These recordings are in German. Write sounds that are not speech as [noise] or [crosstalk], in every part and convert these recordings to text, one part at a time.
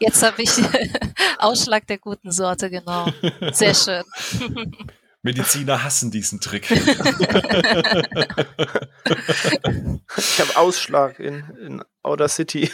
Jetzt habe ich [laughs] Ausschlag der guten Sorte, genau. Sehr [laughs] schön. Mediziner hassen diesen Trick. [laughs] ich habe Ausschlag in, in Outer City.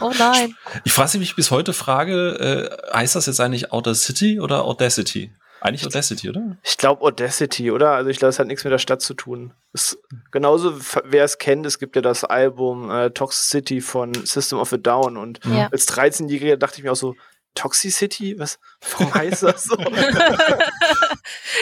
Oh nein. Ich frage mich bis heute frage, äh, heißt das jetzt eigentlich Outer City oder Audacity? Eigentlich Audacity, oder? Ich glaube Audacity, oder? Also ich glaube, es hat nichts mit der Stadt zu tun. Es, genauso, wer es kennt, es gibt ja das Album äh, Toxicity von System of a Down und ja. als 13-Jähriger dachte ich mir auch so, Toxicity? Was? Warum [laughs] heißt das so?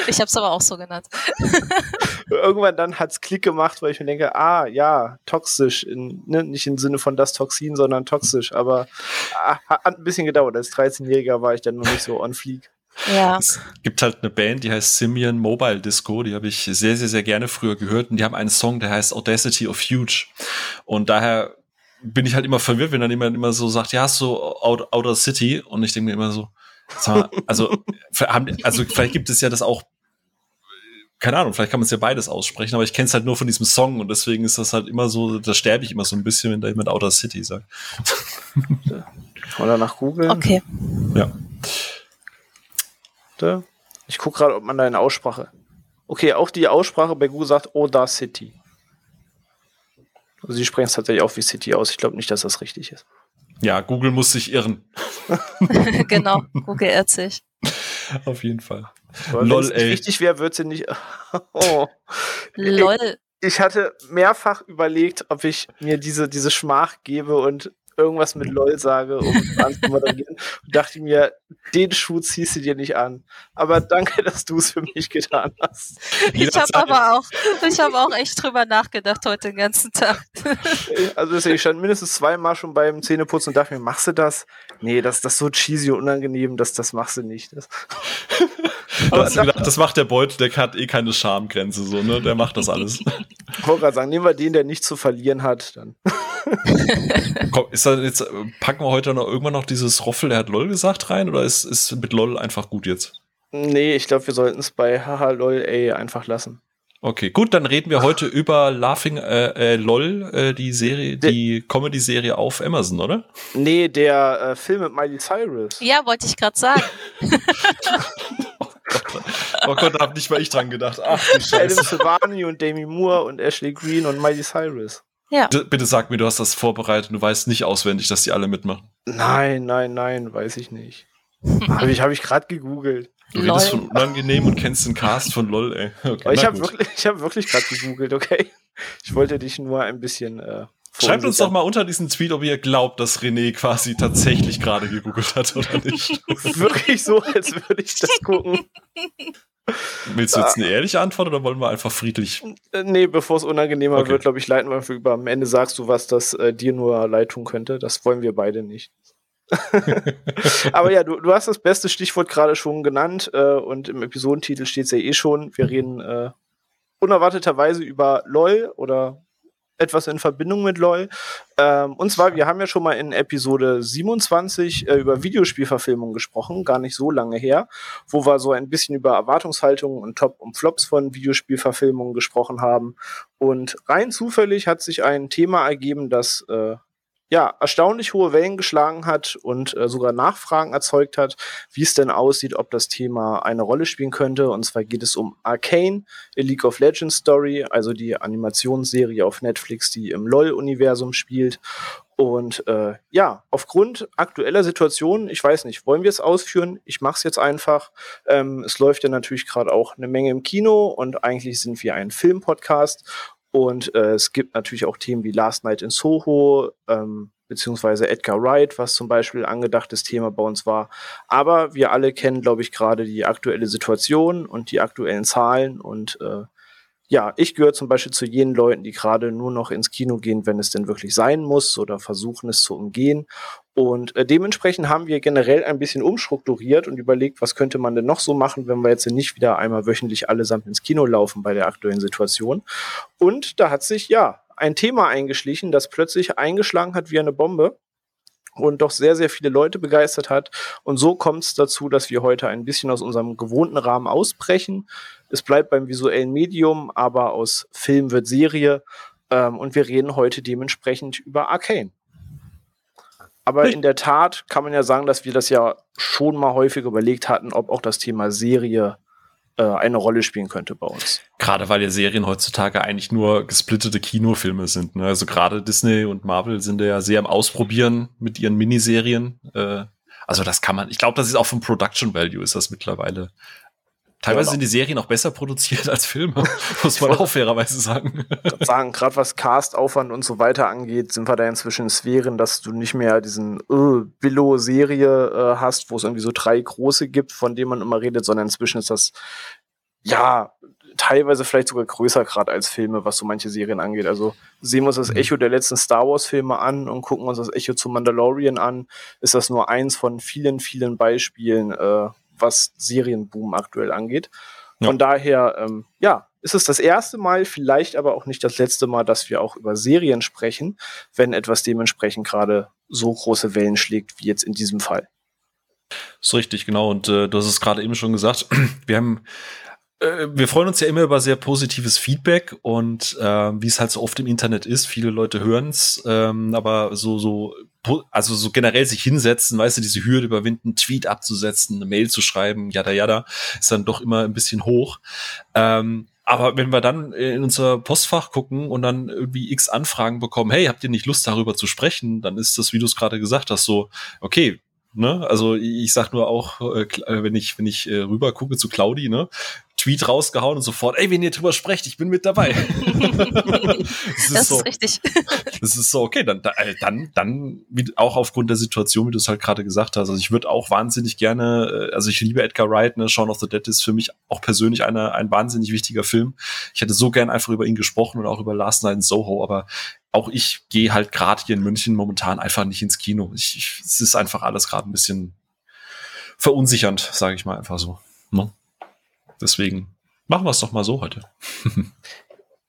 ich habe es aber auch so genannt. [laughs] Irgendwann dann hat es Klick gemacht, weil ich mir denke, ah ja, toxisch, in, ne, nicht im Sinne von das Toxin, sondern toxisch. Aber ah, hat ein bisschen gedauert. Als 13-Jähriger war ich dann noch nicht so on fleek. Ja. Es gibt halt eine Band, die heißt Simeon Mobile Disco, die habe ich sehr, sehr, sehr gerne früher gehört und die haben einen Song, der heißt Audacity of Huge. Und daher bin ich halt immer verwirrt, wenn dann jemand immer so sagt, ja, so Outer City und ich denke mir immer so, mal, also, also vielleicht gibt es ja das auch keine Ahnung, vielleicht kann man es ja beides aussprechen, aber ich kenne es halt nur von diesem Song und deswegen ist das halt immer so, da sterbe ich immer so ein bisschen, wenn da jemand Outer City sagt. Oder nach Google. Okay. Ja. Ich gucke gerade, ob man da eine Aussprache. Okay, auch die Aussprache bei Google sagt Oda City. Also sie sprechen es tatsächlich auch wie City aus. Ich glaube nicht, dass das richtig ist. Ja, Google muss sich irren. [laughs] genau, Google irrt sich. Auf jeden Fall. Aber Lol, ey. richtig wäre, wird sie nicht. [laughs] oh. Lol. Ich, ich hatte mehrfach überlegt, ob ich mir diese, diese Schmach gebe und irgendwas mit LOL sage, um [laughs] anzumoderieren. und dachte mir, den Schuh ziehst du dir nicht an. Aber danke, dass du es für mich getan hast. Ich habe aber auch, ich habe auch echt drüber nachgedacht heute den ganzen Tag. [laughs] Also deswegen, ich stand mindestens zweimal schon beim Zähneputzen und dachte mir, machst du das? Nee, das, das ist so cheesy und unangenehm, das, das machst du nicht. Das. [laughs] Aber hast du gedacht, das macht der Beutel, der hat eh keine Schamgrenze, so, ne? Der macht das alles. Ich wollte gerade sagen, nehmen wir den, der nichts zu verlieren hat, dann. [laughs] Komm, ist da jetzt, packen wir heute noch irgendwann noch dieses Roffel, der hat LOL gesagt rein, oder ist, ist mit LOL einfach gut jetzt? Nee, ich glaube, wir sollten es bei haha LOL ey einfach lassen. Okay, gut, dann reden wir heute über Laughing äh, äh, LOL, äh, die Serie, die Comedy-Serie auf Amazon, oder? Nee, der äh, Film mit Miley Cyrus. Ja, wollte ich gerade sagen. [laughs] Oh Gott, da hab nicht mal ich dran gedacht. Ach, Scheiße. Adam Silvani und Demi Moore und Ashley Green und Miley Cyrus. Ja. Bitte sag mir, du hast das vorbereitet und du weißt nicht auswendig, dass die alle mitmachen. Nein, nein, nein, weiß ich nicht. [laughs] Habe ich, hab ich gerade gegoogelt. Du redest von unangenehm und kennst den Cast von LOL, ey. [laughs] Okay, ich habe wirklich, hab wirklich gerade gegoogelt, okay? Ich wollte dich nur ein bisschen äh, Schreibt uns doch mal unter diesen Tweet, ob ihr glaubt, dass René quasi tatsächlich gerade gegoogelt hat oder nicht. [laughs] Wirklich so, als würde ich das gucken. Willst du jetzt eine ehrliche Antwort oder wollen wir einfach friedlich? Äh, nee, bevor es unangenehmer okay. wird, glaube ich, leiten wir einfach über. Am Ende sagst du was, das äh, dir nur leid tun könnte. Das wollen wir beide nicht. [laughs] Aber ja, du, du hast das beste Stichwort gerade schon genannt äh, und im Episodentitel steht es ja eh schon. Wir reden äh, unerwarteterweise über LOL oder etwas in Verbindung mit LOL. Ähm, und zwar, wir haben ja schon mal in Episode 27 äh, über Videospielverfilmungen gesprochen, gar nicht so lange her, wo wir so ein bisschen über Erwartungshaltungen und Top und Flops von Videospielverfilmungen gesprochen haben. Und rein zufällig hat sich ein Thema ergeben, das äh, ja, erstaunlich hohe Wellen geschlagen hat und äh, sogar Nachfragen erzeugt hat, wie es denn aussieht, ob das Thema eine Rolle spielen könnte. Und zwar geht es um Arcane, a League of Legends Story, also die Animationsserie auf Netflix, die im LOL-Universum spielt. Und äh, ja, aufgrund aktueller Situation, ich weiß nicht, wollen wir es ausführen? Ich mache es jetzt einfach. Ähm, es läuft ja natürlich gerade auch eine Menge im Kino und eigentlich sind wir ein Filmpodcast und äh, es gibt natürlich auch Themen wie Last Night in Soho, ähm, beziehungsweise Edgar Wright, was zum Beispiel angedachtes Thema bei uns war. Aber wir alle kennen, glaube ich, gerade die aktuelle Situation und die aktuellen Zahlen und äh, ja, ich gehöre zum Beispiel zu jenen Leuten, die gerade nur noch ins Kino gehen, wenn es denn wirklich sein muss oder versuchen es zu umgehen. Und äh, dementsprechend haben wir generell ein bisschen umstrukturiert und überlegt, was könnte man denn noch so machen, wenn wir jetzt nicht wieder einmal wöchentlich allesamt ins Kino laufen bei der aktuellen Situation. Und da hat sich ja ein Thema eingeschlichen, das plötzlich eingeschlagen hat wie eine Bombe und doch sehr, sehr viele Leute begeistert hat. Und so kommt es dazu, dass wir heute ein bisschen aus unserem gewohnten Rahmen ausbrechen. Es bleibt beim visuellen Medium, aber aus Film wird Serie. Ähm, und wir reden heute dementsprechend über Arcane. Aber in der Tat kann man ja sagen, dass wir das ja schon mal häufig überlegt hatten, ob auch das Thema Serie äh, eine Rolle spielen könnte bei uns. Gerade weil ja Serien heutzutage eigentlich nur gesplittete Kinofilme sind. Ne? Also gerade Disney und Marvel sind ja sehr am Ausprobieren mit ihren Miniserien. Äh, also das kann man, ich glaube, das ist auch vom Production Value ist das mittlerweile Teilweise ja, sind die Serien auch besser produziert als Filme, [laughs] muss man auch fairerweise sagen. sagen, gerade was Castaufwand und so weiter angeht, sind wir da inzwischen in Sphären, dass du nicht mehr diesen äh, Billo-Serie äh, hast, wo es irgendwie so drei große gibt, von denen man immer redet, sondern inzwischen ist das ja teilweise vielleicht sogar größer gerade als Filme, was so manche Serien angeht. Also sehen wir uns das mhm. Echo der letzten Star Wars-Filme an und gucken uns das Echo zu Mandalorian an, ist das nur eins von vielen, vielen Beispielen, äh, was Serienboom aktuell angeht. Von ja. daher, ähm, ja, ist es das erste Mal, vielleicht aber auch nicht das letzte Mal, dass wir auch über Serien sprechen, wenn etwas dementsprechend gerade so große Wellen schlägt wie jetzt in diesem Fall. Das ist richtig, genau. Und äh, du hast es gerade eben schon gesagt. [clears throat] Wir haben wir freuen uns ja immer über sehr positives Feedback und äh, wie es halt so oft im Internet ist, viele Leute hören es, ähm, aber so, so, also so generell sich hinsetzen, weißt du, diese Hürde überwinden, Tweet abzusetzen, eine Mail zu schreiben, jada jada, ist dann doch immer ein bisschen hoch. Ähm, aber wenn wir dann in unser Postfach gucken und dann irgendwie x Anfragen bekommen, hey, habt ihr nicht Lust darüber zu sprechen, dann ist das, wie du es gerade gesagt hast, so, okay, Ne? Also ich sag nur auch, äh, äh, wenn ich wenn ich äh, rüber gucke zu Claudi, ne, Tweet rausgehauen und sofort, ey, wenn ihr drüber sprecht, ich bin mit dabei. [laughs] das, ist, das so, ist richtig. das ist so, okay, dann, äh, dann, dann, wie, auch aufgrund der Situation, wie du es halt gerade gesagt hast. Also ich würde auch wahnsinnig gerne, äh, also ich liebe Edgar Wright, ne, Shaun of the Dead ist für mich auch persönlich eine, ein wahnsinnig wichtiger Film. Ich hätte so gern einfach über ihn gesprochen und auch über Last Night in Soho, aber auch ich gehe halt gerade hier in München momentan einfach nicht ins Kino. Ich, ich, es ist einfach alles gerade ein bisschen verunsichernd, sage ich mal einfach so. Ne? Deswegen machen wir es doch mal so heute. [laughs]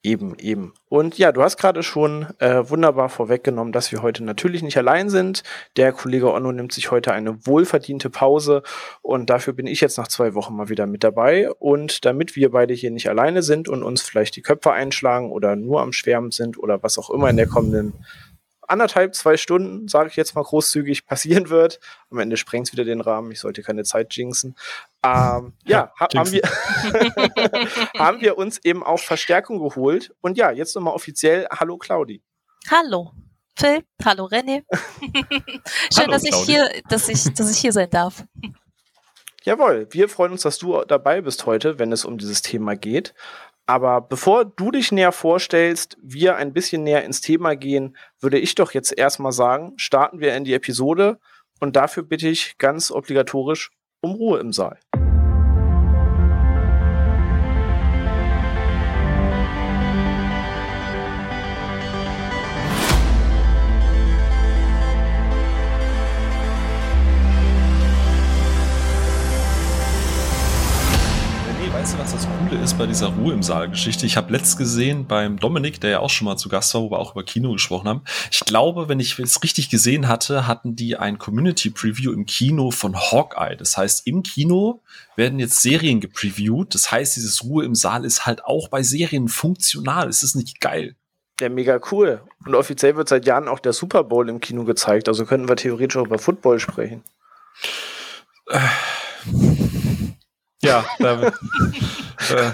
Eben, eben. Und ja, du hast gerade schon äh, wunderbar vorweggenommen, dass wir heute natürlich nicht allein sind. Der Kollege Onno nimmt sich heute eine wohlverdiente Pause und dafür bin ich jetzt nach zwei Wochen mal wieder mit dabei. Und damit wir beide hier nicht alleine sind und uns vielleicht die Köpfe einschlagen oder nur am Schwärmen sind oder was auch immer in der kommenden anderthalb, zwei Stunden, sage ich jetzt mal großzügig, [laughs] passieren wird. Am Ende sprengt es wieder den Rahmen. Ich sollte keine Zeit jinxen. Ähm, ja, ha haben, wir [laughs] haben wir uns eben auch Verstärkung geholt. Und ja, jetzt nochmal offiziell Hallo Claudi. Hallo. Phil, hallo René. [laughs] Schön, hallo, dass ich hier, dass ich, dass ich hier sein darf. Jawohl, wir freuen uns, dass du dabei bist heute, wenn es um dieses Thema geht. Aber bevor du dich näher vorstellst, wir ein bisschen näher ins Thema gehen, würde ich doch jetzt erstmal sagen, starten wir in die Episode und dafür bitte ich ganz obligatorisch um Ruhe im Saal. Bei dieser Ruhe im Saal-Geschichte? Ich habe letzt gesehen beim Dominik, der ja auch schon mal zu Gast war, wo wir auch über Kino gesprochen haben. Ich glaube, wenn ich es richtig gesehen hatte, hatten die ein Community-Preview im Kino von Hawkeye. Das heißt, im Kino werden jetzt Serien gepreviewt. Das heißt, dieses Ruhe im Saal ist halt auch bei Serien funktional. Es ist nicht geil. Ja, mega cool. Und offiziell wird seit Jahren auch der Super Bowl im Kino gezeigt. Also könnten wir theoretisch auch über Football sprechen. Äh. Ja, da, [laughs] äh,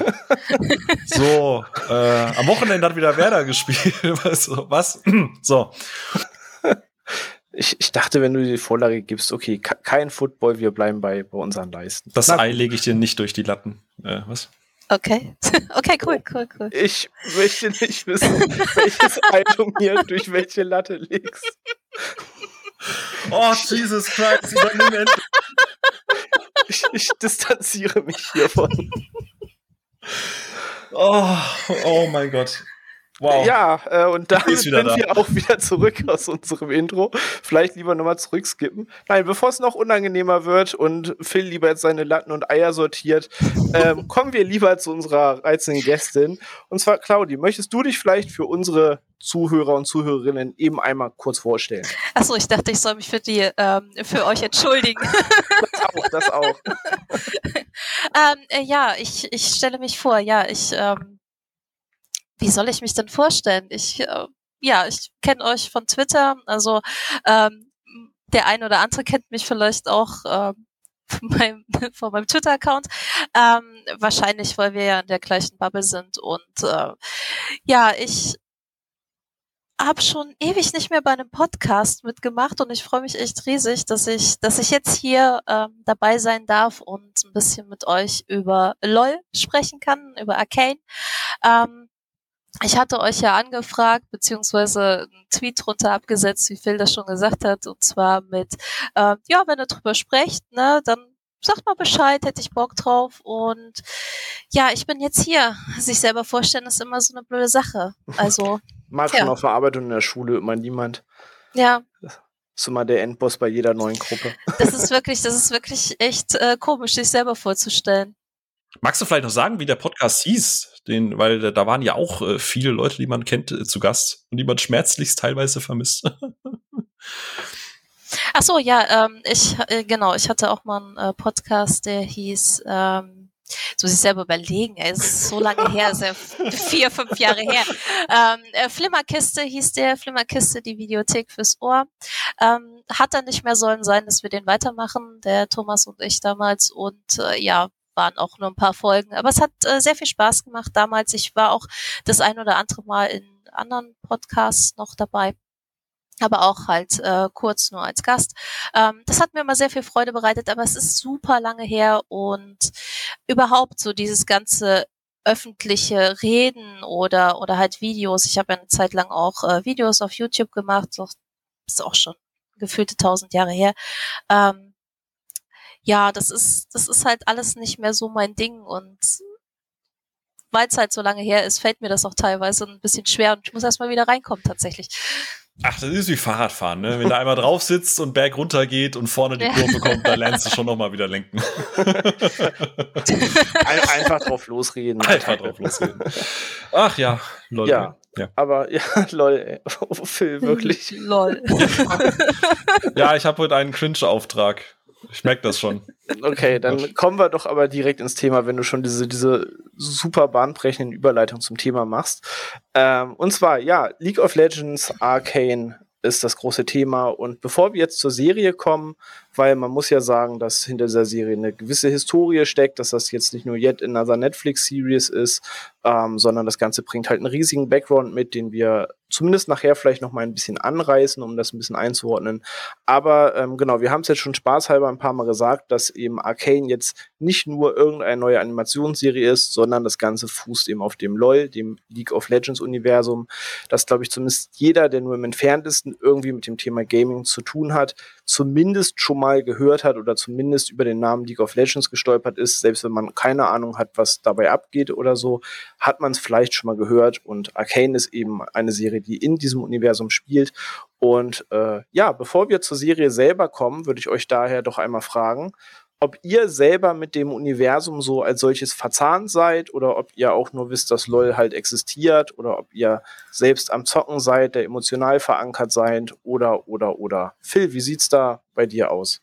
so, äh, am Wochenende hat wieder Werder gespielt. [laughs] was? was? so. Ich, ich dachte, wenn du die Vorlage gibst, okay, kein Football, wir bleiben bei, bei unseren Leisten. Das Na, Ei lege ich dir nicht durch die Latten. Äh, was? Okay. [laughs] Okay, cool, cool, cool. Ich möchte nicht wissen, welches Ei du mir durch welche Latte legst. Oh, Jesus Christ, übernimm endlich ich, ich distanziere mich hiervon. Oh, oh mein Gott. Wow. Ja, äh, und damit sind da. wir auch wieder [laughs] zurück aus unserem Intro. Vielleicht lieber nochmal zurückskippen. Nein, bevor es noch unangenehmer wird und Phil lieber jetzt seine Latten und Eier sortiert, ähm, [laughs] kommen wir lieber zu unserer reizenden Gästin. Und zwar, Claudi, möchtest du dich vielleicht für unsere Zuhörer und Zuhörerinnen eben einmal kurz vorstellen? Achso, ich dachte, ich soll mich für die, ähm, für euch entschuldigen. [laughs] das auch, das auch. ähm, äh, ja, ich, ich stelle mich vor, ja, ich, ähm, wie soll ich mich denn vorstellen? Ich, äh, ja, ich kenne euch von Twitter. Also ähm, der ein oder andere kennt mich vielleicht auch äh, von [laughs] meinem, von meinem Twitter-Account. Ähm, wahrscheinlich, weil wir ja in der gleichen Bubble sind. Und äh, ja, ich habe schon ewig nicht mehr bei einem Podcast mitgemacht und ich freue mich echt riesig, dass ich, dass ich jetzt hier ähm, dabei sein darf und ein bisschen mit euch über LOL sprechen kann, über Arcane. Ähm, ich hatte euch ja angefragt, beziehungsweise einen Tweet drunter abgesetzt, wie Phil das schon gesagt hat, und zwar mit, äh, ja, wenn ihr drüber sprecht, ne, dann sagt mal Bescheid, hätte ich Bock drauf. Und ja, ich bin jetzt hier. Sich selber vorstellen ist immer so eine blöde Sache. [laughs] Also. Mal schon auf der Arbeit und in der Schule immer niemand. Ja. Das ist immer der Endboss bei jeder neuen Gruppe. [laughs] Das ist wirklich, das ist wirklich echt äh, komisch, sich selber vorzustellen. Magst du vielleicht noch sagen, wie der Podcast hieß? Den, weil da waren ja auch äh, viele Leute, die man kennt, äh, zu Gast und die man schmerzlichst teilweise vermisst. [laughs] Ach so, ja, ähm, ich äh, genau, ich hatte auch mal einen äh, Podcast, der hieß ähm, so sich selber überlegen, ey, es ist so lange her, ist ja vier, fünf Jahre her. Ähm, äh, Flimmerkiste hieß der, Flimmerkiste, die Videothek fürs Ohr. Ähm, hat dann nicht mehr sollen sein, dass wir den weitermachen, der Thomas und ich damals. Und äh, ja, waren auch nur ein paar Folgen. Aber es hat äh, sehr viel Spaß gemacht damals. Ich war auch das ein oder andere Mal in anderen Podcasts noch dabei aber auch halt äh, kurz nur als Gast. Ähm, das hat mir immer sehr viel Freude bereitet, aber es ist super lange her und überhaupt so dieses ganze öffentliche Reden oder oder halt Videos. Ich habe ja eine Zeit lang auch äh, Videos auf YouTube gemacht, so, ist auch schon gefühlte tausend Jahre her. Ähm, ja, das ist das ist halt alles nicht mehr so mein Ding und weil es halt so lange her ist, fällt mir das auch teilweise ein bisschen schwer und ich muss erstmal wieder reinkommen tatsächlich. Ach, das ist wie Fahrradfahren, ne? Wenn du einmal drauf sitzt und Berg runter geht und vorne die ja. Kurve kommt, dann lernst du schon nochmal wieder lenken. [laughs] Einfach drauf losreden. Einfach drauf losreden. Ach ja, lol. Ja, ja. aber ja, [laughs] lol, ey. Oh, Phil, wirklich. lol. [laughs] ja, ich habe heute einen Cringe-Auftrag. Ich merke das schon. Okay, dann kommen wir doch aber direkt ins Thema, wenn du schon diese, diese super bahnbrechenden Überleitungen zum Thema machst. Ähm, und zwar, ja, League of Legends Arcane ist das große Thema. Und bevor wir jetzt zur Serie kommen, weil man muss ja sagen, dass hinter dieser Serie eine gewisse Historie steckt, dass das jetzt nicht nur yet another Netflix-Series ist, ähm, sondern das Ganze bringt halt einen riesigen Background mit, den wir zumindest nachher vielleicht noch mal ein bisschen anreißen, um das ein bisschen einzuordnen. Aber ähm, genau, wir haben es jetzt schon spaßhalber ein paar Mal gesagt, dass eben Arcane jetzt nicht nur irgendeine neue Animationsserie ist, sondern das Ganze fußt eben auf dem LOL, dem League of Legends Universum, das glaube ich zumindest jeder, der nur im entferntesten irgendwie mit dem Thema Gaming zu tun hat, zumindest schon mal gehört hat oder zumindest über den Namen League of Legends gestolpert ist, selbst wenn man keine Ahnung hat, was dabei abgeht oder so, hat man es vielleicht schon mal gehört. Und Arcane ist eben eine Serie, die in diesem Universum spielt. Und äh, ja, bevor wir zur Serie selber kommen, würde ich euch daher doch einmal fragen, ob ihr selber mit dem Universum so als solches verzahnt seid oder ob ihr auch nur wisst, dass LOL halt existiert oder ob ihr selbst am Zocken seid, der emotional verankert seid oder, oder, oder. Phil, wie sieht's da bei dir aus?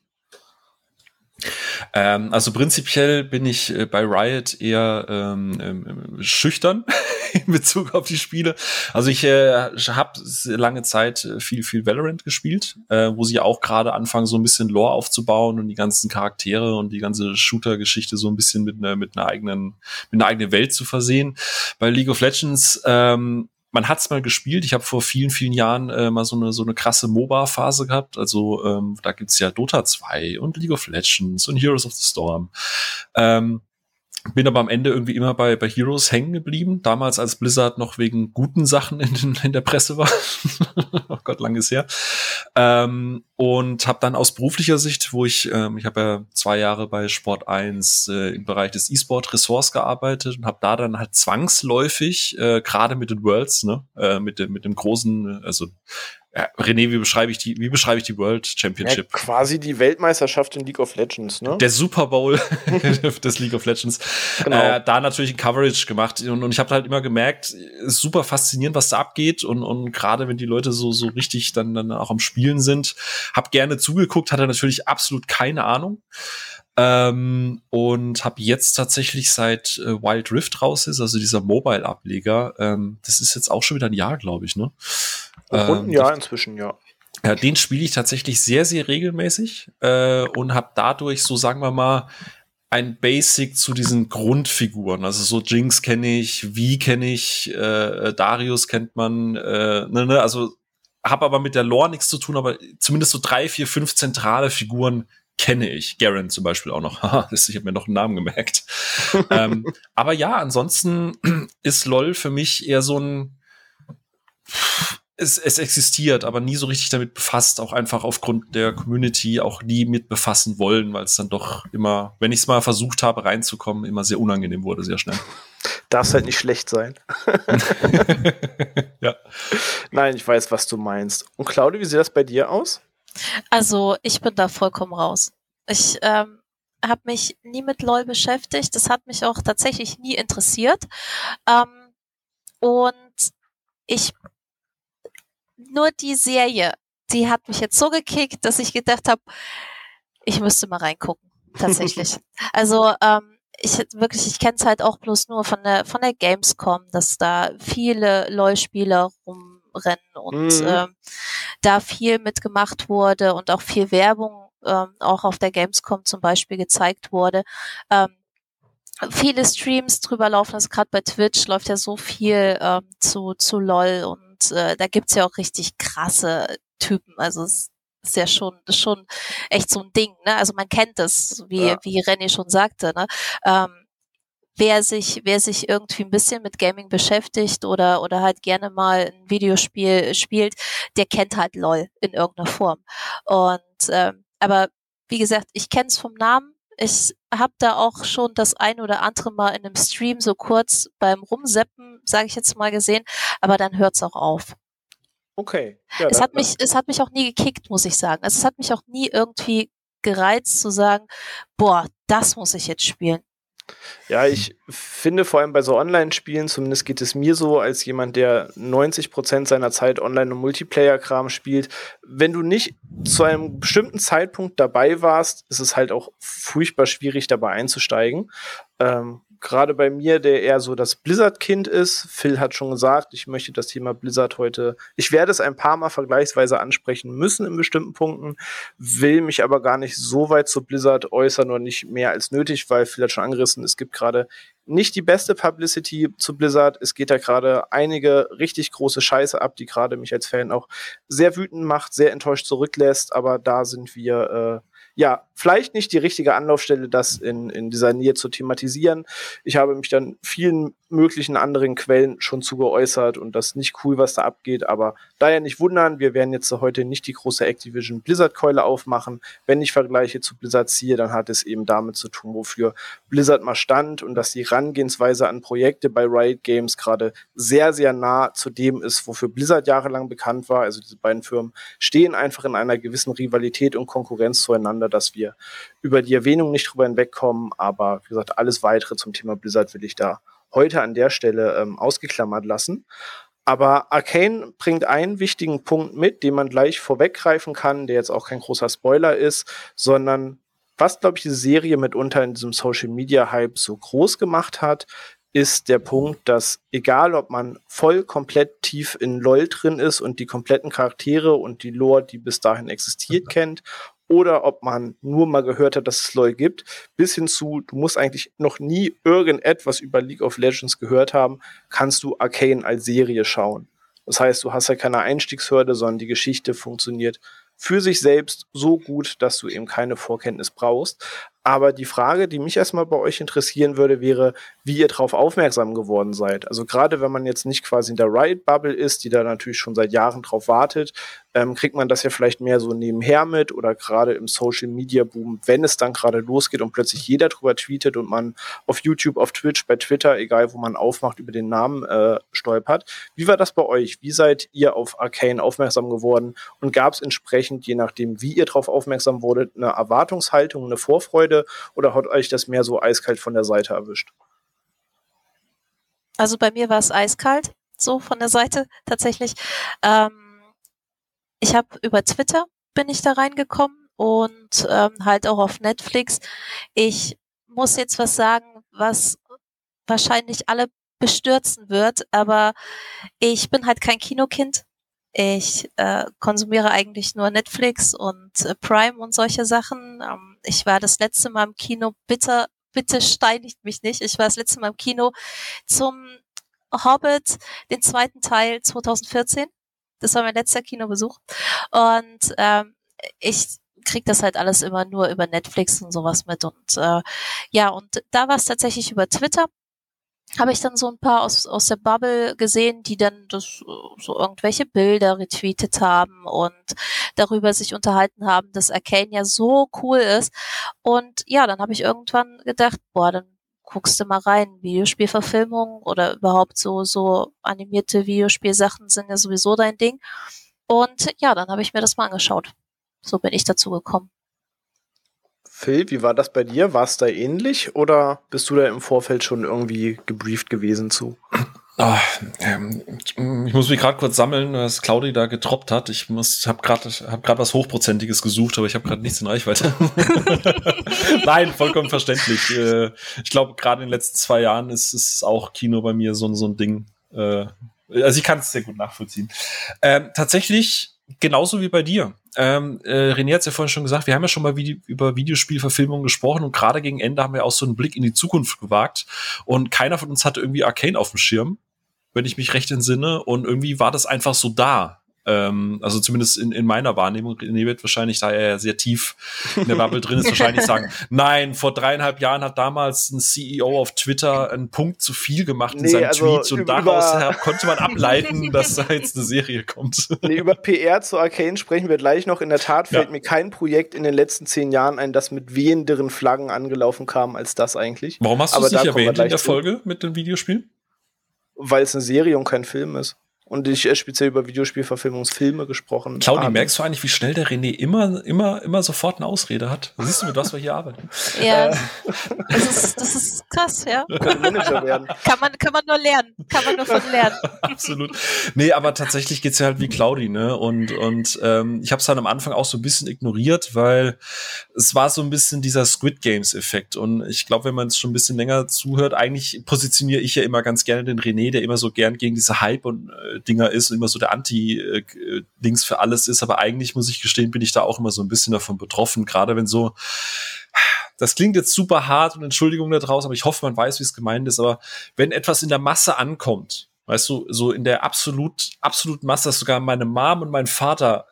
Ähm, also prinzipiell bin ich äh, bei Riot eher ähm, ähm, schüchtern [laughs] in Bezug auf die Spiele. Also ich äh, habe lange Zeit äh, viel, viel Valorant gespielt, äh, wo sie auch gerade anfangen, so ein bisschen Lore aufzubauen und die ganzen Charaktere und die ganze Shooter-Geschichte so ein bisschen mit einer, mit einer eigenen, mit einer eigenen Welt zu versehen. Bei League of Legends ähm, man hat's mal gespielt. Ich habe vor vielen, vielen Jahren äh, mal so eine so eine krasse MOBA-Phase gehabt. Also ähm, da gibt's ja Dota 2 und League of Legends und Heroes of the Storm. Ähm, bin aber am Ende irgendwie immer bei, bei Heroes hängen geblieben. Damals, als Blizzard noch wegen guten Sachen in, in der Presse war. [laughs] oh Gott, lang ist her. Ähm, und habe dann aus beruflicher Sicht, wo ich, ähm, ich habe ja zwei Jahre bei Sport 1 äh, im Bereich des E-Sport-Ressorts gearbeitet und habe da dann halt zwangsläufig, äh, gerade mit den Worlds, ne, äh, mit, dem mit dem großen, also ja, René, wie beschreibe ich die, wie beschreibe ich die World Championship? Ja, quasi die Weltmeisterschaft in League of Legends, ne? Der Super Bowl [laughs] [laughs] des League of Legends. Genau. Äh, da natürlich ein Coverage gemacht und, und ich habe halt immer gemerkt, ist super faszinierend, was da abgeht und, und gerade wenn die Leute so, so richtig dann, dann auch am Spielen sind, hab gerne zugeguckt, hatte natürlich absolut keine Ahnung. Ähm, und habe jetzt tatsächlich seit äh, Wild Rift raus ist, also dieser Mobile-Ableger, ähm, das ist jetzt auch schon wieder ein Jahr, glaube ich, ne? Ähm, ja, inzwischen, ja. Ja, den spiele ich tatsächlich sehr, sehr regelmäßig äh, und habe dadurch, so sagen wir mal, ein Basic zu diesen Grundfiguren. Also so Jinx kenne ich, wie kenne ich, äh, Darius kennt man, äh, ne, ne, also habe aber mit der Lore nichts zu tun, aber zumindest so drei, vier, fünf zentrale Figuren kenne ich. Garen zum Beispiel auch noch. [laughs] ich habe mir noch einen Namen gemerkt. [laughs] ähm, aber ja, ansonsten [clears throat] ist LOL für mich eher so ein es, es existiert, aber nie so richtig damit befasst, auch einfach aufgrund der Community auch nie mit befassen wollen, weil es dann doch immer, wenn ich es mal versucht habe reinzukommen, immer sehr unangenehm wurde, sehr schnell. Darf halt nicht schlecht sein. [laughs] ja. Nein, ich weiß, was du meinst. Und Claudia, wie sieht das bei dir aus? Also, ich bin da vollkommen raus. Ich ähm, habe mich nie mit LOL beschäftigt. Das hat mich auch tatsächlich nie interessiert. Ähm, und ich nur die Serie, die hat mich jetzt so gekickt, dass ich gedacht habe, ich müsste mal reingucken. Tatsächlich. [laughs] also ähm, ich wirklich, ich kenne es halt auch bloß nur von der von der Gamescom, dass da viele LOL-Spieler rumrennen und mhm. ähm, da viel mitgemacht wurde und auch viel Werbung ähm, auch auf der Gamescom zum Beispiel gezeigt wurde. Ähm, viele Streams drüber laufen, also gerade bei Twitch läuft ja so viel ähm, zu, zu LOL und äh, da gibt's ja auch richtig krasse Typen. Also es ist ja schon, schon echt so ein Ding, ne? Also man kennt das, wie, ja. wie René schon sagte, ne? Ähm, wer sich, wer sich irgendwie ein bisschen mit Gaming beschäftigt oder, oder halt gerne mal ein Videospiel spielt, der kennt halt LOL in irgendeiner Form. Und ähm, aber wie gesagt, ich kenne es vom Namen. Ich habe da auch schon das ein oder andere Mal in einem Stream so kurz beim Rumseppen, sage ich jetzt mal, gesehen, aber dann hört's auch auf. Okay. Ja, es, hat mich, es hat mich auch nie gekickt, muss ich sagen. Also es hat mich auch nie irgendwie gereizt zu sagen, boah, das muss ich jetzt spielen. Ja, ich finde vor allem bei so Online-Spielen, zumindest geht es mir so, als jemand, der 90 Prozent seiner Zeit Online- und Multiplayer-Kram spielt, wenn du nicht zu einem bestimmten Zeitpunkt dabei warst, ist es halt auch furchtbar schwierig, dabei einzusteigen. Ähm, gerade bei mir, der eher so das Blizzard-Kind ist. Phil hat schon gesagt, ich möchte das Thema Blizzard heute, ich werde es ein paar Mal vergleichsweise ansprechen müssen in bestimmten Punkten, will mich aber gar nicht so weit zu Blizzard äußern oder nicht mehr als nötig, weil Phil hat schon angerissen, es gibt gerade nicht die beste Publicity zu Blizzard. Es geht da gerade einige richtig große Scheiße ab, die gerade mich als Fan auch sehr wütend macht, sehr enttäuscht zurücklässt, aber da sind wir äh, ja, vielleicht nicht die richtige Anlaufstelle, das in, in dieser Nähe zu thematisieren. Ich habe mich dann vielen möglichen anderen Quellen schon zugeäußert und das nicht cool, was da abgeht, aber daher nicht wundern, wir werden jetzt heute nicht die große Activision Blizzard-Keule aufmachen. Wenn ich Vergleiche zu Blizzard ziehe, dann hat es eben damit zu tun, wofür Blizzard mal stand und dass die Herangehensweise an Projekte bei Riot Games gerade sehr, sehr nah zu dem ist, wofür Blizzard jahrelang bekannt war. Also diese beiden Firmen stehen einfach in einer gewissen Rivalität und Konkurrenz zueinander dass wir über die Erwähnung nicht drüber hinwegkommen. Aber wie gesagt, alles weitere zum Thema Blizzard will ich da heute an der Stelle ähm, ausgeklammert lassen. Aber Arcane bringt einen wichtigen Punkt mit, den man gleich vorweggreifen kann, der jetzt auch kein großer Spoiler ist, sondern was, glaube ich, diese Serie mitunter in diesem Social Media Hype so groß gemacht hat, ist der Punkt, dass egal ob man voll komplett tief in LOL drin ist und die kompletten Charaktere und die Lore, die bis dahin existiert, kennt, oder ob man nur mal gehört hat, dass es LOL gibt, bis hin zu, du musst eigentlich noch nie irgendetwas über League of Legends gehört haben, kannst du Arcane als Serie schauen. Das heißt, du hast ja keine Einstiegshürde, sondern die Geschichte funktioniert für sich selbst so gut, dass du eben keine Vorkenntnis brauchst. Aber die Frage, die mich erstmal bei euch interessieren würde, wäre, wie ihr darauf aufmerksam geworden seid. Also gerade wenn man jetzt nicht quasi in der Riot-Bubble ist, die da natürlich schon seit Jahren drauf wartet, ähm, kriegt man das ja vielleicht mehr so nebenher mit oder gerade im Social-Media-Boom, wenn es dann gerade losgeht und plötzlich jeder drüber tweetet und man auf YouTube, auf Twitch, bei Twitter, egal wo man aufmacht, über den Namen äh, stolpert. Wie war das bei euch? Wie seid ihr auf Arcane aufmerksam geworden? Und gab es entsprechend, je nachdem, wie ihr darauf aufmerksam wurdet, eine Erwartungshaltung, eine Vorfreude? Freude oder hat euch das mehr so eiskalt von der Seite erwischt? Also bei mir war es eiskalt, so von der Seite tatsächlich. Ähm, ich habe über Twitter bin ich da reingekommen und ähm, halt auch auf Netflix. Ich muss jetzt was sagen, was wahrscheinlich alle bestürzen wird, aber ich bin halt kein Kinokind. Ich äh, konsumiere eigentlich nur Netflix und äh, Prime und solche Sachen. Ähm, ich war das letzte Mal im Kino, bitte, bitte steinigt mich nicht. Ich war das letzte Mal im Kino zum Hobbit, den zweiten Teil 2014. Das war mein letzter Kinobesuch. Und ähm, ich krieg das halt alles immer nur über Netflix und sowas mit. Und äh, ja, und da war es tatsächlich über Twitter habe ich dann so ein paar aus, aus der Bubble gesehen, die dann das, so irgendwelche Bilder retweetet haben und darüber sich unterhalten haben, dass Arcane ja so cool ist. Und ja, dann habe ich irgendwann gedacht, boah, dann guckst du mal rein. Videospielverfilmung oder überhaupt so, so animierte Videospielsachen sind ja sowieso dein Ding. Und ja, dann habe ich mir das mal angeschaut. So bin ich dazu gekommen. Phil, wie war das bei dir? War es da ähnlich oder bist du da im Vorfeld schon irgendwie gebrieft gewesen zu? Oh, ähm, ich muss mich gerade kurz sammeln, was Claudi da getroppt hat. Ich habe gerade, hab gerade was hochprozentiges gesucht, aber ich habe gerade nichts in Reichweite. [laughs] Nein, vollkommen verständlich. Äh, ich glaube, gerade in den letzten zwei Jahren ist es auch Kino bei mir so, so ein Ding. Äh, also ich kann es sehr gut nachvollziehen. Ähm, tatsächlich genauso wie bei dir. Ähm, äh, René hat es ja vorhin schon gesagt, wir haben ja schon mal Vide über Videospielverfilmungen gesprochen und gerade gegen Ende haben wir auch so einen Blick in die Zukunft gewagt und keiner von uns hatte irgendwie Arcane auf dem Schirm, wenn ich mich recht entsinne und irgendwie war das einfach so da. Ähm, also zumindest in, in meiner Wahrnehmung, René wird wahrscheinlich, da er ja sehr tief in der Bubble drin ist, wahrscheinlich sagen, [laughs] nein, vor dreieinhalb Jahren hat damals ein CEO auf Twitter einen Punkt zu viel gemacht in nee, seinem also Tweet und daraus konnte man ableiten, [laughs] dass da jetzt eine Serie kommt. Nee, über PR zu Arcane sprechen wir gleich noch. In der Tat fällt ja. mir kein Projekt in den letzten zehn Jahren ein, das mit wehenderen Flaggen angelaufen kam als das eigentlich. Warum hast du es nicht erwähnt in der Folge mit den Videospielen? Weil es eine Serie und kein Film ist und ich äh, speziell über Videospielverfilmungsfilme gesprochen Claudi, habe. merkst du eigentlich, wie schnell der René immer, immer, immer sofort eine Ausrede hat? Siehst du, mit was wir hier arbeiten? Ja, äh. das, ist, das ist krass, ja. Manager werden. Kann man, kann man nur lernen. Kann man nur von lernen. [laughs] Absolut. Nee, aber tatsächlich geht's ja halt wie Claudi, ne? Und, und ähm, ich habe es dann am Anfang auch so ein bisschen ignoriert, weil es war so ein bisschen dieser Squid Games-Effekt. Und ich glaube, wenn man es schon ein bisschen länger zuhört, eigentlich positioniere ich ja immer ganz gerne den René, der immer so gern gegen diese Hype und äh, Dinger ist und immer so der Anti-Dings für alles ist. Aber eigentlich muss ich gestehen, bin ich da auch immer so ein bisschen davon betroffen. Gerade wenn so, das klingt jetzt super hart und Entschuldigung da draußen, aber ich hoffe, man weiß, wie es gemeint ist. Aber wenn etwas in der Masse ankommt, weißt du, so in der absolut, absolut Masse, dass sogar meine Mom und mein Vater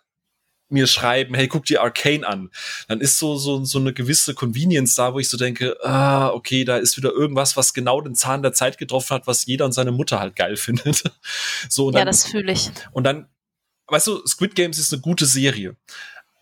mir schreiben, hey, guck dir Arcane an, dann ist so, so, so eine gewisse Convenience da, wo ich so denke, ah, okay, da ist wieder irgendwas, was genau den Zahn der Zeit getroffen hat, was jeder und seine Mutter halt geil [laughs] findet. so, ja, dann, das fühle ich. Und dann, weißt du, Squid Games ist eine gute Serie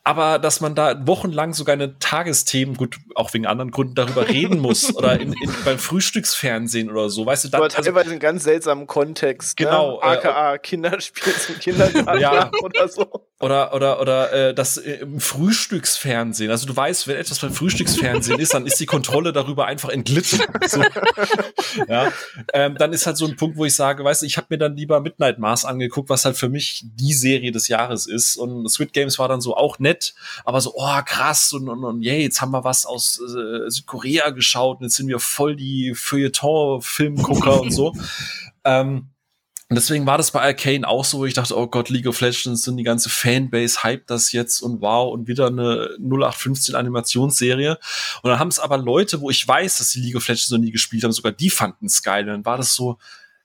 aber dass man da wochenlang sogar eine Tagesthemen, gut, auch wegen anderen Gründen darüber reden [laughs] muss oder in, in, beim Frühstücksfernsehen oder so, weißt du, dann. Also, teilweise in ganz seltsamen Kontext. Ne? Genau. Ne? AKA äh, Kinderspiel zum Kindergarten [laughs] ja. [laughs] oder so. Oder, oder, oder äh, das äh, im Frühstücksfernsehen. Also du weißt, wenn etwas beim Frühstücksfernsehen ist, dann ist die Kontrolle darüber einfach entglitten. So. ja. Ähm, dann ist halt so ein Punkt, wo ich sage, weißt du, ich habe mir dann lieber Midnight Mars angeguckt, was halt für mich die Serie des Jahres ist. Und Squid Games war dann so auch nett nett, aber so, oh krass und, und, und yay, jetzt haben wir was aus äh, Südkorea geschaut und jetzt sind wir voll die Feuilleton-Filmgucker und so. [laughs] Ähm, und deswegen war das bei Arcane auch so, wo ich dachte, oh Gott, League of Legends und die ganze Fanbase hype das jetzt und wow und wieder eine 0815 Animationsserie. Und dann haben es aber Leute, wo ich weiß, dass die League of Legends noch nie gespielt haben, sogar die fanden es geil. Und dann war das so,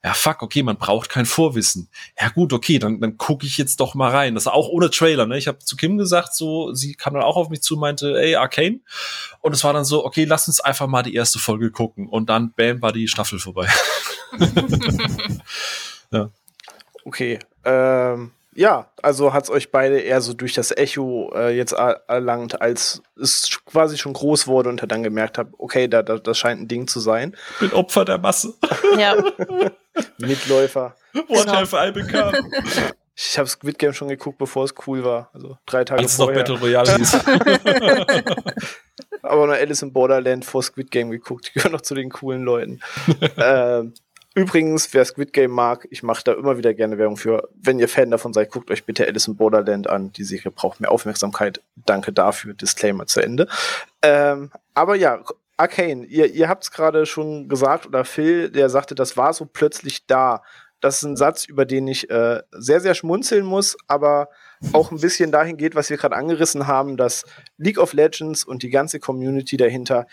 ja fuck, okay, man braucht kein Vorwissen. Ja gut, okay, dann, dann gucke ich jetzt doch mal rein. Das auch ohne Trailer, ne? Ich habe zu Kim gesagt, so, sie kam dann auch auf mich zu, meinte, ey, Arcane. Und es war dann so, okay, lass uns einfach mal die erste Folge gucken. Und dann, bam, war die Staffel vorbei. [laughs] ja. Okay, ähm, ja, also hat's euch beide eher so durch das Echo äh, jetzt erlangt, als es quasi schon groß wurde und er dann gemerkt hat, okay, da, da, das scheint ein Ding zu sein. Bin Opfer der Masse. Ja. [laughs] Mitläufer. What genau. have I become? Ich habe Squid Game schon geguckt, bevor es cool war. Also drei Tage Als vorher. Als noch Battle Royale hieß. [laughs] Aber noch Alice in Borderland vor Squid Game geguckt. Ich gehöre noch zu den coolen Leuten. [laughs] ähm, Übrigens, wer Squid Game mag, ich mache da immer wieder gerne Werbung für. Wenn ihr Fan davon seid, guckt euch bitte Alice in Borderland an. Die Serie braucht mehr Aufmerksamkeit. Danke dafür. Disclaimer zu Ende. Ähm, aber ja, Arcane, ihr, ihr habt es gerade schon gesagt, oder Phil, der sagte, das war so plötzlich da. Das ist ein Satz, über den ich äh, sehr, sehr schmunzeln muss, aber auch ein bisschen dahin geht, was wir gerade angerissen haben, dass League of Legends und die ganze Community dahinter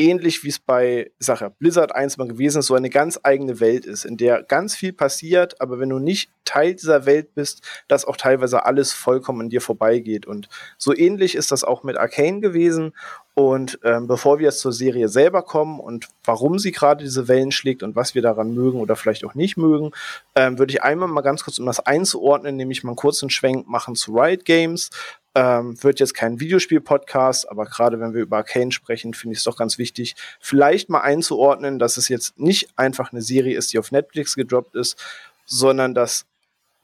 ähnlich wie es bei ja, Blizzard 1 mal gewesen ist, so eine ganz eigene Welt ist, in der ganz viel passiert, aber wenn du nicht Teil dieser Welt bist, dass auch teilweise alles vollkommen an dir vorbeigeht. Und so ähnlich ist das auch mit Arcane gewesen. Und ähm, bevor wir jetzt zur Serie selber kommen und warum sie gerade diese Wellen schlägt und was wir daran mögen oder vielleicht auch nicht mögen, ähm, würde ich einmal mal ganz kurz, um das einzuordnen, nämlich mal einen kurzen Schwenk machen zu Riot Games. Ähm, wird jetzt kein Videospiel-Podcast, aber gerade wenn wir über Arcane sprechen, finde ich es doch ganz wichtig, vielleicht mal einzuordnen, dass es jetzt nicht einfach eine Serie ist, die auf Netflix gedroppt ist, sondern dass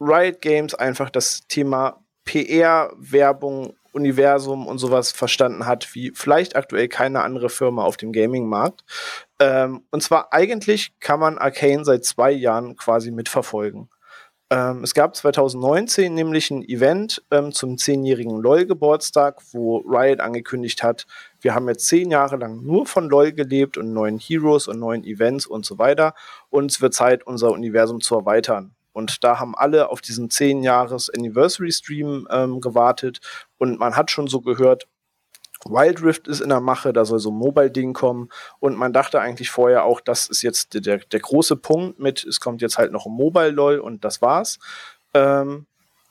Riot Games einfach das Thema PR, Werbung, Universum und sowas verstanden hat, wie vielleicht aktuell keine andere Firma auf dem Gaming-Markt. Ähm, und zwar eigentlich kann man Arcane seit zwei Jahren quasi mitverfolgen. Ähm, es gab 2019 nämlich ein Event ähm, zum zehnjährigen LOL-Geburtstag, wo Riot angekündigt hat, wir haben jetzt zehn Jahre lang nur von LOL gelebt und neuen Heroes und neuen Events und so weiter. Und es wird Zeit, unser Universum zu erweitern. Und da haben alle auf diesen zehn Jahres Anniversary Stream ähm, gewartet und man hat schon so gehört, Wild Rift ist in der Mache, da soll so ein Mobile-Ding kommen. Und man dachte eigentlich vorher auch, das ist jetzt der, der große Punkt mit, es kommt jetzt halt noch ein Mobile-LOL und das war's. Ähm,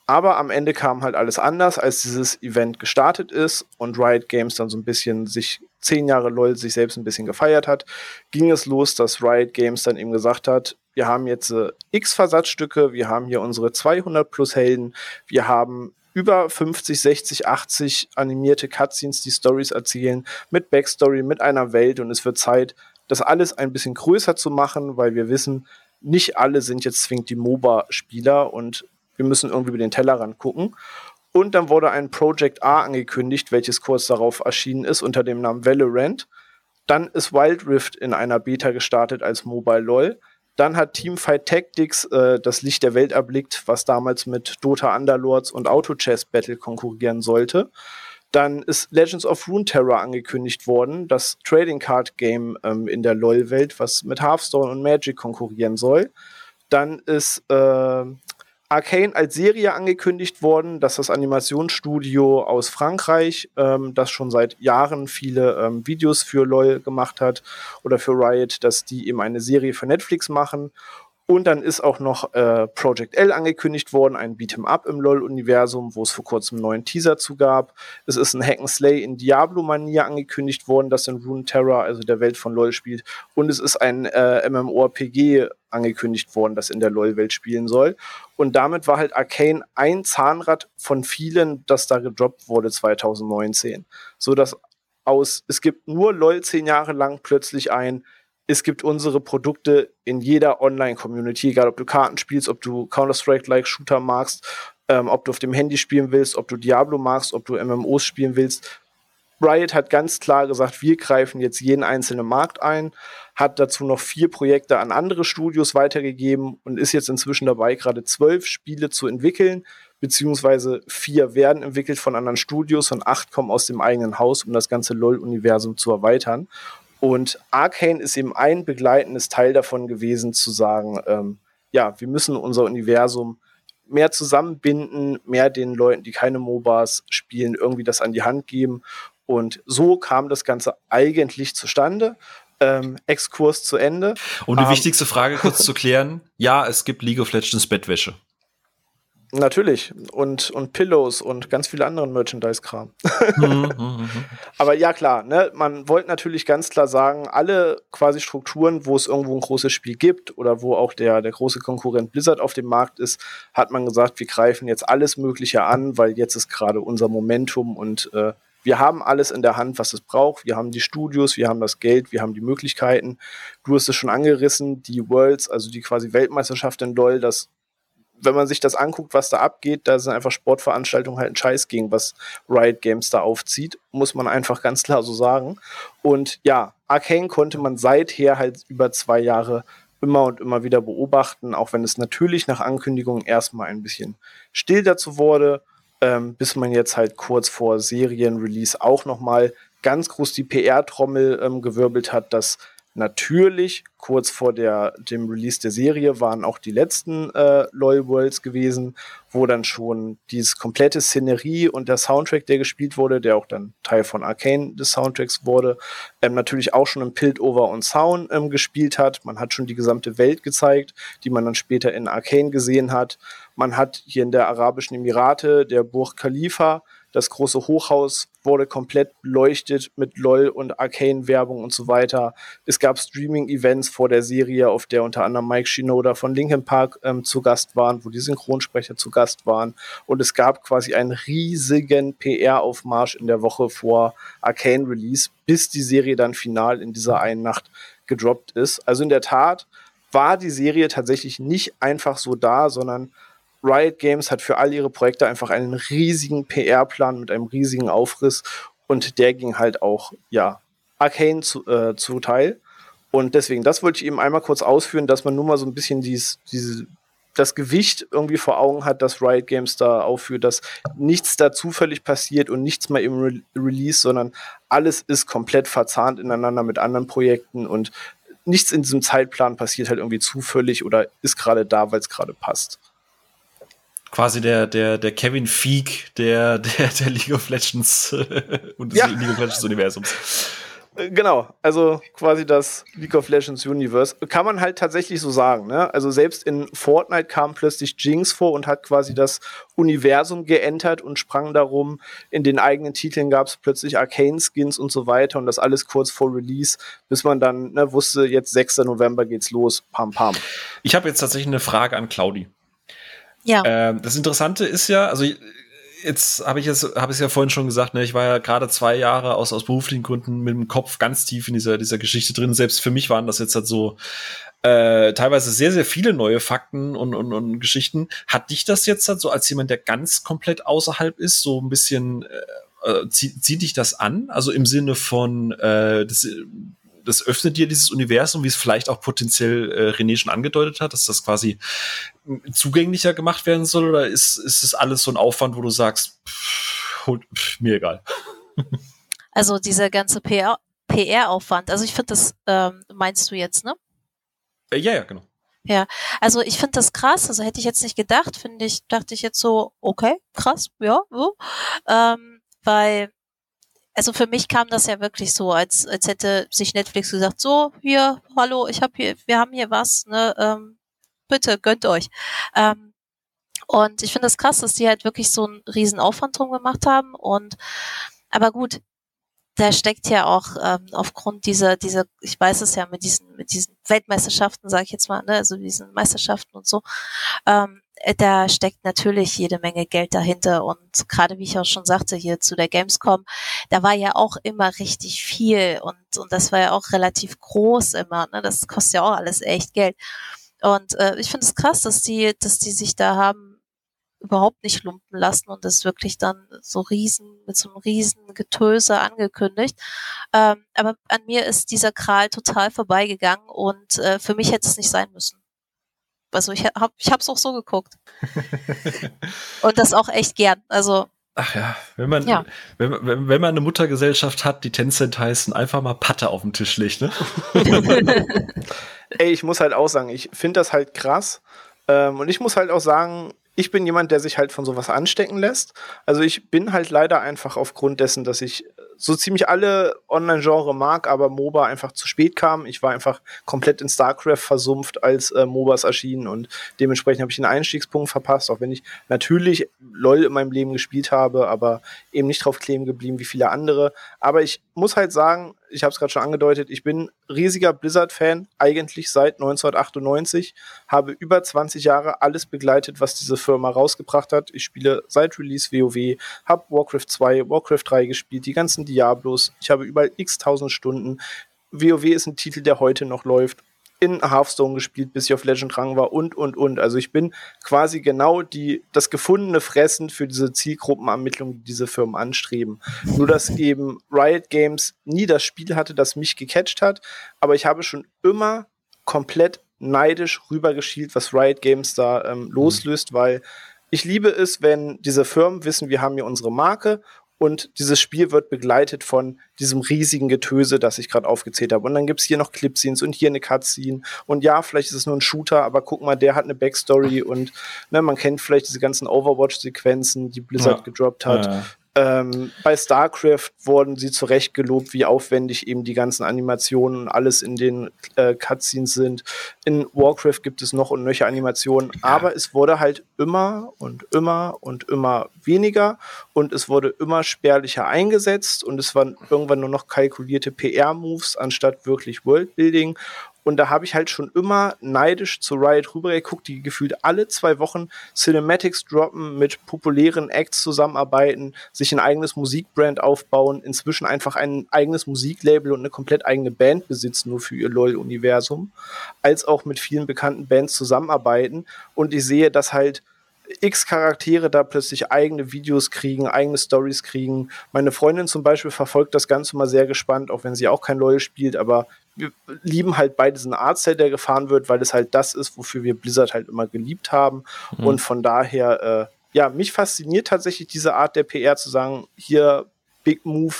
aber am Ende kam halt alles anders, als dieses Event gestartet ist und Riot Games dann so ein bisschen sich zehn Jahre LOL sich selbst ein bisschen gefeiert hat, ging es los, dass Riot Games dann eben gesagt hat, wir haben jetzt äh, x Versatzstücke, wir haben hier unsere 200 plus Helden, wir haben über 50, 60, 80 animierte Cutscenes, die Stories erzählen, mit Backstory, mit einer Welt und es wird Zeit, das alles ein bisschen größer zu machen, weil wir wissen, nicht alle sind jetzt zwingend die MOBA-Spieler und wir müssen irgendwie über den Tellerrand gucken. Und dann wurde ein Project A angekündigt, welches kurz darauf erschienen ist unter dem Namen Valorant. Dann ist Wild Rift in einer Beta gestartet als Mobile LOL. Dann hat Teamfight Tactics äh, das Licht der Welt erblickt, was damals mit Dota Underlords und Auto Chess Battle konkurrieren sollte. Dann ist Legends of Runeterra angekündigt worden, das Trading Card Game ähm, in der LoL-Welt, was mit Hearthstone und Magic konkurrieren soll. Dann ist äh, Arcane als Serie angekündigt worden, dass das Animationsstudio aus Frankreich, ähm, das schon seit Jahren viele ähm, Videos für LOL gemacht hat oder für Riot, dass die eben eine Serie für Netflix machen. Und dann ist auch noch äh, Project L angekündigt worden, ein Beat'em Up im LoL-Universum, wo es vor kurzem einen neuen Teaser zu gab. Es ist ein Hack'n'Slay in Diablo-Manier angekündigt worden, das in Runeterra, also der Welt von LoL, spielt. Und es ist ein äh, MMORPG angekündigt worden, das in der LoL-Welt spielen soll. Und damit war halt Arcane ein Zahnrad von vielen, das da gedroppt wurde 2019. So dass aus, es gibt nur LoL zehn Jahre lang plötzlich ein, es gibt unsere Produkte in jeder Online-Community, egal ob du Karten spielst, ob du Counter-Strike-like Shooter magst, ähm, ob du auf dem Handy spielen willst, ob du Diablo magst, ob du MMOs spielen willst. Riot hat ganz klar gesagt, wir greifen jetzt jeden einzelnen Markt ein, hat dazu noch vier Projekte an andere Studios weitergegeben und ist jetzt inzwischen dabei, gerade zwölf Spiele zu entwickeln, beziehungsweise vier werden entwickelt von anderen Studios und acht kommen aus dem eigenen Haus, um das ganze LOL-Universum zu erweitern. Und Arcane ist eben ein begleitendes Teil davon gewesen, zu sagen, ähm, ja, wir müssen unser Universum mehr zusammenbinden, mehr den Leuten, die keine MOBAs spielen, irgendwie das an die Hand geben. Und so kam das Ganze eigentlich zustande. Ähm, Exkurs zu Ende. Um die um, wichtigste Frage kurz zu klären, [laughs] ja, es gibt League of Legends Bettwäsche. Natürlich. Und, und Pillows und ganz viele andere Merchandise-Kram. Mhm, mhm, [laughs] mhm. Aber ja, klar, ne, man wollte natürlich ganz klar sagen, alle quasi Strukturen, wo es irgendwo ein großes Spiel gibt oder wo auch der, der große Konkurrent Blizzard auf dem Markt ist, hat man gesagt, wir greifen jetzt alles Mögliche an, weil jetzt ist gerade unser Momentum und äh, wir haben alles in der Hand, was es braucht. Wir haben die Studios, wir haben das Geld, wir haben die Möglichkeiten. Du hast es schon angerissen, die Worlds, also die quasi Weltmeisterschaft in LoL, das wenn man sich das anguckt, was da abgeht, da sind einfach Sportveranstaltungen halt ein Scheiß gegen, was Riot Games da aufzieht, muss man einfach [laughs] ganz klar so sagen. Und ja, Arcane konnte man seither halt über zwei Jahre immer und immer wieder beobachten, auch wenn es natürlich nach Ankündigung erstmal ein bisschen still dazu wurde, ähm, bis man jetzt halt kurz vor Serienrelease auch nochmal ganz groß die PR-Trommel ähm, gewirbelt hat, dass Natürlich, kurz vor der, dem Release der Serie waren auch die letzten äh, LOL Worlds gewesen, wo dann schon dieses komplette Szenerie und der Soundtrack, der gespielt wurde, der auch dann Teil von Arcane des Soundtracks wurde, ähm, natürlich auch schon im Piltover und Sound ähm, gespielt hat. Man hat schon die gesamte Welt gezeigt, die man dann später in Arcane gesehen hat. Man hat hier in der Arabischen Emirate der Burj Khalifa das große Hochhaus wurde komplett beleuchtet mit LOL und Arcane-Werbung und so weiter. Es gab Streaming-Events vor der Serie, auf der unter anderem Mike Shinoda von Linkin Park ähm, zu Gast waren, wo die Synchronsprecher zu Gast waren. Und es gab quasi einen riesigen PR-Aufmarsch in der Woche vor Arcane-Release, bis die Serie dann final in dieser einen Nacht gedroppt ist. Also in der Tat war die Serie tatsächlich nicht einfach so da, sondern Riot Games hat für all ihre Projekte einfach einen riesigen PR-Plan mit einem riesigen Aufriss und der ging halt auch, ja, Arcane zu, äh, zuteil. Und deswegen, das wollte ich eben einmal kurz ausführen, dass man nur mal so ein bisschen dies, diese, das Gewicht irgendwie vor Augen hat, dass Riot Games da aufführt, dass nichts da zufällig passiert und nichts mal im Re Release, sondern alles ist komplett verzahnt ineinander mit anderen Projekten und nichts in diesem Zeitplan passiert halt irgendwie zufällig oder ist gerade da, weil es gerade passt quasi der, der, der Kevin Feig der, [laughs] der, der League of Legends und des ja. League of Legends Universums. Äh, genau, also quasi das League of Legends Universe. Kann man halt tatsächlich so sagen. Ne? Also selbst in Fortnite kam plötzlich Jinx vor und hat quasi das Universum geentert und sprang darum. In den eigenen Titeln gab es plötzlich Arcane-Skins und so weiter und das alles kurz vor Release, bis man dann ne, wusste, jetzt 6. November geht's los. Pam, pam. Ich habe jetzt tatsächlich eine Frage an Claudi. Ja. Ähm, das Interessante ist ja, also jetzt habe ich es habe es ja vorhin schon gesagt, ne, ich war ja gerade zwei Jahre aus aus beruflichen Gründen mit dem Kopf ganz tief in dieser dieser Geschichte drin. Selbst für mich waren das jetzt halt so äh, teilweise sehr sehr viele neue Fakten und, und und Geschichten. Hat dich das jetzt halt so als jemand, der ganz komplett außerhalb ist, so ein bisschen äh, äh zieht, zieht dich das an? Also im Sinne von äh, das das öffnet dir dieses Universum, wie es vielleicht auch potenziell äh, René schon angedeutet hat, dass das quasi zugänglicher gemacht werden soll? Oder ist, ist es alles so ein Aufwand, wo du sagst, pff, pff, mir egal? Also dieser ganze PR-Aufwand, PR also ich finde das, ähm, meinst du jetzt, ne? Äh, ja, ja, genau. Ja, also ich finde das krass, also hätte ich jetzt nicht gedacht, finde ich, dachte ich jetzt so, okay, krass, ja, so. Ähm, weil also für mich kam das ja wirklich so, als, als hätte sich Netflix gesagt, so, hier, hallo, ich habe hier, wir haben hier was, ne, ähm, bitte gönnt euch. Ähm, und ich finde das krass, dass die halt wirklich so einen riesen Aufwand drum gemacht haben. Und aber gut, da steckt ja auch ähm, aufgrund dieser, dieser, ich weiß es ja mit diesen, mit diesen Weltmeisterschaften, sage ich jetzt mal, ne, also diesen Meisterschaften und so, ähm, äh, da steckt natürlich jede Menge Geld dahinter und gerade wie ich auch schon sagte hier zu der Gamescom, da war ja auch immer richtig viel und und das war ja auch relativ groß immer, ne? Das kostet ja auch alles echt Geld. Und äh, ich finde es krass, dass die, dass die sich da haben überhaupt nicht lumpen lassen und das wirklich dann so riesen mit so einem riesen Getöse angekündigt. Ähm, aber an mir ist dieser Kral total vorbeigegangen und äh, für mich hätte es nicht sein müssen. Also ich habe ich hab's auch so geguckt. [laughs] Und das auch echt gern. Also Ach ja, wenn man, ja. Wenn, wenn, wenn man eine Muttergesellschaft hat, die Tencent heißen, einfach mal Patte auf den Tisch legt, ne? [laughs] Ey, ich muss halt auch sagen, ich finde das halt krass. Ähm, und ich muss halt auch sagen, ich bin jemand, der sich halt von sowas anstecken lässt. Also ich bin halt leider einfach aufgrund dessen, dass ich so ziemlich alle Online-Genre mag, aber MOBA einfach zu spät kam. Ich war einfach komplett in StarCraft versumpft, als äh, MOBAs erschienen und dementsprechend habe ich den Einstiegspunkt verpasst, auch wenn ich natürlich LOL in meinem Leben gespielt habe, aber eben nicht drauf kleben geblieben wie viele andere. Aber ich muss halt sagen, ich habe es gerade schon angedeutet, ich bin riesiger Blizzard-Fan, eigentlich seit 1998, habe über 20 Jahre alles begleitet, was diese Firma rausgebracht hat. Ich spiele seit Release WoW, habe Warcraft 2, Warcraft 3 gespielt, die ganzen Diablos. Ich habe überall x tausend Stunden. WoW ist ein Titel, der heute noch läuft in Hearthstone gespielt, bis ich auf Legend Rang war und, und, und. Also ich bin quasi genau die, das gefundene Fressen für diese Zielgruppenermittlung, die diese Firmen anstreben. Nur, dass eben Riot Games nie das Spiel hatte, das mich gecatcht hat, aber ich habe schon immer komplett neidisch rübergeschielt, was Riot Games da ähm, loslöst, weil ich liebe es, wenn diese Firmen wissen, wir haben hier unsere Marke und dieses Spiel wird begleitet von diesem riesigen Getöse, das ich gerade aufgezählt habe. Und dann gibt's hier noch Clipscenes und hier eine Cutscene. Und ja, vielleicht ist es nur ein Shooter, aber guck mal, der hat eine Backstory und ne, man kennt vielleicht diese ganzen Overwatch-Sequenzen, die Blizzard ja. gedroppt hat. Ja. Ähm, bei StarCraft wurden sie zurecht gelobt, wie aufwendig eben die ganzen Animationen und alles in den äh, Cutscenes sind. In Warcraft gibt es noch und nöcher Animationen, ja. aber es wurde halt immer und immer und immer weniger und es wurde immer spärlicher eingesetzt und es waren irgendwann nur noch kalkulierte PR-Moves anstatt wirklich Worldbuilding und da habe ich halt schon immer neidisch zu Riot rübergeguckt, die gefühlt alle zwei Wochen Cinematics droppen, mit populären Acts zusammenarbeiten, sich ein eigenes Musikbrand aufbauen, inzwischen einfach ein eigenes Musiklabel und eine komplett eigene Band besitzen, nur für ihr LOL-Universum, als auch mit vielen bekannten Bands zusammenarbeiten. Und ich sehe, dass halt x Charaktere da plötzlich eigene Videos kriegen, eigene Stories kriegen. Meine Freundin zum Beispiel verfolgt das Ganze mal sehr gespannt, auch wenn sie auch kein LOL spielt, aber wir lieben halt beide diesen Artstyle, der gefahren wird, weil es halt das ist, wofür wir Blizzard halt immer geliebt haben. Mhm. Und von daher, äh, ja, mich fasziniert tatsächlich diese Art der PR zu sagen, hier Big Move,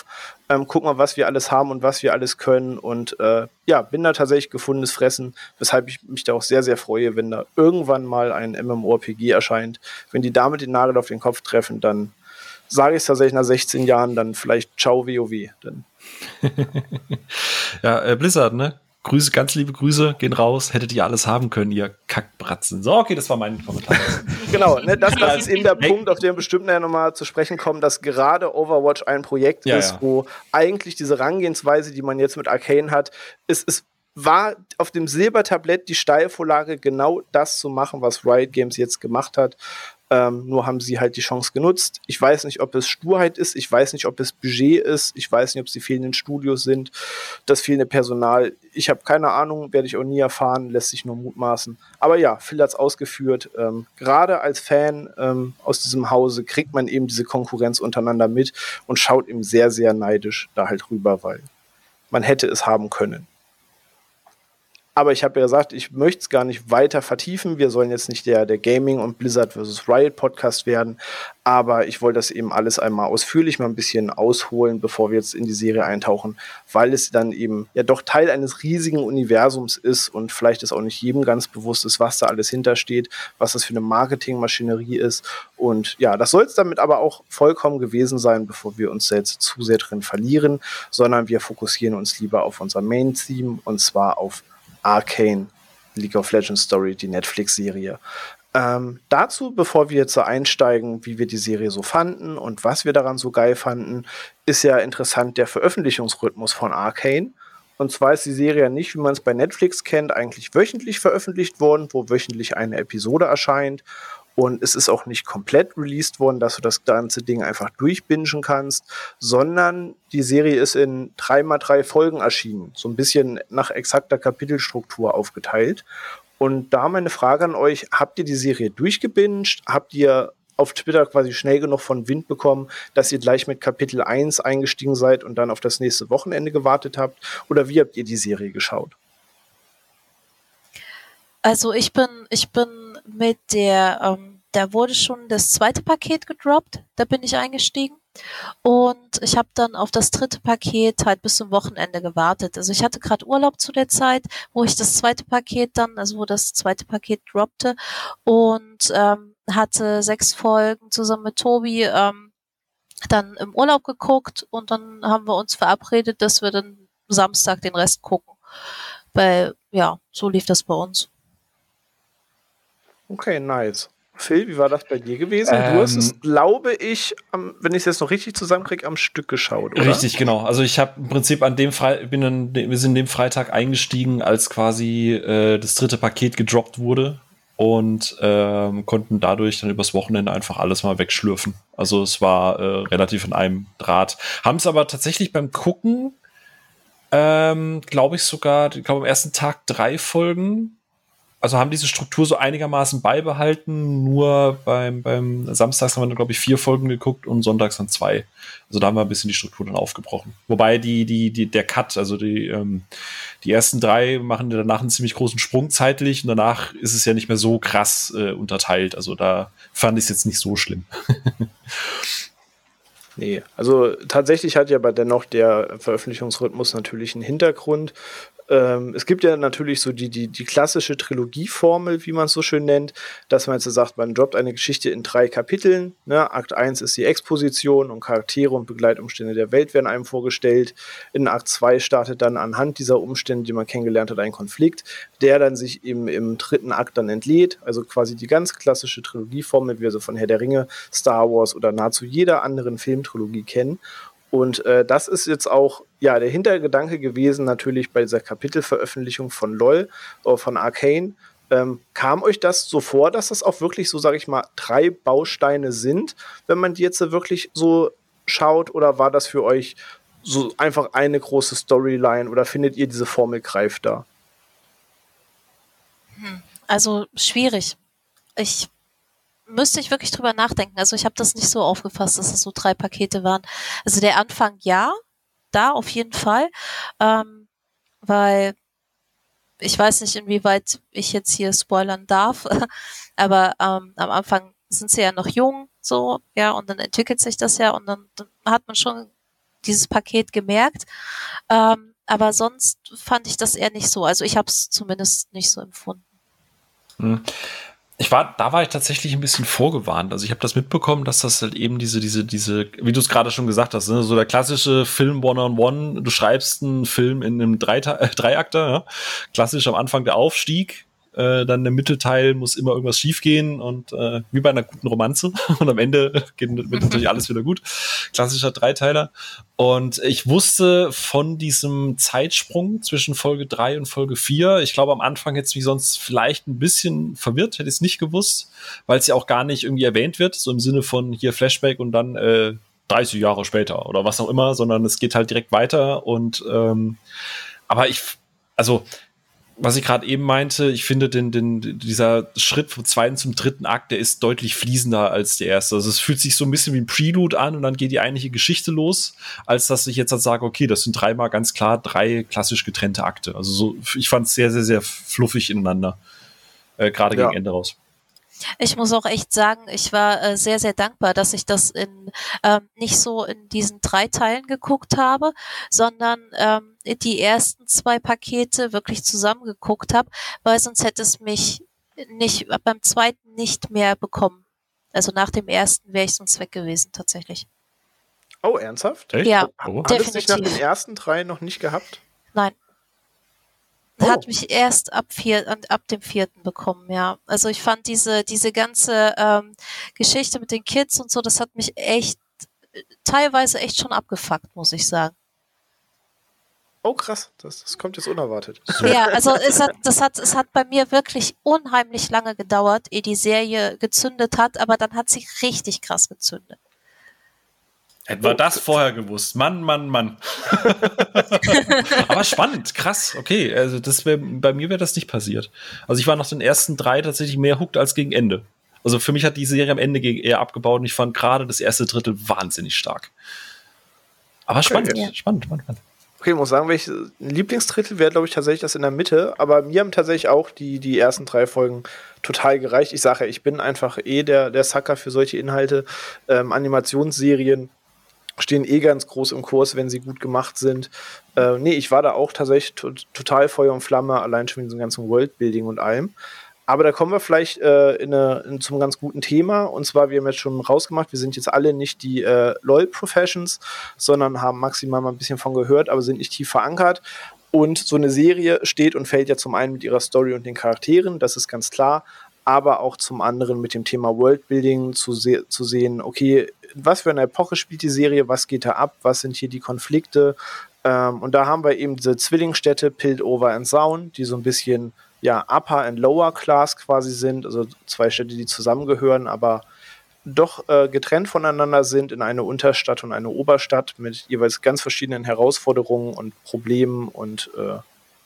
ähm, guck mal, was wir alles haben und was wir alles können. Und äh, ja, bin da tatsächlich gefundenes Fressen, weshalb ich mich da auch sehr, sehr freue, wenn da irgendwann mal ein MMORPG erscheint. Wenn die damit den Nagel auf den Kopf treffen, dann sage ich es tatsächlich nach 16 Jahren, dann vielleicht ciao WoW. Dann [laughs] ja, äh, Blizzard, ne? Grüße, ganz liebe Grüße, gehen raus. Hättet ihr alles haben können, ihr Kackbratzen. So, okay, das war mein Kommentar. [laughs] genau, ne, das, das ist eben der Punkt, auf den wir bestimmt nochmal zu sprechen kommen, dass gerade Overwatch ein Projekt ja, ist, ja. wo eigentlich diese Rangehensweise, die man jetzt mit Arcane hat, ist, ist war auf dem Silbertablett die Steilvorlage, genau das zu machen, was Riot Games jetzt gemacht hat. Ähm, nur haben sie halt die Chance genutzt. Ich weiß nicht, ob es Sturheit ist, ich weiß nicht, ob es Budget ist, ich weiß nicht, ob es die fehlenden Studios sind, das fehlende Personal. Ich habe keine Ahnung, werde ich auch nie erfahren, lässt sich nur mutmaßen. Aber ja, Phil hat es ausgeführt. Ähm, Gerade als Fan ähm, aus diesem Hause kriegt man eben diese Konkurrenz untereinander mit und schaut eben sehr, sehr neidisch da halt rüber, weil man hätte es haben können. Aber ich habe ja gesagt, ich möchte es gar nicht weiter vertiefen. Wir sollen jetzt nicht der, der Gaming und Blizzard vs. Riot Podcast werden. Aber ich wollte das eben alles einmal ausführlich mal ein bisschen ausholen, bevor wir jetzt in die Serie eintauchen, weil es dann eben ja doch Teil eines riesigen Universums ist und vielleicht ist auch nicht jedem ganz bewusst ist, was da alles hintersteht, was das für eine Marketingmaschinerie ist. Und ja, das soll es damit aber auch vollkommen gewesen sein, bevor wir uns jetzt zu sehr drin verlieren, sondern wir fokussieren uns lieber auf unser Main-Theme und zwar auf Arcane League of Legends Story, die Netflix-Serie. Ähm, dazu, bevor wir jetzt einsteigen, wie wir die Serie so fanden und was wir daran so geil fanden, ist ja interessant der Veröffentlichungsrhythmus von Arcane. Und zwar ist die Serie nicht, wie man es bei Netflix kennt, eigentlich wöchentlich veröffentlicht worden, wo wöchentlich eine Episode erscheint. Und es ist auch nicht komplett released worden, dass du das ganze Ding einfach durchbingen kannst, sondern die Serie ist in drei mal drei Folgen erschienen. So ein bisschen nach exakter Kapitelstruktur aufgeteilt. Und da meine Frage an euch, habt ihr die Serie durchgebinged? Habt ihr auf Twitter quasi schnell genug von Wind bekommen, dass ihr gleich mit Kapitel 1 eingestiegen seid und dann auf das nächste Wochenende gewartet habt? Oder wie habt ihr die Serie geschaut? Also ich bin, ich bin mit der, ähm, da wurde schon das zweite Paket gedroppt, da bin ich eingestiegen. Und ich habe dann auf das dritte Paket halt bis zum Wochenende gewartet. Also ich hatte gerade Urlaub zu der Zeit, wo ich das zweite Paket dann, also wo das zweite Paket droppte und ähm, hatte sechs Folgen zusammen mit Tobi ähm, dann im Urlaub geguckt und dann haben wir uns verabredet, dass wir dann Samstag den Rest gucken. Weil, ja, so lief das bei uns. Okay, nice. Phil, wie war das bei dir gewesen? Ähm, du hast es, ähm, glaube ich, am, wenn ich es jetzt noch richtig zusammenkriege, am Stück geschaut, oder? Richtig, genau. Also ich habe im Prinzip an dem Fre bin an, wir sind dem Freitag eingestiegen, als quasi äh, das dritte Paket gedroppt wurde und ähm, konnten dadurch dann übers Wochenende einfach alles mal wegschlürfen. Also es war äh, relativ in einem Draht. Haben es aber tatsächlich beim Gucken, ähm, glaube ich sogar, ich glaube am ersten Tag drei Folgen also haben diese Struktur so einigermaßen beibehalten. Nur beim, beim Samstags haben wir, glaube ich, vier Folgen geguckt und sonntags dann zwei. Also da haben wir ein bisschen die Struktur dann aufgebrochen. Wobei die, die, die, der Cut, also die, ähm, die ersten drei machen danach einen ziemlich großen Sprung zeitlich und danach ist es ja nicht mehr so krass äh, unterteilt. Also da fand ich es jetzt nicht so schlimm. [laughs] Nee, also tatsächlich hat ja aber dennoch der Veröffentlichungsrhythmus natürlich einen Hintergrund ähm, es gibt ja natürlich so die, die, die klassische Trilogieformel, wie man es so schön nennt, dass man jetzt sagt, man droppt eine Geschichte in drei Kapiteln. Ne? Akt 1 ist die Exposition und Charaktere und Begleitumstände der Welt werden einem vorgestellt. In Akt 2 startet dann anhand dieser Umstände, die man kennengelernt hat, ein Konflikt, der dann sich im, im dritten Akt dann entlädt. Also quasi die ganz klassische Trilogieformel, wie wir sie von Herr der Ringe, Star Wars oder nahezu jeder anderen Filmtrilogie kennen. Und äh, das ist jetzt auch ja der Hintergedanke gewesen, natürlich bei dieser Kapitelveröffentlichung von LOL, äh, von Arcane. Ähm, kam euch das so vor, dass das auch wirklich so, sage ich mal, drei Bausteine sind, wenn man die jetzt wirklich so schaut, oder war das für euch so einfach eine große Storyline oder findet ihr diese Formel greift da? Also schwierig. Ich müsste ich wirklich drüber nachdenken. Also ich habe das nicht so aufgefasst, dass es so drei Pakete waren. Also der Anfang ja, da auf jeden Fall, ähm, weil ich weiß nicht, inwieweit ich jetzt hier spoilern darf, [laughs] aber ähm, am Anfang sind sie ja noch jung, so, ja, und dann entwickelt sich das ja und dann, dann hat man schon dieses Paket gemerkt. Ähm, aber sonst fand ich das eher nicht so. Also ich habe es zumindest nicht so empfunden. Hm ich war, da war ich tatsächlich ein bisschen vorgewarnt. Also ich habe das mitbekommen, dass das halt eben diese, diese, diese, wie du es gerade schon gesagt hast, ne? so der klassische Film One-on-One. -on -One. Du schreibst einen Film in einem Dreite äh, [laughs] Dreiakter, ja? klassisch am Anfang der Aufstieg, äh, dann der Mittelteil muss immer irgendwas schiefgehen und äh, wie bei einer guten Romanze [laughs] und am Ende [laughs] geht, wird [laughs] natürlich alles wieder gut. Klassischer Dreiteiler. Und ich wusste von diesem Zeitsprung zwischen Folge 3 und Folge 4, ich glaube am Anfang hätte es mich sonst vielleicht ein bisschen verwirrt, hätte ich es nicht gewusst, weil es ja auch gar nicht irgendwie erwähnt wird, so im Sinne von hier Flashback und dann äh, 30 Jahre später oder was auch immer, sondern es geht halt direkt weiter und ähm, aber ich, also was ich gerade eben meinte, ich finde den, den, dieser Schritt vom zweiten zum dritten Akt, der ist deutlich fließender als der erste. Also es fühlt sich so ein bisschen wie ein Prelude an und dann geht die eigentliche Geschichte los, als dass ich jetzt halt sage, okay, das sind dreimal ganz klar drei klassisch getrennte Akte. Also so, ich fand es sehr, sehr, sehr fluffig ineinander. Äh, gerade ja. gegen Ende raus. Ich muss auch echt sagen, ich war äh, sehr, sehr dankbar, dass ich das in ähm, nicht so in diesen drei Teilen geguckt habe, sondern ähm, die ersten zwei Pakete wirklich zusammengeguckt habe, weil sonst hätte es mich nicht beim zweiten nicht mehr bekommen. Also nach dem ersten wäre ich sonst weg gewesen, tatsächlich. Oh, ernsthaft? Echt? Ja, oh. Hat definitiv. es dich nach den ersten drei noch nicht gehabt? Nein. Oh. Hat mich erst ab, vier, ab dem vierten bekommen, ja. Also ich fand diese, diese ganze ähm, Geschichte mit den Kids und so, das hat mich echt teilweise echt schon abgefuckt, muss ich sagen. Oh krass, das, das kommt jetzt unerwartet. Ja, also es hat, das hat, es hat bei mir wirklich unheimlich lange gedauert, ehe die Serie gezündet hat, aber dann hat sie richtig krass gezündet. Hätten wir oh. das vorher gewusst. Mann, Mann, Mann. [laughs] Aber spannend, krass. Okay, also das wär, bei mir wäre das nicht passiert. Also ich war nach den ersten drei tatsächlich mehr hooked als gegen Ende. Also für mich hat die Serie am Ende eher abgebaut und ich fand gerade das erste Drittel wahnsinnig stark. Aber spannend, okay. spannend, spannend, spannend. Okay, ich muss sagen, welches Lieblingsdrittel wäre, glaube ich, tatsächlich das in der Mitte. Aber mir haben tatsächlich auch die, die ersten drei Folgen total gereicht. Ich sage, ich bin einfach eh der, der Sucker für solche Inhalte. Ähm, Animationsserien stehen eh ganz groß im Kurs, wenn sie gut gemacht sind. Äh, nee, ich war da auch tatsächlich total Feuer und Flamme, allein schon mit diesem ganzen Worldbuilding und allem. Aber da kommen wir vielleicht äh, in eine, in, zum ganz guten Thema. Und zwar, wir haben jetzt schon rausgemacht, wir sind jetzt alle nicht die äh, LOL-Professions, sondern haben maximal mal ein bisschen von gehört, aber sind nicht tief verankert. Und so eine Serie steht und fällt ja zum einen mit ihrer Story und den Charakteren, das ist ganz klar, aber auch zum anderen mit dem Thema Worldbuilding zu, se zu sehen, okay, was für eine Epoche spielt die Serie, was geht da ab, was sind hier die Konflikte. Ähm, und da haben wir eben diese Zwillingsstädte Piltover and Sound, die so ein bisschen ja, Upper and Lower Class quasi sind, also zwei Städte, die zusammengehören, aber doch äh, getrennt voneinander sind in eine Unterstadt und eine Oberstadt mit jeweils ganz verschiedenen Herausforderungen und Problemen und äh,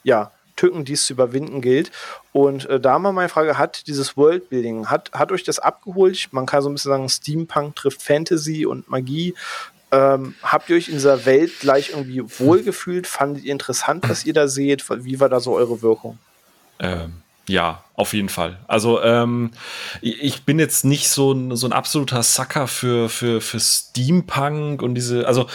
ja, Tücken, die es zu überwinden gilt. Und äh, da mal meine Frage, hat dieses Worldbuilding, hat, hat euch das abgeholt? Man kann so ein bisschen sagen, Steampunk trifft Fantasy und Magie. Ähm, habt ihr euch in dieser Welt gleich irgendwie wohlgefühlt? Fandet ihr interessant, was ihr da seht? Wie war da so eure Wirkung? Ähm, Ja, auf jeden Fall. Also ähm, ich bin jetzt nicht so ein, so ein absoluter Sucker für, für, für Steampunk und diese, also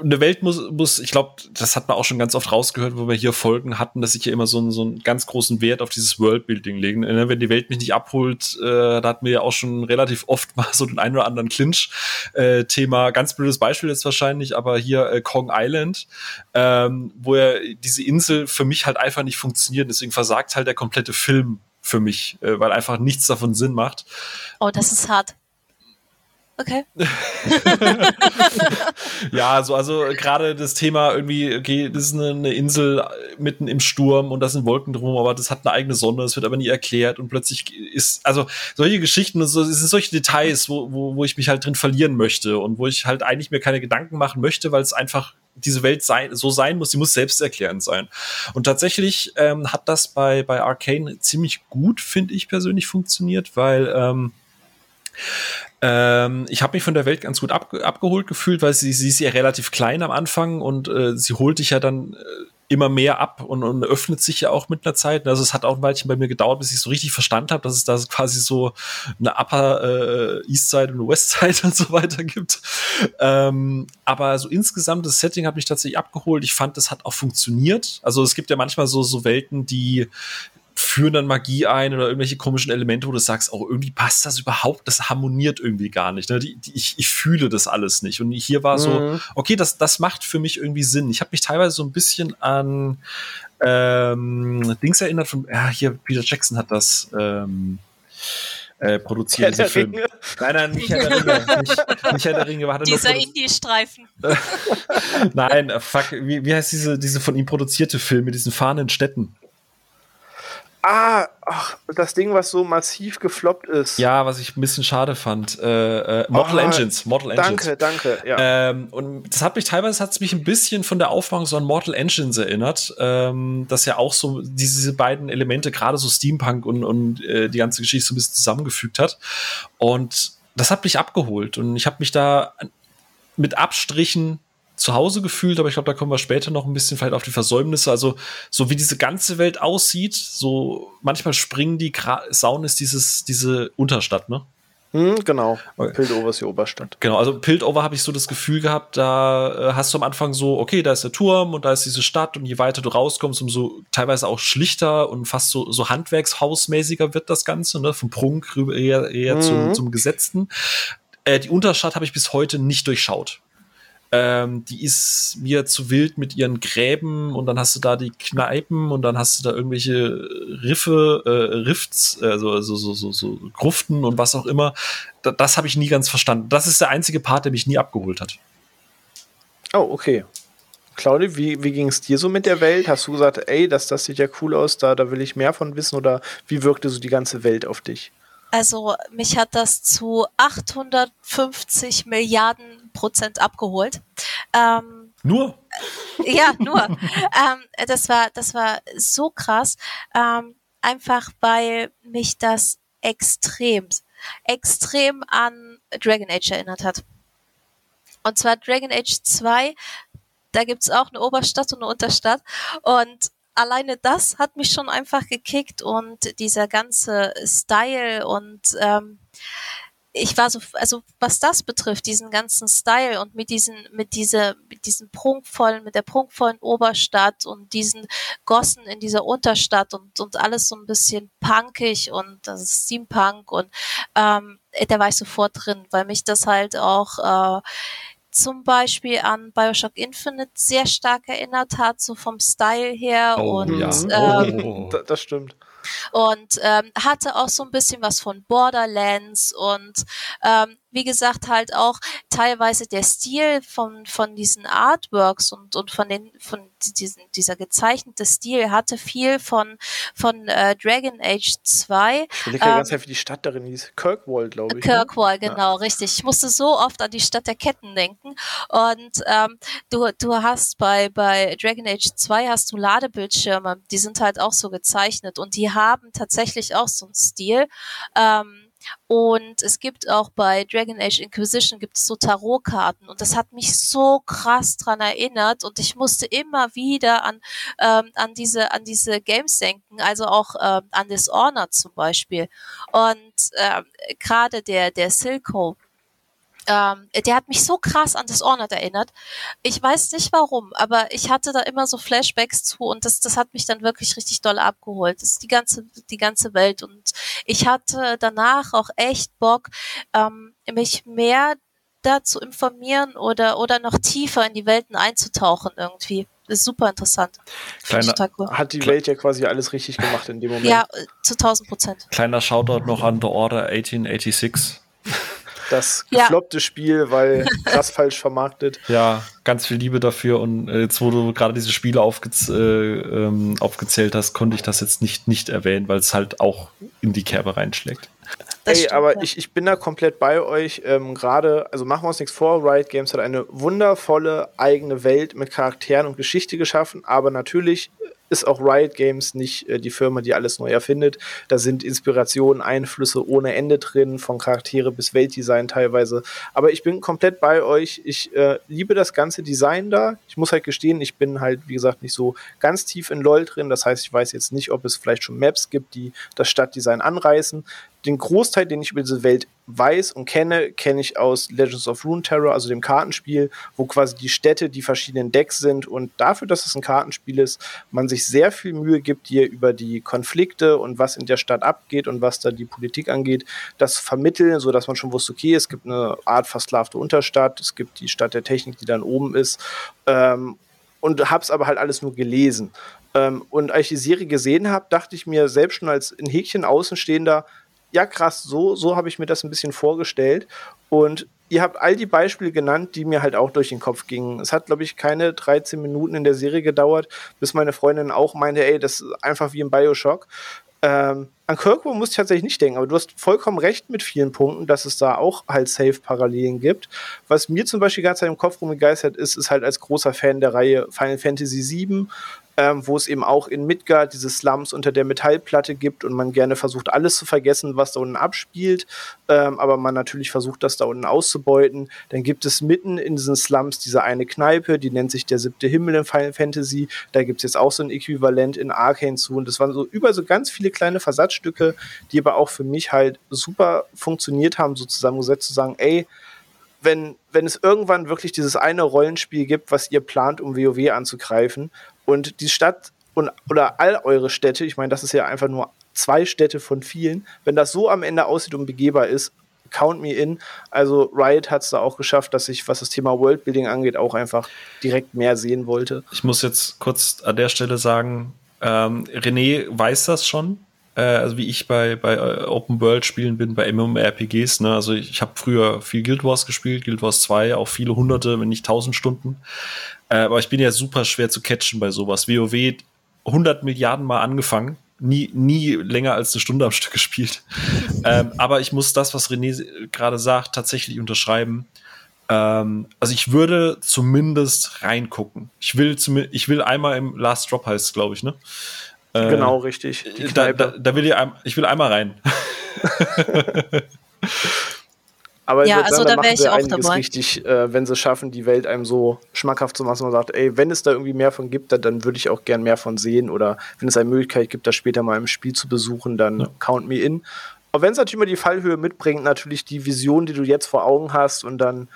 eine Welt muss, muss ich glaube, das hat man auch schon ganz oft rausgehört, wo wir hier Folgen hatten, dass ich hier immer so, einen, so einen ganz großen Wert auf dieses Worldbuilding legen. Ne, wenn die Welt mich nicht abholt, äh, da hatten wir ja auch schon relativ oft [laughs] mal so den einen oder anderen Clinch-Thema. Äh, ganz blödes Beispiel jetzt wahrscheinlich, aber hier äh, Kong Island, ähm, wo ja diese Insel für mich halt einfach nicht funktioniert. Deswegen versagt halt der komplette Film für mich, äh, weil einfach nichts davon Sinn macht. Oh, das ist hart. Okay. [laughs] ja, so, also gerade das Thema irgendwie, okay, das ist eine, eine, Insel mitten im Sturm und da sind Wolken drum, aber das hat eine eigene Sonne, das wird aber nie erklärt und plötzlich ist, also solche Geschichten, so, es sind solche Details, wo, wo, wo ich mich halt drin verlieren möchte und wo ich halt eigentlich mir keine Gedanken machen möchte, weil es einfach diese Welt sein, so sein muss, sie muss selbsterklärend sein. Und tatsächlich ähm, hat das bei, bei Arcane ziemlich gut, finde ich persönlich, funktioniert, weil ähm, ähm, ich habe mich von der Welt ganz gut ab, abgeholt gefühlt, weil sie, sie ist ja relativ klein am Anfang und äh, sie holt dich ja dann äh, immer mehr ab und, und öffnet sich ja auch mit einer Zeit. Also es hat auch ein Weilchen bei mir gedauert, bis ich so richtig verstanden habe, dass es da quasi so eine Upper äh, East Side und eine West Side [laughs] und so weiter gibt. Ähm, aber so insgesamt das Setting hat mich tatsächlich abgeholt. Ich fand, das hat auch funktioniert. Also es gibt ja manchmal so so Welten, die führen dann Magie ein oder irgendwelche komischen Elemente, wo du sagst, auch oh, irgendwie passt das überhaupt, das harmoniert irgendwie gar nicht. Ne? Die, die, ich, ich fühle das alles nicht. Und hier war mhm. so, okay, das, das macht für mich irgendwie Sinn. Ich habe mich teilweise so ein bisschen an ähm, Dings erinnert von, ja, hier, Peter Jackson hat das. Ähm, äh, produziert, dieser Film. Ringe. Nein, nein, nicht Herr der Ringe. Nicht, nicht Herr der Ringe. War Dieser Indie-Streifen. [laughs] nein, fuck, wie, wie heißt diese, diese von ihm produzierte Film mit diesen fahrenden Städten? Ah, ach, das Ding, was so massiv gefloppt ist. Ja, was ich ein bisschen schade fand. Äh, äh, Mortal oh, Engines. Mortal Engines. Danke, danke. Ja. Ähm, und das hat mich teilweise hat's mich ein bisschen von der Aufmachung so an Mortal Engines erinnert, ähm, dass ja auch so diese beiden Elemente, gerade so Steampunk und, und äh, die ganze Geschichte so ein bisschen zusammengefügt hat. Und das hat mich abgeholt und ich habe mich da mit Abstrichen zu Hause gefühlt, aber ich glaube, da kommen wir später noch ein bisschen vielleicht auf die Versäumnisse. Also, so wie diese ganze Welt aussieht, so manchmal springen die Gra Saun ist dieses, diese Unterstadt, ne? Hm, genau. Okay. Piltover ist die Oberstadt. Genau, also Piltover habe ich so das Gefühl gehabt, da äh, hast du am Anfang so, okay, da ist der Turm und da ist diese Stadt und je weiter du rauskommst, umso teilweise auch schlichter und fast so, so handwerkshausmäßiger wird das Ganze, ne? Vom Prunk rüber eher, eher mhm. zum, zum Gesetzten. Äh, die Unterstadt habe ich bis heute nicht durchschaut. Ähm, die ist mir zu wild mit ihren Gräben und dann hast du da die Kneipen und dann hast du da irgendwelche Riffe, äh, Rifts, also, also so, so, so Gruften und was auch immer. Da, das habe ich nie ganz verstanden. Das ist der einzige Part, der mich nie abgeholt hat. Oh, okay. Claudia, wie, wie ging es dir so mit der Welt? Hast du gesagt, ey, das, das sieht ja cool aus, da, da will ich mehr von wissen oder wie wirkte so die ganze Welt auf dich? Also mich hat das zu 850 Milliarden Prozent abgeholt. Ähm, nur? Ja, nur. ähm, das war, das war so krass. Ähm, einfach weil mich das extrem, extrem an Dragon Age erinnert hat. Und zwar Dragon Age 2, da gibt's auch eine Oberstadt und eine Unterstadt. Und alleine das hat mich schon einfach gekickt und dieser ganze Style und ähm, ich war so, also was das betrifft, diesen ganzen Style und mit diesen, mit dieser, mit diesen prunkvollen, mit der prunkvollen Oberstadt und diesen Gossen in dieser Unterstadt und, und alles so ein bisschen punkig und das ist Steampunk und ähm, da war ich sofort drin, weil mich das halt auch äh, zum Beispiel an Bioshock Infinite sehr stark erinnert hat, so vom Style her. Oh, und ja. ähm, oh. das stimmt und ähm, hatte auch so ein bisschen was von Borderlands und ähm, wie gesagt halt auch teilweise der Stil von von diesen Artworks und und von den von diesen dieser gezeichnete Stil hatte viel von von äh, Dragon Age 2. Ich ähm, ganz heftig die Stadt darin hieß Kirkwall, glaube ich. Ne? Kirkwall, ne? genau, ja. richtig. Ich musste so oft an die Stadt der Ketten denken und ähm, du du hast bei bei Dragon Age 2 hast du Ladebildschirme, die sind halt auch so gezeichnet und die haben tatsächlich auch so einen Stil. Ähm, und es gibt auch bei Dragon Age Inquisition gibt es so Tarotkarten. Und das hat mich so krass dran erinnert. Und ich musste immer wieder an, ähm, an diese, an diese Games denken, also auch ähm, an Dishonored zum Beispiel. Und ähm, gerade der, der Silco, ähm, der hat mich so krass an Dishonored erinnert. Ich weiß nicht warum, aber ich hatte da immer so Flashbacks zu und das, das hat mich dann wirklich richtig doll abgeholt. Das ist die ganze, die ganze Welt und ich hatte danach auch echt Bock, ähm, mich mehr da zu informieren oder, oder noch tiefer in die Welten einzutauchen irgendwie. Das ist super interessant. Kleiner, cool. Hat die Welt ja quasi alles richtig gemacht in dem Moment. Ja, zu 1000 Prozent. Kleiner Shoutout noch an The Order 1886 das [laughs] gefloppte ja. Spiel, weil [laughs] krass falsch vermarktet. Ja, ganz viel Liebe dafür. Und äh, jetzt, wo du gerade diese Spiele aufgez äh, ähm, aufgezählt hast, konnte ich das jetzt nicht, nicht erwähnen, weil es halt auch in die Kerbe reinschlägt. Ey, stimmt, aber ja. ich, ich bin da komplett bei euch. Ähm, Gerade, also machen wir uns nichts vor, Riot Games hat eine wundervolle eigene Welt mit Charakteren und Geschichte geschaffen, aber natürlich ist auch Riot Games nicht äh, die Firma, die alles neu erfindet. Da sind Inspirationen, Einflüsse ohne Ende drin, von Charaktere bis Weltdesign teilweise. Aber ich bin komplett bei euch. Ich äh, liebe das ganze Design da. Ich muss halt gestehen, ich bin halt, wie gesagt, nicht so ganz tief in LOL drin. Das heißt, ich weiß jetzt nicht, ob es vielleicht schon Maps gibt, die das Stadtdesign anreißen den Großteil, den ich über diese Welt weiß und kenne, kenne ich aus Legends of Runeterror, also dem Kartenspiel, wo quasi die Städte die verschiedenen Decks sind und dafür, dass es ein Kartenspiel ist, man sich sehr viel Mühe gibt, dir über die Konflikte und was in der Stadt abgeht und was da die Politik angeht, das vermitteln, so dass man schon wusste, okay, es gibt eine Art versklavte Unterstadt, es gibt die Stadt der Technik, die dann oben ist ähm, und hab's aber halt alles nur gelesen. Ähm, und als ich die Serie gesehen habe, dachte ich mir selbst schon als ein Häkchen Außenstehender, ja krass, so, so habe ich mir das ein bisschen vorgestellt. Und ihr habt all die Beispiele genannt, die mir halt auch durch den Kopf gingen. Es hat, glaube ich, keine 13 Minuten in der Serie gedauert, bis meine Freundin auch meinte, ey, das ist einfach wie im Bioshock. Ähm, an Kirkwood muss ich tatsächlich nicht denken, aber du hast vollkommen recht mit vielen Punkten, dass es da auch halt Safe-Parallelen gibt. Was mir zum Beispiel ganz im Kopf rumgegeistert ist, ist halt als großer Fan der Reihe Final Fantasy VII ähm, wo es eben auch in Midgard diese Slums unter der Metallplatte gibt und man gerne versucht, alles zu vergessen, was da unten abspielt, ähm, aber man natürlich versucht, das da unten auszubeuten. Dann gibt es mitten in diesen Slums diese eine Kneipe, die nennt sich der siebte Himmel in Final Fantasy. Da gibt es jetzt auch so ein Äquivalent in Arcane zu und das waren so über so ganz viele kleine Versatzstücke, die aber auch für mich halt super funktioniert haben, so zusammengesetzt zu sagen, ey, wenn, wenn es irgendwann wirklich dieses eine Rollenspiel gibt, was ihr plant, um WoW anzugreifen, und die Stadt und, oder all eure Städte, ich meine, das ist ja einfach nur zwei Städte von vielen, wenn das so am Ende aussieht und begehbar ist, count me in. Also Riot hat es da auch geschafft, dass ich, was das Thema Worldbuilding angeht, auch einfach direkt mehr sehen wollte. Ich muss jetzt kurz an der Stelle sagen, ähm, René weiß das schon, äh, also wie ich bei, bei äh, Open World Spielen bin, bei MMORPGs. Ne? Also ich, ich habe früher viel Guild Wars gespielt, Guild Wars 2, auch viele hunderte, wenn nicht tausend Stunden. Äh, aber ich bin ja super schwer zu catchen bei sowas. WoW 100 Milliarden Mal angefangen. Nie, nie länger als eine Stunde am Stück [laughs] gespielt. ähm, aber ich muss das, was René gerade sagt, tatsächlich unterschreiben. Ähm, also ich würde zumindest reingucken. Ich will, ich will einmal im Last Drop heißt glaube ich, ne? Äh, genau, richtig. Da, da, da, will ich, ich will einmal rein. [laughs] Aber ja, also da wäre ich auch dabei. richtig, äh, wenn sie es schaffen, die Welt einem so schmackhaft zu machen, man sagt, ey, wenn es da irgendwie mehr von gibt, dann, dann würde ich auch gern mehr von sehen. Oder wenn es eine Möglichkeit gibt, das später mal im Spiel zu besuchen, dann ja. count me in. Aber wenn es natürlich immer die Fallhöhe mitbringt, natürlich die Vision, die du jetzt vor Augen hast und dann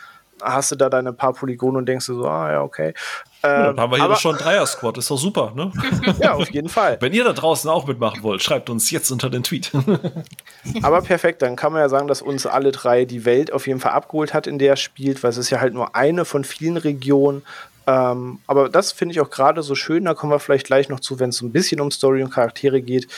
hast du da deine paar Polygone und denkst du so, ah ja, okay. Ja, dann haben wir hier aber, schon Dreier-Squad, ist doch super, ne? [laughs] ja, auf jeden Fall. Wenn ihr da draußen auch mitmachen wollt, schreibt uns jetzt unter den Tweet. [laughs] aber perfekt, dann kann man ja sagen, dass uns alle drei die Welt auf jeden Fall abgeholt hat, in der er spielt, weil es ist ja halt nur eine von vielen Regionen. Ähm, aber das finde ich auch gerade so schön, da kommen wir vielleicht gleich noch zu, wenn es so ein bisschen um Story und Charaktere geht,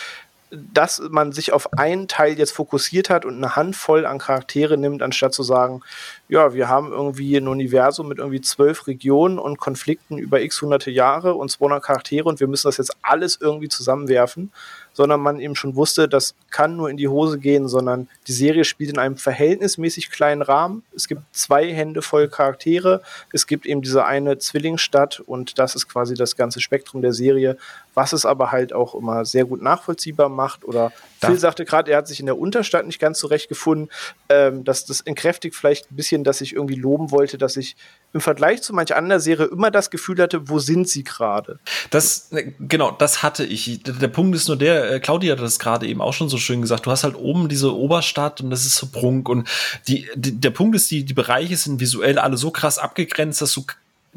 dass man sich auf einen Teil jetzt fokussiert hat und eine Handvoll an Charaktere nimmt, anstatt zu sagen, ja, wir haben irgendwie ein Universum mit irgendwie zwölf Regionen und Konflikten über x hunderte Jahre und 200 Charaktere und wir müssen das jetzt alles irgendwie zusammenwerfen sondern man eben schon wusste, das kann nur in die Hose gehen, sondern die Serie spielt in einem verhältnismäßig kleinen Rahmen. Es gibt zwei Hände voll Charaktere, es gibt eben diese eine Zwillingsstadt und das ist quasi das ganze Spektrum der Serie, was es aber halt auch immer sehr gut nachvollziehbar macht. Oder da Phil sagte gerade, er hat sich in der Unterstadt nicht ganz zurechtgefunden. Ähm, dass das entkräftigt vielleicht ein bisschen, dass ich irgendwie loben wollte, dass ich im Vergleich zu manch anderer Serie immer das Gefühl hatte, wo sind sie gerade? Das, ne, genau, das hatte ich. Der Punkt ist nur der, äh, Claudia hat das gerade eben auch schon so schön gesagt, du hast halt oben diese Oberstadt und das ist so Prunk und die, die der Punkt ist, die, die Bereiche sind visuell alle so krass abgegrenzt, dass du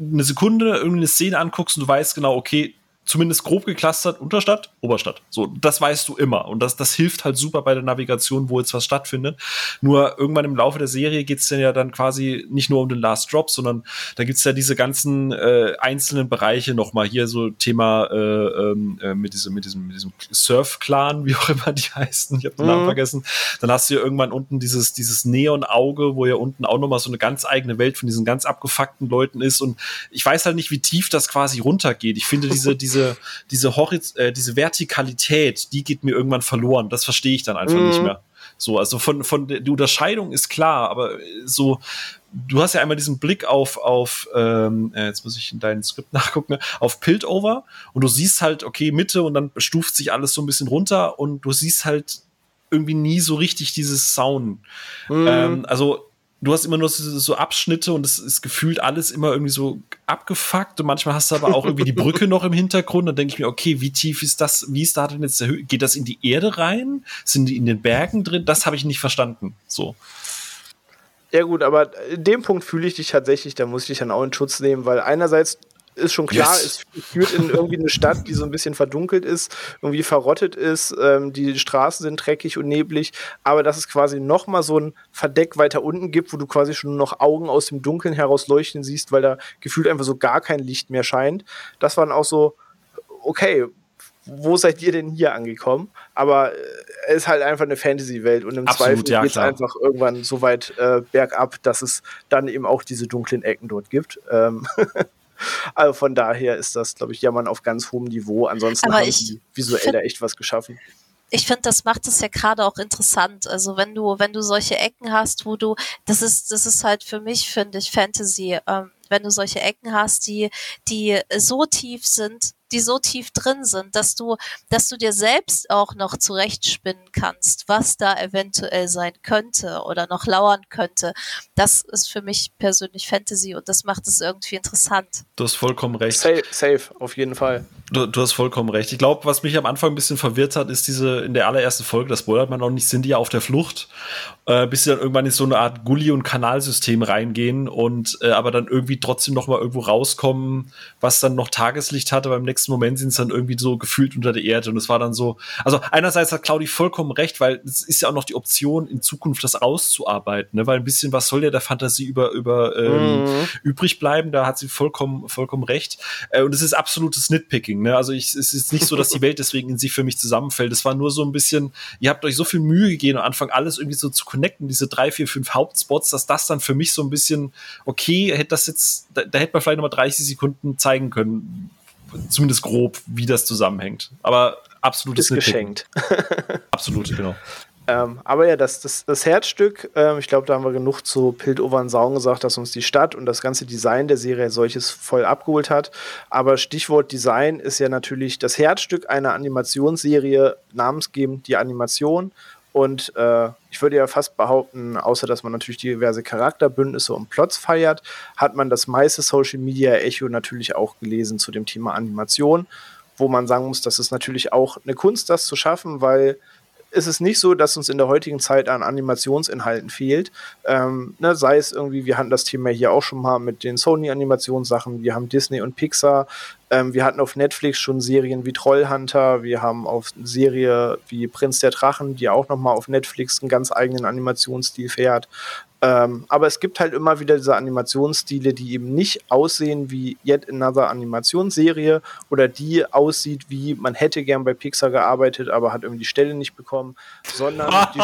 eine Sekunde irgendeine Szene anguckst und du weißt genau, okay, zumindest grob geklustert Unterstadt, Oberstadt. So, das weißt du immer. Und das, das hilft halt super bei der Navigation, wo jetzt was stattfindet. Nur irgendwann im Laufe der Serie geht's dann ja dann quasi nicht nur um den Last Drop, sondern da gibt's ja diese ganzen äh, einzelnen Bereiche nochmal. Hier so Thema äh, ähm, äh, mit, diesem, mit diesem, mit diesem Surf-Clan, wie auch immer die heißen. Ich habe den mhm. Namen vergessen. Dann hast du ja irgendwann unten dieses, dieses Neon-Auge, wo ja unten auch nochmal so eine ganz eigene Welt von diesen ganz abgefuckten Leuten ist. Und ich weiß halt nicht, wie tief das quasi runtergeht. Ich finde diese, diese diese, diese, Horiz äh, diese Vertikalität, die geht mir irgendwann verloren. Das verstehe ich dann einfach mhm. nicht mehr. So, also von, von die Unterscheidung ist klar, aber so, du hast ja einmal diesen Blick auf, auf ähm, äh, jetzt muss ich in deinem Skript [laughs] nachgucken, auf Piltover und du siehst halt, okay, Mitte und dann stuft sich alles so ein bisschen runter und du siehst halt irgendwie nie so richtig dieses Sound. Mhm. Ähm, also du hast immer nur so, so Abschnitte und es ist gefühlt alles immer irgendwie so abgefuckt und manchmal hast du aber auch irgendwie die Brücke noch im Hintergrund. Dann denke ich mir, okay, wie tief ist das? Wie ist da denn jetzt der Höhe? Geht das in die Erde rein? Sind die in den Bergen drin? Das habe ich nicht verstanden. So. Ja gut, aber in dem Punkt fühle ich dich tatsächlich, da muss ich dich dann auch in Schutz nehmen, weil einerseits ist schon klar, yes. es führt in irgendwie eine Stadt, die so ein bisschen verdunkelt ist, irgendwie verrottet ist, ähm, die Straßen sind dreckig und neblig, aber dass es quasi noch mal so ein Verdeck weiter unten gibt, wo du quasi schon noch Augen aus dem Dunkeln heraus leuchten siehst, weil da gefühlt einfach so gar kein Licht mehr scheint. Das waren auch so, okay, wo seid ihr denn hier angekommen? Aber äh, es ist halt einfach eine Fantasy-Welt und im Absolut, Zweifel ja, geht es einfach irgendwann so weit äh, bergab, dass es dann eben auch diese dunklen Ecken dort gibt. Ähm [laughs] Also von daher ist das, glaube ich, Jammern auf ganz hohem Niveau. Ansonsten Aber haben sie visuell da echt was geschaffen ich finde, das macht es ja gerade auch interessant. Also wenn du, wenn du solche Ecken hast, wo du, das ist, das ist halt für mich, finde ich, Fantasy. Ähm, wenn du solche Ecken hast, die, die so tief sind, die so tief drin sind, dass du, dass du dir selbst auch noch zurechtspinnen kannst, was da eventuell sein könnte oder noch lauern könnte. Das ist für mich persönlich Fantasy und das macht es irgendwie interessant. Du hast vollkommen recht. Safe, safe auf jeden Fall. Du, du hast vollkommen recht. Ich glaube, was mich am Anfang ein bisschen verwirrt hat, ist diese in der allerersten Folge, das spoilert man noch nicht, sind die ja auf der Flucht, äh, bis sie dann irgendwann in so eine Art Gully- und Kanalsystem reingehen und äh, aber dann irgendwie trotzdem noch mal irgendwo rauskommen, was dann noch Tageslicht hatte. Beim nächsten Moment sind es dann irgendwie so gefühlt unter der Erde und es war dann so. Also einerseits hat Claudi vollkommen recht, weil es ist ja auch noch die Option in Zukunft das auszuarbeiten, ne? weil ein bisschen was soll ja der Fantasie über über ähm, mhm. übrig bleiben. Da hat sie vollkommen vollkommen recht äh, und es ist absolutes Nitpicking. Ding. Ne? Also ich, es ist nicht so, dass die Welt deswegen in sich für mich zusammenfällt. Es war nur so ein bisschen, ihr habt euch so viel Mühe gegeben, am Anfang alles irgendwie so zu connecten, diese drei, vier, fünf Hauptspots, dass das dann für mich so ein bisschen, okay, hätte das jetzt, da, da hätte man vielleicht nochmal 30 Sekunden zeigen können. Zumindest grob, wie das zusammenhängt. Aber absolutes ist geschenkt. Absolut, genau. Ähm, aber ja, das, das, das Herzstück, ähm, ich glaube, da haben wir genug zu Piltover und Sauen gesagt, dass uns die Stadt und das ganze Design der Serie solches voll abgeholt hat. Aber Stichwort Design ist ja natürlich das Herzstück einer Animationsserie, namensgebend die Animation. Und äh, ich würde ja fast behaupten, außer dass man natürlich diverse Charakterbündnisse und Plots feiert, hat man das meiste Social Media Echo natürlich auch gelesen zu dem Thema Animation, wo man sagen muss, das ist natürlich auch eine Kunst, das zu schaffen, weil ist es nicht so, dass uns in der heutigen Zeit an Animationsinhalten fehlt. Ähm, ne, sei es irgendwie, wir hatten das Thema hier auch schon mal mit den Sony-Animationssachen, wir haben Disney und Pixar, ähm, wir hatten auf Netflix schon Serien wie Trollhunter, wir haben auf Serie wie Prinz der Drachen, die auch nochmal auf Netflix einen ganz eigenen Animationsstil fährt. Ähm, aber es gibt halt immer wieder diese Animationsstile, die eben nicht aussehen wie Yet Another Animationsserie oder die aussieht wie man hätte gern bei Pixar gearbeitet, aber hat irgendwie die Stelle nicht bekommen, sondern [laughs] die [laughs]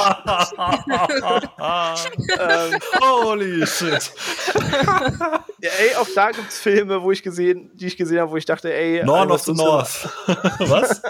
ähm, Holy shit. ja, ey, auch da gibt es Filme, wo ich gesehen, die ich gesehen habe, wo ich dachte, ey, North of the North. [laughs] Was?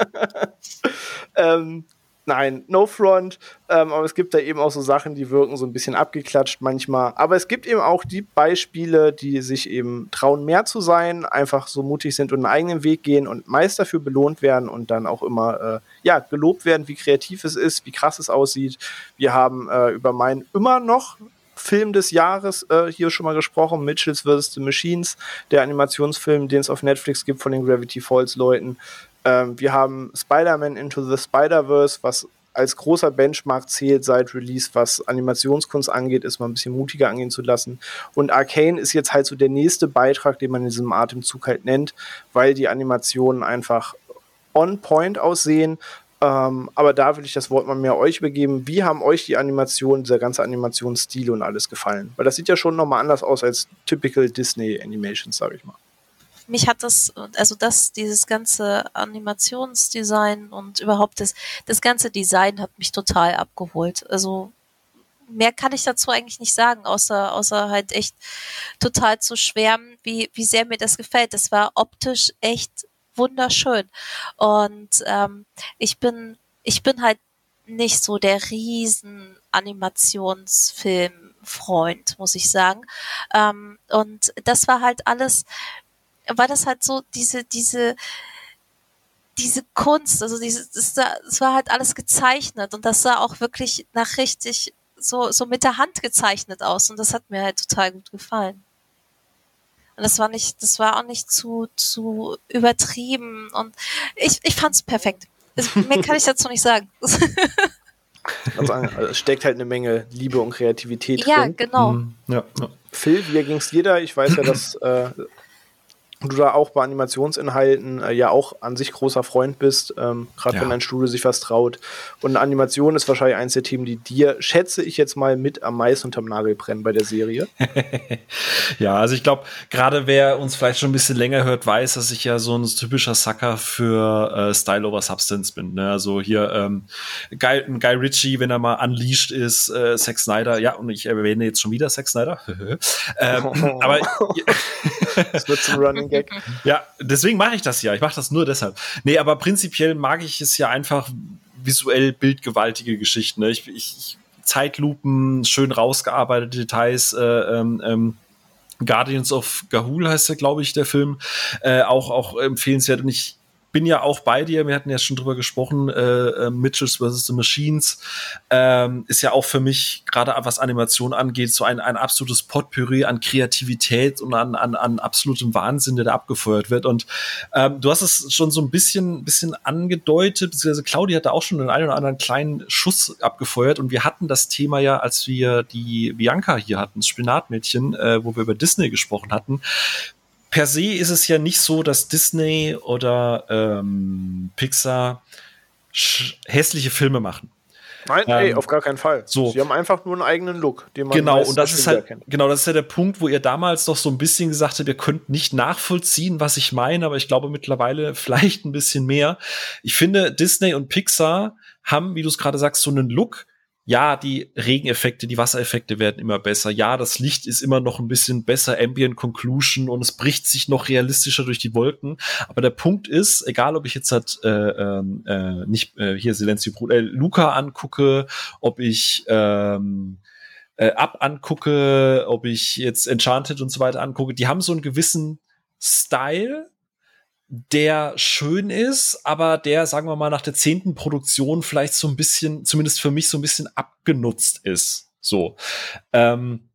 ähm, Nein, No Front. Ähm, aber es gibt da eben auch so Sachen, die wirken so ein bisschen abgeklatscht manchmal. Aber es gibt eben auch die Beispiele, die sich eben trauen, mehr zu sein, einfach so mutig sind und einen eigenen Weg gehen und meist dafür belohnt werden und dann auch immer äh, ja, gelobt werden, wie kreativ es ist, wie krass es aussieht. Wir haben äh, über meinen immer noch Film des Jahres äh, hier schon mal gesprochen, Mitchells vs. The Machines, der Animationsfilm, den es auf Netflix gibt von den Gravity Falls Leuten. Ähm, wir haben Spider-Man Into the Spider-Verse, was als großer Benchmark zählt seit Release, was Animationskunst angeht, ist mal ein bisschen mutiger angehen zu lassen. Und Arcane ist jetzt halt so der nächste Beitrag, den man in diesem Atemzug halt nennt, weil die Animationen einfach on point aussehen. Ähm, aber da will ich das Wort mal mehr euch begeben. Wie haben euch die Animationen, dieser ganze Animationsstil und alles gefallen? Weil das sieht ja schon nochmal anders aus als typical Disney Animations, sag ich mal mich hat das, also das, dieses ganze Animationsdesign und überhaupt das, das ganze Design hat mich total abgeholt. Also mehr kann ich dazu eigentlich nicht sagen, außer, außer halt echt total zu schwärmen, wie, wie sehr mir das gefällt. Das war optisch echt wunderschön. Und ähm, ich bin, ich bin halt nicht so der riesen Animationsfilmfreund, muss ich sagen. Ähm, und das war halt alles war das halt so diese, diese, diese Kunst, also diese, das, das war halt alles gezeichnet und das sah auch wirklich nach richtig so, so mit der Hand gezeichnet aus und das hat mir halt total gut gefallen. Und das war nicht, das war auch nicht zu, zu übertrieben und ich, ich fand's perfekt. Mehr kann ich dazu nicht sagen. Also, es steckt halt eine Menge Liebe und Kreativität ja, drin. Genau. Mhm. Ja, genau. Phil, wie ging's dir da? Ich weiß ja, dass äh, du da auch bei Animationsinhalten äh, ja auch an sich großer Freund bist, ähm, gerade ja. wenn dein Studio sich was traut. Und Animation ist wahrscheinlich eins der Themen, die dir, schätze ich jetzt mal, mit am meisten unterm Nagel brennen bei der Serie. [laughs] ja, also ich glaube, gerade wer uns vielleicht schon ein bisschen länger hört, weiß, dass ich ja so ein typischer Sucker für äh, Style over Substance bin. Ne? Also hier ähm, Guy, Guy Ritchie, wenn er mal unleashed ist, äh, Zack Snyder, ja, und ich erwähne jetzt schon wieder Zack Snyder. [laughs] ähm, aber [laughs] es wird zum Running Gag. [laughs] Ja, deswegen mache ich das ja. Ich mache das nur deshalb. Nee, aber prinzipiell mag ich es ja einfach visuell bildgewaltige Geschichten. Ne? Ich, ich, Zeitlupen, schön rausgearbeitete Details, äh, ähm, ähm, Guardians of Gahul heißt der, glaube ich, der Film. Äh, auch, auch empfehlenswert. Und ich bin ja auch bei dir, wir hatten ja schon drüber gesprochen, äh, äh, Mitchells vs. The Machines ähm, ist ja auch für mich, gerade was Animation angeht, so ein, ein absolutes Potpourri an Kreativität und an, an, an absolutem Wahnsinn, der da abgefeuert wird. Und ähm, du hast es schon so ein bisschen, bisschen angedeutet, beziehungsweise Claudia hat da auch schon den einen oder anderen kleinen Schuss abgefeuert und wir hatten das Thema ja, als wir die Bianca hier hatten, das Spinatmädchen, äh, wo wir über Disney gesprochen hatten per se ist es ja nicht so, dass Disney oder ähm, Pixar hässliche Filme machen. Nein, ähm, ey, auf gar keinen Fall. So. Sie haben einfach nur einen eigenen Look, den man Genau, und das ist halt, genau, das ist ja der Punkt, wo ihr damals doch so ein bisschen gesagt habt, ihr könnt nicht nachvollziehen, was ich meine, aber ich glaube mittlerweile [laughs] vielleicht ein bisschen mehr. Ich finde, Disney und Pixar haben, wie du es gerade sagst, so einen Look, ja, die Regeneffekte, die Wassereffekte werden immer besser. Ja, das Licht ist immer noch ein bisschen besser, Ambient Conclusion und es bricht sich noch realistischer durch die Wolken. Aber der Punkt ist, egal ob ich jetzt halt äh, ähm, äh, nicht äh, hier Silencio äh, Luca angucke, ob ich ähm, äh, Ab angucke, ob ich jetzt Enchanted und so weiter angucke, die haben so einen gewissen Style, der schön ist, aber der, sagen wir mal, nach der zehnten Produktion vielleicht so ein bisschen, zumindest für mich so ein bisschen abgenutzt ist. So. Ähm,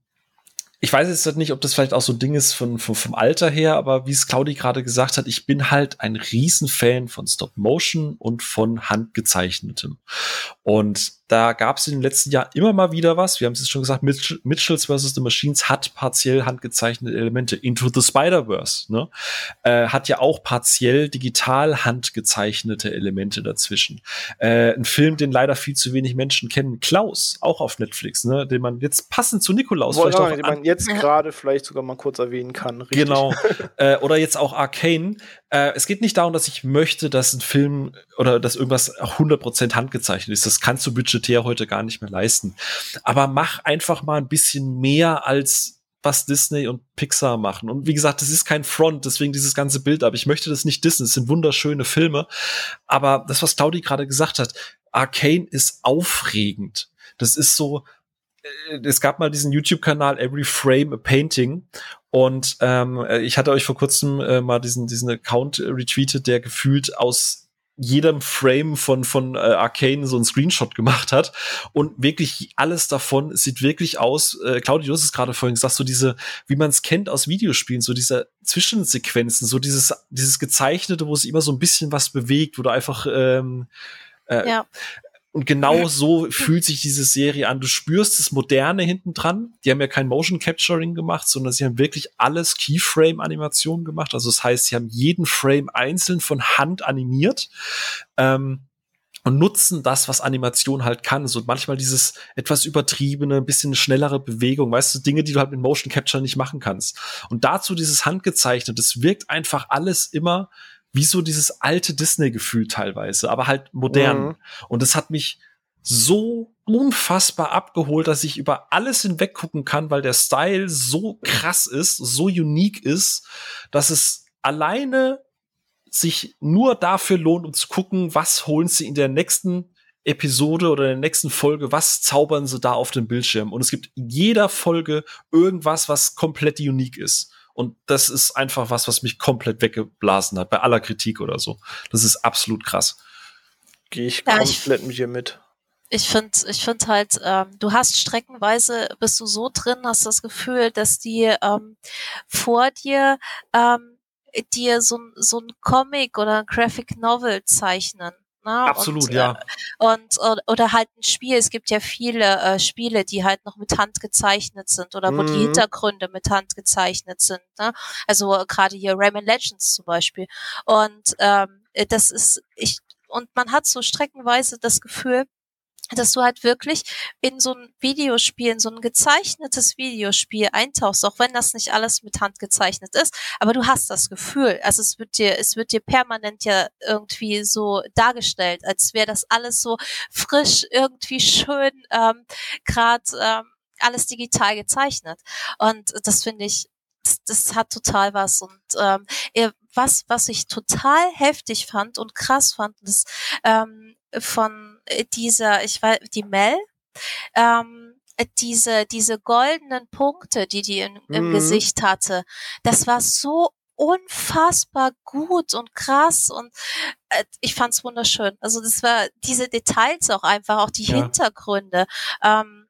ich weiß jetzt nicht, ob das vielleicht auch so ein Ding ist von, von, vom Alter her, aber wie es Claudi gerade gesagt hat, ich bin halt ein Riesenfan von Stop Motion und von handgezeichnetem. Und da gab es in den letzten Jahren immer mal wieder was. Wir haben es jetzt schon gesagt, Mitch Mitchells vs. The Machines hat partiell handgezeichnete Elemente. Into the Spider-Verse ne? äh, hat ja auch partiell digital handgezeichnete Elemente dazwischen. Äh, ein Film, den leider viel zu wenig Menschen kennen, Klaus, auch auf Netflix, ne? den man jetzt passend zu Nikolaus Wohl, vielleicht auch den man jetzt gerade vielleicht sogar mal kurz erwähnen kann. Richtig. Genau. [laughs] äh, oder jetzt auch Arcane. Äh, es geht nicht darum, dass ich möchte, dass ein Film oder dass irgendwas 100% handgezeichnet ist. Das kannst du budgetär heute gar nicht mehr leisten. Aber mach einfach mal ein bisschen mehr als was Disney und Pixar machen. Und wie gesagt, das ist kein Front, deswegen dieses ganze Bild, aber ich möchte das nicht dissen. Es sind wunderschöne Filme. Aber das, was Claudi gerade gesagt hat, Arcane ist aufregend. Das ist so, äh, es gab mal diesen YouTube-Kanal Every Frame a Painting und ähm, ich hatte euch vor kurzem äh, mal diesen diesen Account retweetet, der gefühlt aus jedem Frame von von äh, Arcane so ein Screenshot gemacht hat und wirklich alles davon sieht wirklich aus. Äh, Claudia, du hast es gerade vorhin gesagt, so diese, wie man es kennt aus Videospielen, so diese Zwischensequenzen, so dieses dieses gezeichnete, wo sich immer so ein bisschen was bewegt, wo du einfach ähm, äh, ja. Und genau so fühlt sich diese Serie an. Du spürst das Moderne hinten dran. Die haben ja kein Motion Capturing gemacht, sondern sie haben wirklich alles Keyframe-Animationen gemacht. Also das heißt, sie haben jeden Frame einzeln von Hand animiert. Ähm, und nutzen das, was Animation halt kann. So manchmal dieses etwas übertriebene, ein bisschen schnellere Bewegung, weißt du, Dinge, die du halt mit Motion Capture nicht machen kannst. Und dazu dieses Handgezeichnete, das wirkt einfach alles immer wie so dieses alte Disney-Gefühl teilweise, aber halt modern. Mhm. Und es hat mich so unfassbar abgeholt, dass ich über alles hinweg gucken kann, weil der Style so krass ist, so unique ist, dass es alleine sich nur dafür lohnt, um zu gucken, was holen sie in der nächsten Episode oder in der nächsten Folge, was zaubern sie da auf dem Bildschirm. Und es gibt in jeder Folge irgendwas, was komplett unique ist. Und das ist einfach was, was mich komplett weggeblasen hat, bei aller Kritik oder so. Das ist absolut krass. Gehe ich ja, komplett ich, mit dir mit. Ich finde, ich finde halt, ähm, du hast streckenweise, bist du so drin, hast das Gefühl, dass die ähm, vor dir ähm, dir so, so ein Comic oder ein Graphic Novel zeichnen. Ne? Absolut, und, ja. Äh, und, oder halt ein Spiel. Es gibt ja viele äh, Spiele, die halt noch mit Hand gezeichnet sind oder wo die mhm. Hintergründe mit Hand gezeichnet sind. Ne? Also äh, gerade hier Rayman Legends zum Beispiel. Und ähm, das ist, ich, und man hat so streckenweise das Gefühl, dass du halt wirklich in so ein Videospiel, in so ein gezeichnetes Videospiel eintauchst, auch wenn das nicht alles mit Hand gezeichnet ist, aber du hast das Gefühl, also es wird dir, es wird dir permanent ja irgendwie so dargestellt, als wäre das alles so frisch, irgendwie schön, ähm, gerade ähm, alles digital gezeichnet. Und das finde ich, das, das hat total was. Und ähm, was, was ich total heftig fand und krass fand, das ähm, von äh, dieser, ich weiß, die Mel, ähm, äh, diese, diese goldenen Punkte, die die in, im mhm. Gesicht hatte, das war so unfassbar gut und krass und äh, ich fand's wunderschön. Also das war diese Details auch einfach, auch die ja. Hintergründe. Ähm,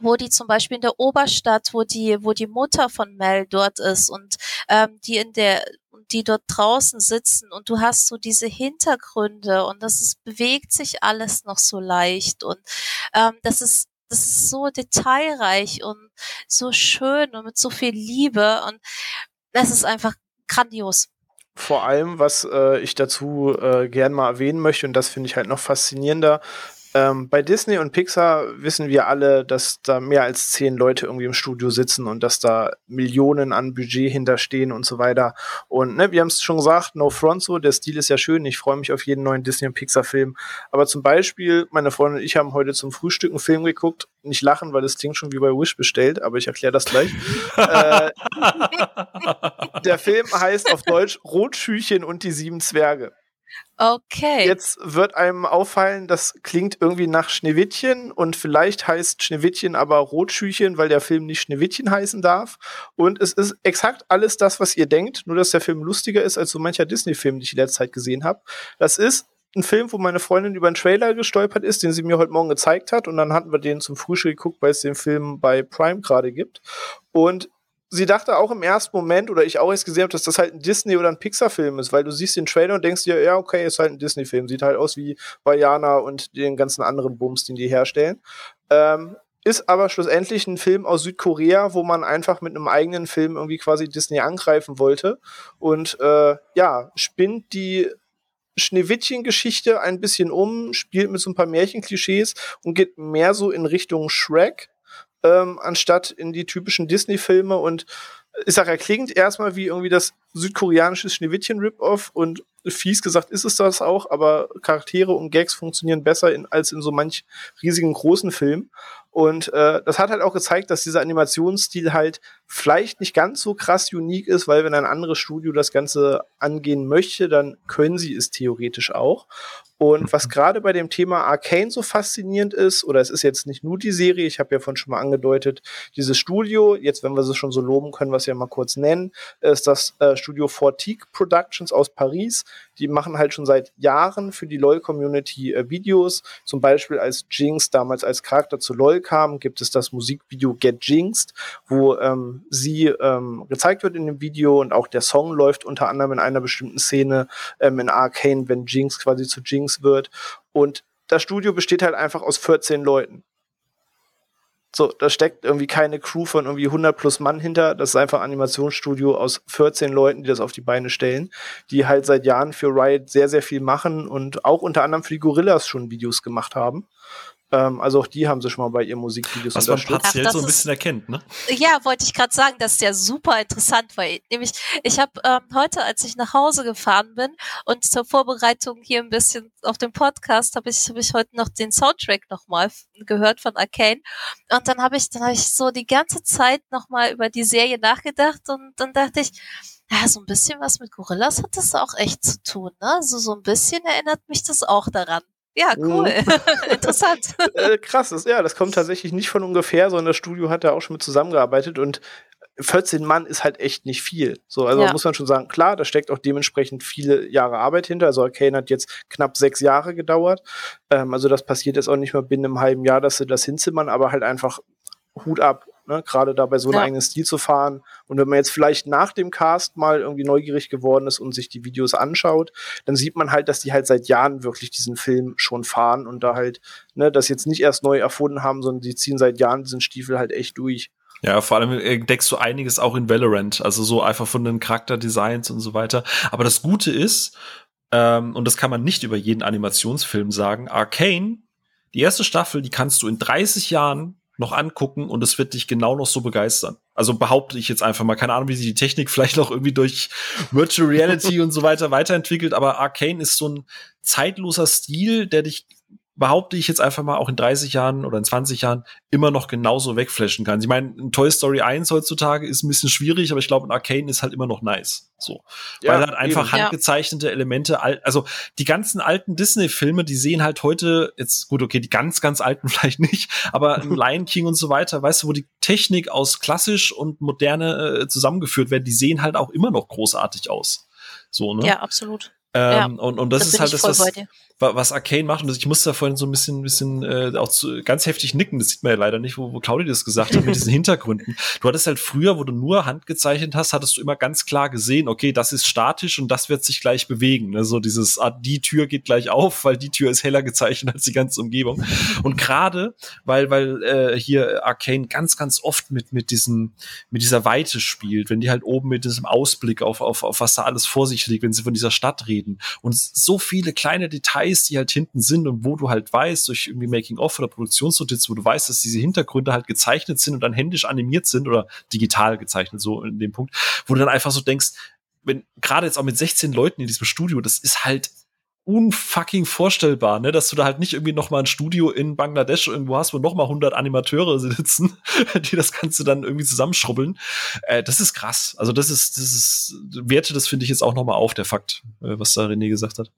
wo die zum Beispiel in der Oberstadt, wo die, wo die Mutter von Mel dort ist und ähm, die in der die dort draußen sitzen und du hast so diese Hintergründe und das ist, bewegt sich alles noch so leicht und ähm, das ist das ist so detailreich und so schön und mit so viel Liebe und das ist einfach grandios. Vor allem, was äh, ich dazu äh, gern mal erwähnen möchte, und das finde ich halt noch faszinierender, ähm, bei Disney und Pixar wissen wir alle, dass da mehr als zehn Leute irgendwie im Studio sitzen und dass da Millionen an Budget hinterstehen und so weiter. Und ne, wir haben es schon gesagt, No Front so, der Stil ist ja schön. Ich freue mich auf jeden neuen Disney und Pixar-Film. Aber zum Beispiel, meine Freundin und ich haben heute zum Frühstück einen Film geguckt. Nicht lachen, weil das klingt schon wie bei Wish bestellt, aber ich erkläre das gleich. [laughs] äh, der Film heißt auf Deutsch Rotschüchen und die sieben Zwerge. Okay. Jetzt wird einem auffallen, das klingt irgendwie nach Schneewittchen und vielleicht heißt Schneewittchen aber Rotschüchen, weil der Film nicht Schneewittchen heißen darf. Und es ist exakt alles das, was ihr denkt, nur dass der Film lustiger ist als so mancher Disney-Film, den ich in der Zeit gesehen habe. Das ist ein Film, wo meine Freundin über einen Trailer gestolpert ist, den sie mir heute Morgen gezeigt hat. Und dann hatten wir den zum Frühstück geguckt, weil es den Film bei Prime gerade gibt. Und sie dachte auch im ersten Moment, oder ich auch erst gesehen habe, dass das halt ein Disney- oder ein Pixar-Film ist, weil du siehst den Trailer und denkst dir, ja, okay, ist halt ein Disney-Film. Sieht halt aus wie Vajana und den ganzen anderen Bums, den die herstellen. Ähm, ist aber schlussendlich ein Film aus Südkorea, wo man einfach mit einem eigenen Film irgendwie quasi Disney angreifen wollte. Und äh, ja, spinnt die Schneewittchen-Geschichte ein bisschen um, spielt mit so ein paar Märchenklischees und geht mehr so in Richtung Shrek, ähm, anstatt in die typischen Disney-Filme. Und ich sag, er klingt erstmal wie irgendwie das südkoreanische Schneewittchen-Rip-Off und fies gesagt ist es das auch, aber Charaktere und Gags funktionieren besser in, als in so manch riesigen großen Filmen. Und äh, das hat halt auch gezeigt, dass dieser Animationsstil halt vielleicht nicht ganz so krass unique ist, weil wenn ein anderes Studio das Ganze angehen möchte, dann können sie es theoretisch auch. Und was gerade bei dem Thema Arcane so faszinierend ist, oder es ist jetzt nicht nur die Serie, ich habe ja vorhin schon mal angedeutet, dieses Studio, jetzt wenn wir es schon so loben, können wir es ja mal kurz nennen, ist das äh, Studio Fortique Productions aus Paris. Die machen halt schon seit Jahren für die LOL-Community äh, Videos. Zum Beispiel als Jinx damals als Charakter zu LOL kam, gibt es das Musikvideo Get Jinxed, wo ähm, sie ähm, gezeigt wird in dem Video und auch der Song läuft unter anderem in einer bestimmten Szene ähm, in Arcane, wenn Jinx quasi zu Jinx wird. Und das Studio besteht halt einfach aus 14 Leuten. So, da steckt irgendwie keine Crew von irgendwie 100 plus Mann hinter. Das ist einfach ein Animationsstudio aus 14 Leuten, die das auf die Beine stellen, die halt seit Jahren für Riot sehr, sehr viel machen und auch unter anderem für die Gorillas schon Videos gemacht haben. Ähm, also auch die haben sie schon mal bei ihren Musikvideos Was man partiell Ach, so ein bisschen erkennt, ne? Ja, wollte ich gerade sagen, das ist ja super interessant, weil nämlich ich habe ähm, heute, als ich nach Hause gefahren bin und zur Vorbereitung hier ein bisschen auf dem Podcast, habe ich hab ich heute noch den Soundtrack nochmal gehört von Arcane und dann habe ich dann habe ich so die ganze Zeit nochmal über die Serie nachgedacht und dann dachte ich ja, so ein bisschen was mit Gorillas hat das auch echt zu tun, ne? So, so ein bisschen erinnert mich das auch daran. Ja, cool. Mhm. [laughs] Interessant. äh, krass, das, ja, das kommt tatsächlich nicht von ungefähr, sondern das Studio hat da auch schon mit zusammengearbeitet und 14 Mann ist halt echt nicht viel. So, also ja. muss man schon sagen, klar, da steckt auch dementsprechend viele Jahre Arbeit hinter. Also Arcane hat jetzt knapp sechs Jahre gedauert. Ähm, also das passiert jetzt auch nicht mal binnen einem halben Jahr, dass sie das hinzimmern, aber halt einfach Hut ab ne, gerade dabei so einen ja. eigenen Stil zu fahren. Und wenn man jetzt vielleicht nach dem Cast mal irgendwie neugierig geworden ist und sich die Videos anschaut, dann sieht man halt, dass die halt seit Jahren wirklich diesen Film schon fahren und da halt, ne, das jetzt nicht erst neu erfunden haben, sondern die ziehen seit Jahren diesen Stiefel halt echt durch. Ja, vor allem entdeckst du einiges auch in Valorant, also so einfach von den Charakterdesigns und so weiter. Aber das Gute ist, ähm, und das kann man nicht über jeden Animationsfilm sagen, Arcane, die erste Staffel, die kannst du in 30 Jahren noch angucken und es wird dich genau noch so begeistern. Also behaupte ich jetzt einfach mal, keine Ahnung, wie sich die Technik [laughs] vielleicht noch irgendwie durch Virtual Reality [laughs] und so weiter weiterentwickelt, aber Arcane ist so ein zeitloser Stil, der dich behaupte ich jetzt einfach mal, auch in 30 Jahren oder in 20 Jahren immer noch genauso wegflashen kann. Ich meine, Toy Story 1 heutzutage ist ein bisschen schwierig, aber ich glaube, ein Arcane ist halt immer noch nice. So. Ja, Weil halt einfach eben. handgezeichnete Elemente, also die ganzen alten Disney-Filme, die sehen halt heute, jetzt gut, okay, die ganz, ganz alten [laughs] vielleicht nicht, aber [laughs] Lion King und so weiter, weißt du, wo die Technik aus klassisch und moderne äh, zusammengeführt werden, die sehen halt auch immer noch großartig aus. So, ne? Ja, absolut. Ähm, ja, und, und das, das ist halt das, was, was Arcane macht. Und ich musste da vorhin so ein bisschen, bisschen äh, auch zu, ganz heftig nicken. Das sieht man ja leider nicht, wo, wo Claudia das gesagt hat, mit diesen [laughs] Hintergründen. Du hattest halt früher, wo du nur handgezeichnet hast, hattest du immer ganz klar gesehen, okay, das ist statisch und das wird sich gleich bewegen. Ne? So dieses, ah, die Tür geht gleich auf, weil die Tür ist heller gezeichnet als die ganze Umgebung. Und gerade, weil, weil äh, hier Arcane ganz, ganz oft mit, mit diesem, mit dieser Weite spielt, wenn die halt oben mit diesem Ausblick auf, auf, auf was da alles vor sich liegt, wenn sie von dieser Stadt reden. Und so viele kleine Details Details, die halt hinten sind und wo du halt weißt, durch irgendwie Making-of oder Produktionsnotiz, wo du weißt, dass diese Hintergründe halt gezeichnet sind und dann händisch animiert sind oder digital gezeichnet, so in dem Punkt, wo du dann einfach so denkst, wenn gerade jetzt auch mit 16 Leuten in diesem Studio, das ist halt unfucking vorstellbar, ne, dass du da halt nicht irgendwie noch mal ein Studio in Bangladesch irgendwo hast, wo noch mal 100 Animateure [laughs] sitzen, die das Ganze dann irgendwie zusammenschrubbeln. Äh, das ist krass. Also das ist, das ist, werte das finde ich jetzt auch noch mal auf, der Fakt, äh, was da René gesagt hat.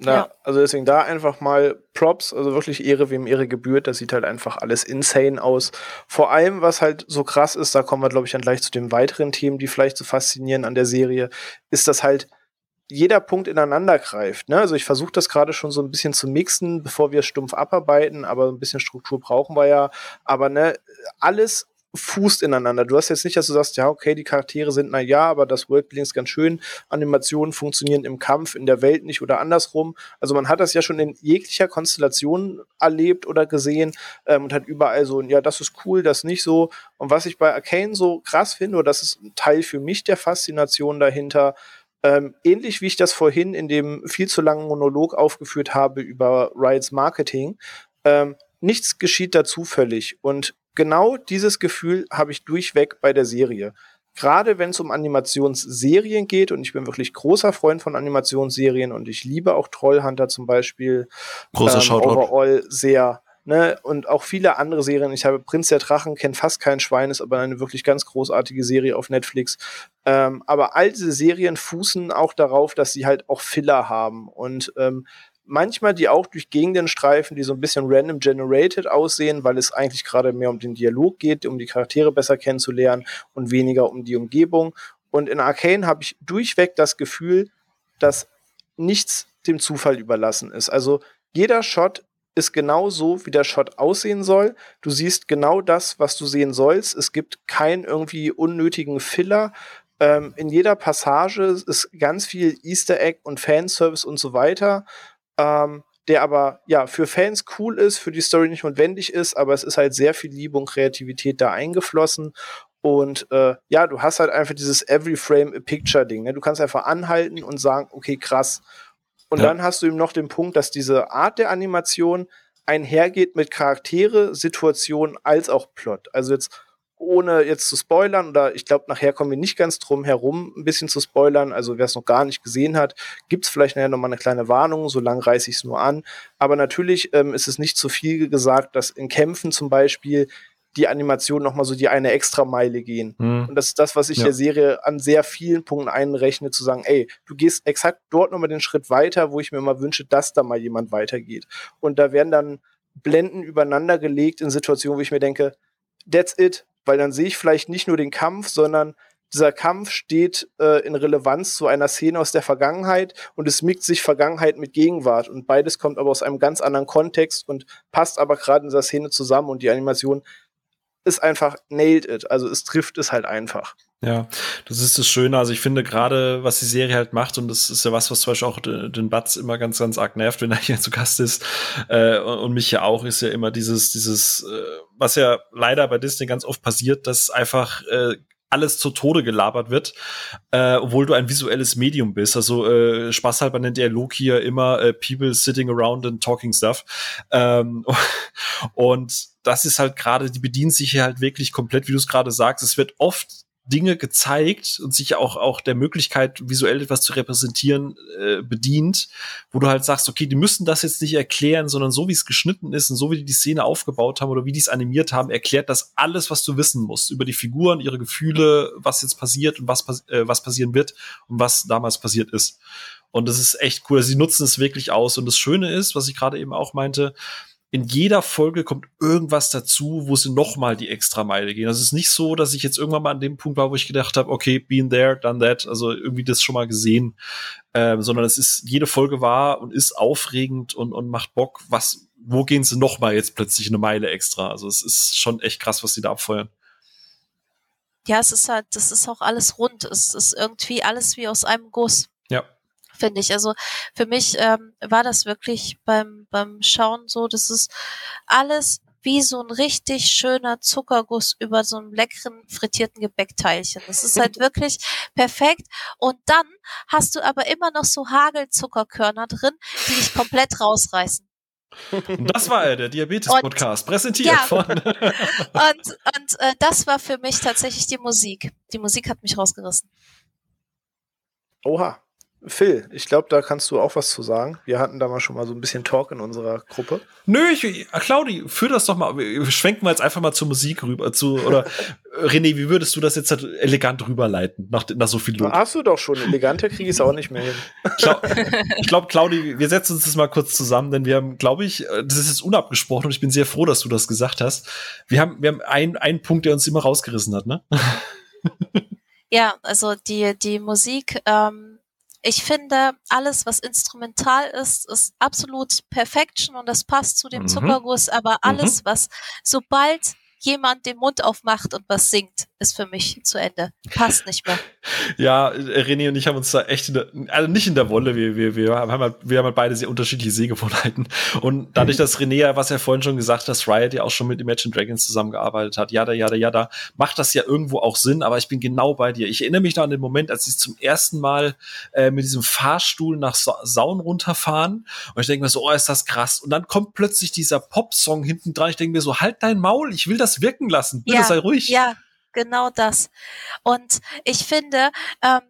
Na, ja. also deswegen da einfach mal Props, also wirklich Ehre, wem Ehre gebührt. Das sieht halt einfach alles insane aus. Vor allem, was halt so krass ist, da kommen wir, glaube ich, dann gleich zu den weiteren Themen, die vielleicht so faszinieren an der Serie, ist, dass halt jeder Punkt ineinander greift. Ne? Also ich versuche das gerade schon so ein bisschen zu mixen, bevor wir stumpf abarbeiten, aber ein bisschen Struktur brauchen wir ja. Aber ne, alles fußt ineinander. Du hast jetzt nicht, dass du sagst, ja, okay, die Charaktere sind na ja, aber das Worldbuilding ist ganz schön. Animationen funktionieren im Kampf, in der Welt nicht oder andersrum. Also man hat das ja schon in jeglicher Konstellation erlebt oder gesehen ähm, und hat überall so, ja, das ist cool, das nicht so. Und was ich bei Arcane so krass finde, oder das ist ein Teil für mich der Faszination dahinter, ähm, ähnlich wie ich das vorhin in dem viel zu langen Monolog aufgeführt habe über Riots Marketing, ähm, nichts geschieht da zufällig. Und genau dieses Gefühl habe ich durchweg bei der Serie. Gerade wenn es um Animationsserien geht, und ich bin wirklich großer Freund von Animationsserien und ich liebe auch Trollhunter zum Beispiel. Großer ähm, Overall sehr. Ne, und auch viele andere Serien. Ich habe Prinz der Drachen, kennt fast kein Schwein, ist aber eine wirklich ganz großartige Serie auf Netflix. Ähm, aber all diese Serien fußen auch darauf, dass sie halt auch Filler haben. Und ähm, manchmal die auch durch Gegenden streifen, die so ein bisschen random generated aussehen, weil es eigentlich gerade mehr um den Dialog geht, um die Charaktere besser kennenzulernen und weniger um die Umgebung. Und in Arcane habe ich durchweg das Gefühl, dass nichts dem Zufall überlassen ist. Also jeder Shot ist genau so, wie der Shot aussehen soll. Du siehst genau das, was du sehen sollst. Es gibt keinen irgendwie unnötigen Filler. Ähm, in jeder Passage ist ganz viel Easter Egg und Fanservice und so weiter ähm, der aber ja für Fans cool ist, für die Story nicht notwendig ist, aber es ist halt sehr viel Liebe und Kreativität da eingeflossen. Und äh, ja, du hast halt einfach dieses Every Frame a Picture Ding. Ne? Du kannst einfach anhalten und sagen, okay, krass. Und ja. dann hast du eben noch den Punkt, dass diese Art der Animation einhergeht mit Charaktere, Situationen als auch Plot. Also jetzt ohne jetzt zu spoilern, oder ich glaube, nachher kommen wir nicht ganz drum herum, ein bisschen zu spoilern. Also wer es noch gar nicht gesehen hat, gibt es vielleicht nachher nochmal eine kleine Warnung, so lang reiße ich es nur an. Aber natürlich ähm, ist es nicht zu viel gesagt, dass in Kämpfen zum Beispiel die Animationen nochmal so die eine extra Meile gehen. Mhm. Und das ist das, was ich ja. der Serie an sehr vielen Punkten einrechne, zu sagen, ey, du gehst exakt dort nochmal den Schritt weiter, wo ich mir mal wünsche, dass da mal jemand weitergeht. Und da werden dann Blenden übereinander gelegt in Situationen, wo ich mir denke, that's it, weil dann sehe ich vielleicht nicht nur den Kampf, sondern dieser Kampf steht äh, in Relevanz zu einer Szene aus der Vergangenheit und es mixt sich Vergangenheit mit Gegenwart und beides kommt aber aus einem ganz anderen Kontext und passt aber gerade in dieser Szene zusammen und die Animation ist einfach nailed it, also es trifft es halt einfach. Ja, das ist das Schöne. Also ich finde gerade, was die Serie halt macht, und das ist ja was, was zum Beispiel auch den Batz immer ganz, ganz arg nervt, wenn er hier zu Gast ist, äh, und mich ja auch, ist ja immer dieses, dieses, äh, was ja leider bei Disney ganz oft passiert, dass einfach äh, alles zu Tode gelabert wird, äh, obwohl du ein visuelles Medium bist. Also äh, spaßhalber nennt der Loki hier immer äh, People sitting around and talking stuff. Ähm, [laughs] und das ist halt gerade, die bedienen sich hier halt wirklich komplett, wie du es gerade sagst. Es wird oft Dinge gezeigt und sich auch, auch der Möglichkeit, visuell etwas zu repräsentieren, äh, bedient, wo du halt sagst, okay, die müssen das jetzt nicht erklären, sondern so wie es geschnitten ist und so wie die die Szene aufgebaut haben oder wie die es animiert haben, erklärt das alles, was du wissen musst über die Figuren, ihre Gefühle, was jetzt passiert und was, äh, was passieren wird und was damals passiert ist. Und das ist echt cool. Sie nutzen es wirklich aus. Und das Schöne ist, was ich gerade eben auch meinte, in jeder Folge kommt irgendwas dazu, wo sie noch mal die extra Meile gehen. Also es ist nicht so, dass ich jetzt irgendwann mal an dem Punkt war, wo ich gedacht habe, okay, been there, done that, also irgendwie das schon mal gesehen, ähm, sondern es ist jede Folge war und ist aufregend und, und macht Bock. Was, wo gehen sie noch mal jetzt plötzlich eine Meile extra? Also es ist schon echt krass, was sie da abfeuern. Ja, es ist halt, das ist auch alles rund. Es ist irgendwie alles wie aus einem Guss. Finde ich. Also für mich ähm, war das wirklich beim, beim Schauen so, das ist alles wie so ein richtig schöner Zuckerguss über so einem leckeren frittierten Gebäckteilchen. Das ist halt [laughs] wirklich perfekt. Und dann hast du aber immer noch so Hagelzuckerkörner drin, die dich komplett rausreißen. Und das war er, der Diabetes-Podcast, präsentiert ja. von. [laughs] und und äh, das war für mich tatsächlich die Musik. Die Musik hat mich rausgerissen. Oha. Phil, ich glaube, da kannst du auch was zu sagen. Wir hatten da mal schon mal so ein bisschen Talk in unserer Gruppe. Nö, ich, Claudi, führ das doch mal. Wir schwenken wir jetzt einfach mal zur Musik rüber. Zu, oder [laughs] René, wie würdest du das jetzt halt elegant rüberleiten, nach, nach so viel Lob? Hast du doch schon. Eleganter kriege ich es auch nicht mehr hin. [laughs] ich glaube, Claudi, wir setzen uns das mal kurz zusammen, denn wir haben, glaube ich, das ist jetzt unabgesprochen und ich bin sehr froh, dass du das gesagt hast. Wir haben, wir haben einen, einen Punkt, der uns immer rausgerissen hat, ne? Ja, also die, die Musik, ähm, ich finde, alles, was instrumental ist, ist absolut Perfection und das passt zu dem mhm. Zuckerguss, aber alles, mhm. was sobald jemand den Mund aufmacht und was singt, ist für mich zu Ende. Passt nicht mehr. [laughs] Ja, René und ich haben uns da echt, in der, also nicht in der Wolle, wir, wir, wir, haben halt, wir haben halt beide sehr unterschiedliche Sehgewohnheiten. Und dadurch, dass René ja, was er vorhin schon gesagt hat, Riot ja auch schon mit Imagine Dragons zusammengearbeitet hat, jada, jada, jada, macht das ja irgendwo auch Sinn, aber ich bin genau bei dir. Ich erinnere mich noch an den Moment, als sie zum ersten Mal äh, mit diesem Fahrstuhl nach Sa Saun runterfahren und ich denke mir so, oh, ist das krass. Und dann kommt plötzlich dieser Pop-Song hinten dran. Ich denke mir so, halt dein Maul, ich will das wirken lassen. Bitte ja, sei ruhig. Ja, genau das. Und ich finde, ähm,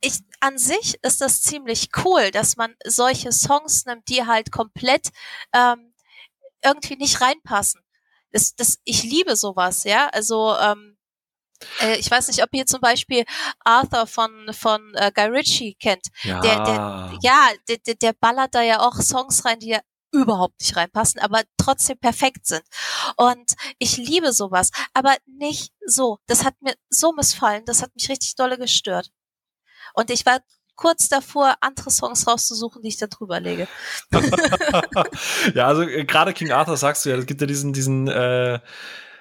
ich, an sich ist das ziemlich cool, dass man solche Songs nimmt, die halt komplett ähm, irgendwie nicht reinpassen. Das, das, ich liebe sowas, ja. Also ähm, äh, ich weiß nicht, ob ihr zum Beispiel Arthur von von äh, Guy Ritchie kennt. Ja. Der, der, ja, der, der ballert da ja auch Songs rein, die ja überhaupt nicht reinpassen, aber trotzdem perfekt sind. Und ich liebe sowas, aber nicht so. Das hat mir so missfallen, das hat mich richtig dolle gestört. Und ich war kurz davor, andere Songs rauszusuchen, die ich da drüber lege. [laughs] ja, also äh, gerade King Arthur sagst du ja, es gibt ja diesen, diesen äh,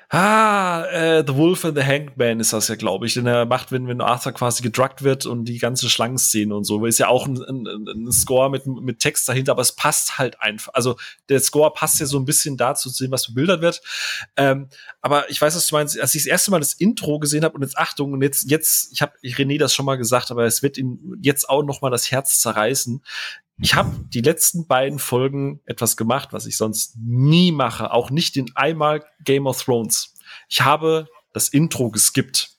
Ah, äh, The Wolf and the Hanged Man ist das ja, glaube ich. Den er macht, wenn, wenn Arthur quasi gedruckt wird und die ganze Schlangenszene und so. Ist ja auch ein, ein, ein Score mit, mit Text dahinter, aber es passt halt einfach. Also der Score passt ja so ein bisschen dazu zu sehen, was bebildert wird. Ähm, aber ich weiß, was du meinst. Als ich das erste Mal das Intro gesehen habe und jetzt Achtung, und jetzt, jetzt, ich habe René das schon mal gesagt, aber es wird ihm jetzt auch noch mal das Herz zerreißen ich habe die letzten beiden Folgen etwas gemacht, was ich sonst nie mache, auch nicht in einmal Game of Thrones. Ich habe das Intro geskippt,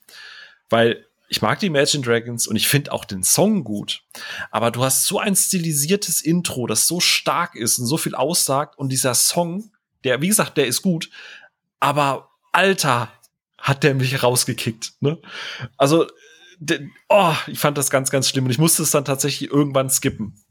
weil ich mag die Imagine Dragons und ich finde auch den Song gut. Aber du hast so ein stilisiertes Intro, das so stark ist und so viel aussagt und dieser Song, der, wie gesagt, der ist gut, aber Alter, hat der mich rausgekickt. Ne? Also oh, ich fand das ganz, ganz schlimm und ich musste es dann tatsächlich irgendwann skippen.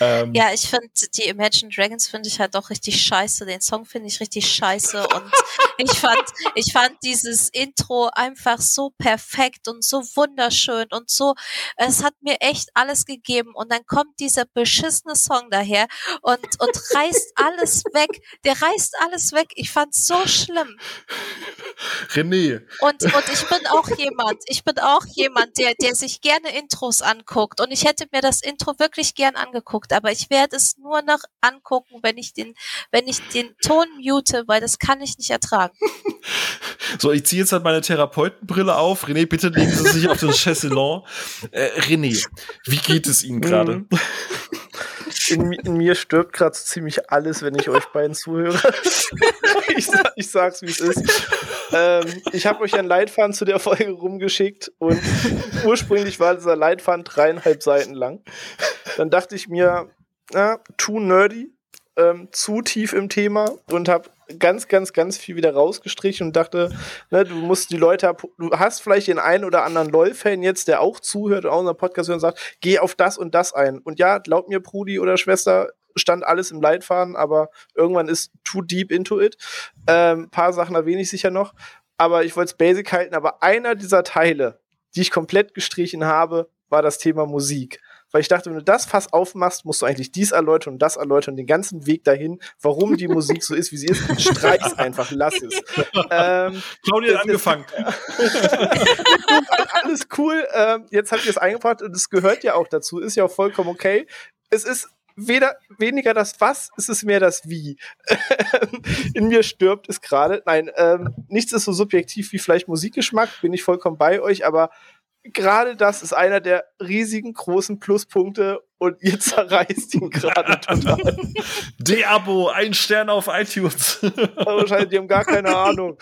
Ähm, ja, ich finde die Imagine Dragons finde ich halt auch richtig scheiße. Den Song finde ich richtig scheiße und [laughs] ich fand, ich fand dieses Intro einfach so perfekt und so wunderschön und so, es hat mir echt alles gegeben und dann kommt dieser beschissene Song daher und, und reißt [laughs] alles weg. Der reißt alles weg. Ich fand's so schlimm. René. Und, und ich bin auch jemand, ich bin auch jemand, der, der sich gerne Intros anguckt. Und ich hätte mir das Intro wirklich gern angeguckt, aber ich werde es nur noch angucken, wenn ich den, wenn ich den Ton mute, weil das kann ich nicht ertragen. [laughs] So, ich ziehe jetzt halt meine Therapeutenbrille auf. René, bitte legen Sie sich auf den [laughs] Chaiselon. Äh, René, wie geht es Ihnen gerade? In, in, mir stirbt gerade so ziemlich alles, wenn ich euch beiden zuhöre. [laughs] ich, ich sag's, wie es ist. Ähm, ich habe euch ein Leitfaden zu der Folge rumgeschickt und ursprünglich war dieser Leitfaden dreieinhalb Seiten lang. Dann dachte ich mir, na, too nerdy, ähm, zu tief im Thema und habe ganz, ganz, ganz viel wieder rausgestrichen und dachte, ne, du musst die Leute, du hast vielleicht den einen oder anderen LOL-Fan jetzt, der auch zuhört und auch unseren Podcast hört und sagt, geh auf das und das ein. Und ja, glaub mir, Brudi oder Schwester, stand alles im Leitfaden, aber irgendwann ist too deep into it. Ähm, paar Sachen erwähne ich sicher noch, aber ich wollte es basic halten. Aber einer dieser Teile, die ich komplett gestrichen habe, war das Thema Musik weil ich dachte, wenn du das Fass aufmachst, musst du eigentlich dies erläutern und das erläutern, den ganzen Weg dahin, warum die Musik so ist, wie sie ist. Streich's [laughs] einfach, lass es. Ähm, Claudia hat angefangen. [laughs] alles cool. Ähm, jetzt habt ihr es eingebracht und es gehört ja auch dazu, ist ja auch vollkommen okay. Es ist weder weniger das Was, es ist mehr das Wie. [laughs] In mir stirbt es gerade. Nein, ähm, nichts ist so subjektiv wie vielleicht Musikgeschmack, bin ich vollkommen bei euch, aber gerade das ist einer der riesigen großen Pluspunkte und ihr [laughs] zerreißt ihn gerade total. [laughs] De-Abo, ein Stern auf iTunes. Wahrscheinlich, die haben gar keine Ahnung.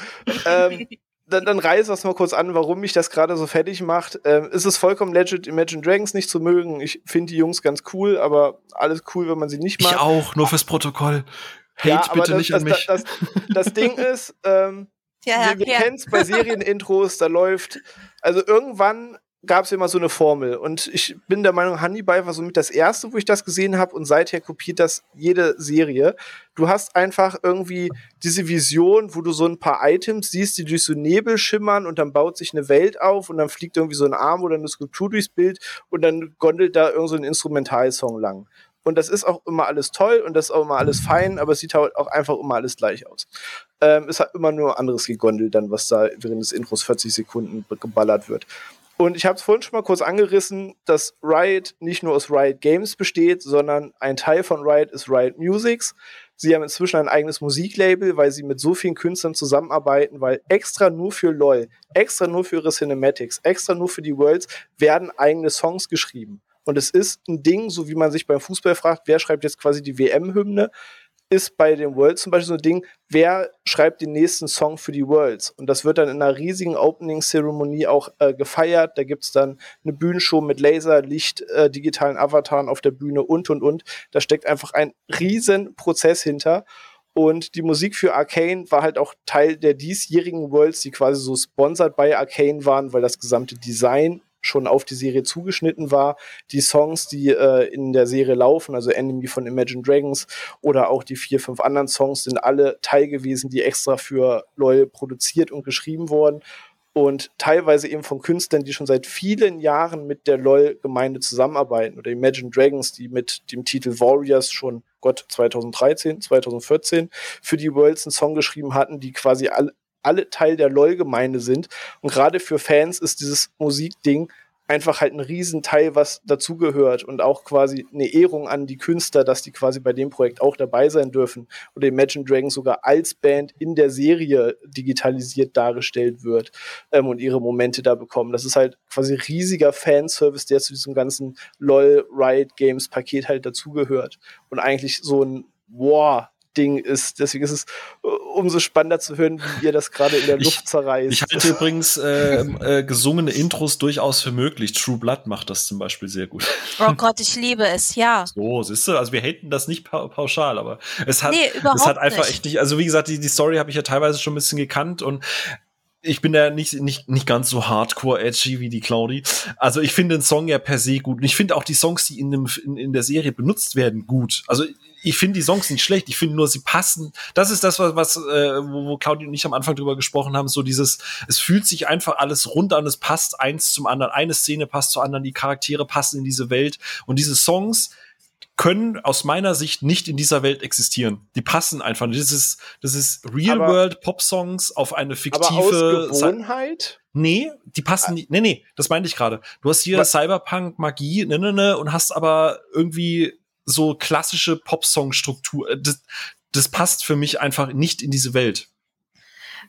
Ähm, dann, dann reiß das mal kurz an, warum mich das gerade so fertig macht. Ähm, ist es vollkommen legit, Imagine Dragons nicht zu mögen. Ich finde die Jungs ganz cool, aber alles cool, wenn man sie nicht mag. Ich auch, nur fürs Protokoll. Hate ja, bitte das, nicht das, an mich. Das, das Ding ist, ähm, ja, wir, wir ja. kennen es bei Serienintros, da läuft, also irgendwann gab es immer so eine Formel. Und ich bin der Meinung, Hannibal war somit das erste, wo ich das gesehen habe und seither kopiert das jede Serie. Du hast einfach irgendwie diese Vision, wo du so ein paar Items siehst, die durch so Nebel schimmern und dann baut sich eine Welt auf und dann fliegt irgendwie so ein Arm oder eine Skulptur durchs Bild und dann gondelt da irgend so ein Instrumentalsong lang. Und das ist auch immer alles toll und das ist auch immer alles fein, aber es sieht halt auch einfach immer alles gleich aus. Ähm, es hat immer nur anderes gegondelt dann, was da während des Intros 40 Sekunden geballert wird. Und ich habe es vorhin schon mal kurz angerissen, dass Riot nicht nur aus Riot Games besteht, sondern ein Teil von Riot ist Riot Musics. Sie haben inzwischen ein eigenes Musiklabel, weil sie mit so vielen Künstlern zusammenarbeiten, weil extra nur für LOL, extra nur für ihre Cinematics, extra nur für die Worlds werden eigene Songs geschrieben. Und es ist ein Ding, so wie man sich beim Fußball fragt, wer schreibt jetzt quasi die WM-Hymne, ist bei den Worlds zum Beispiel so ein Ding, wer schreibt den nächsten Song für die Worlds? Und das wird dann in einer riesigen Opening-Zeremonie auch äh, gefeiert. Da gibt es dann eine Bühnenshow mit Laser, Licht, äh, digitalen Avataren auf der Bühne und, und, und. Da steckt einfach ein riesen Prozess hinter. Und die Musik für Arcane war halt auch Teil der diesjährigen Worlds, die quasi so sponsored bei Arcane waren, weil das gesamte Design schon auf die Serie zugeschnitten war. Die Songs, die äh, in der Serie laufen, also Enemy von Imagine Dragons oder auch die vier, fünf anderen Songs, sind alle Teil gewesen, die extra für LOL produziert und geschrieben wurden. Und teilweise eben von Künstlern, die schon seit vielen Jahren mit der LOL-Gemeinde zusammenarbeiten. Oder Imagine Dragons, die mit dem Titel Warriors schon, Gott, 2013, 2014 für die Worlds einen Song geschrieben hatten, die quasi alle, alle Teil der LOL-Gemeinde sind. Und gerade für Fans ist dieses Musikding einfach halt ein Riesenteil, was dazugehört und auch quasi eine Ehrung an die Künstler, dass die quasi bei dem Projekt auch dabei sein dürfen oder Imagine Dragons sogar als Band in der Serie digitalisiert dargestellt wird ähm, und ihre Momente da bekommen. Das ist halt quasi riesiger Fanservice, der zu diesem ganzen LOL Riot Games Paket halt dazugehört und eigentlich so ein Wow, Ding ist. Deswegen ist es äh, umso spannender zu hören, wie ihr das gerade in der Luft ich, zerreißt. Ich halte übrigens äh, äh, gesungene Intros durchaus für möglich. True Blood macht das zum Beispiel sehr gut. Oh Gott, ich liebe es, ja. So, siehst du, also wir haten das nicht pa pauschal, aber es hat, nee, es hat einfach nicht. echt nicht, also wie gesagt, die, die Story habe ich ja teilweise schon ein bisschen gekannt und ich bin da nicht, nicht, nicht ganz so hardcore edgy wie die Claudi. Also ich finde den Song ja per se gut. Und ich finde auch die Songs, die in, dem, in, in der Serie benutzt werden, gut. Also ich finde die Songs nicht schlecht, ich finde nur, sie passen. Das ist das, was, was äh, wo, wo Claudia und ich am Anfang drüber gesprochen haben, so dieses, es fühlt sich einfach alles rund an, es passt eins zum anderen, eine Szene passt zur anderen, die Charaktere passen in diese Welt und diese Songs können aus meiner Sicht nicht in dieser Welt existieren. Die passen einfach. Das ist, das ist Real-World-Pop-Songs auf eine fiktive. Aber aus Gewohnheit? Nee, die passen ah. nicht. Nee, nee, das meinte ich gerade. Du hast hier Cyberpunk, Magie, ne, ne, ne, und hast aber irgendwie so klassische Popsong-Struktur. Das, das passt für mich einfach nicht in diese Welt.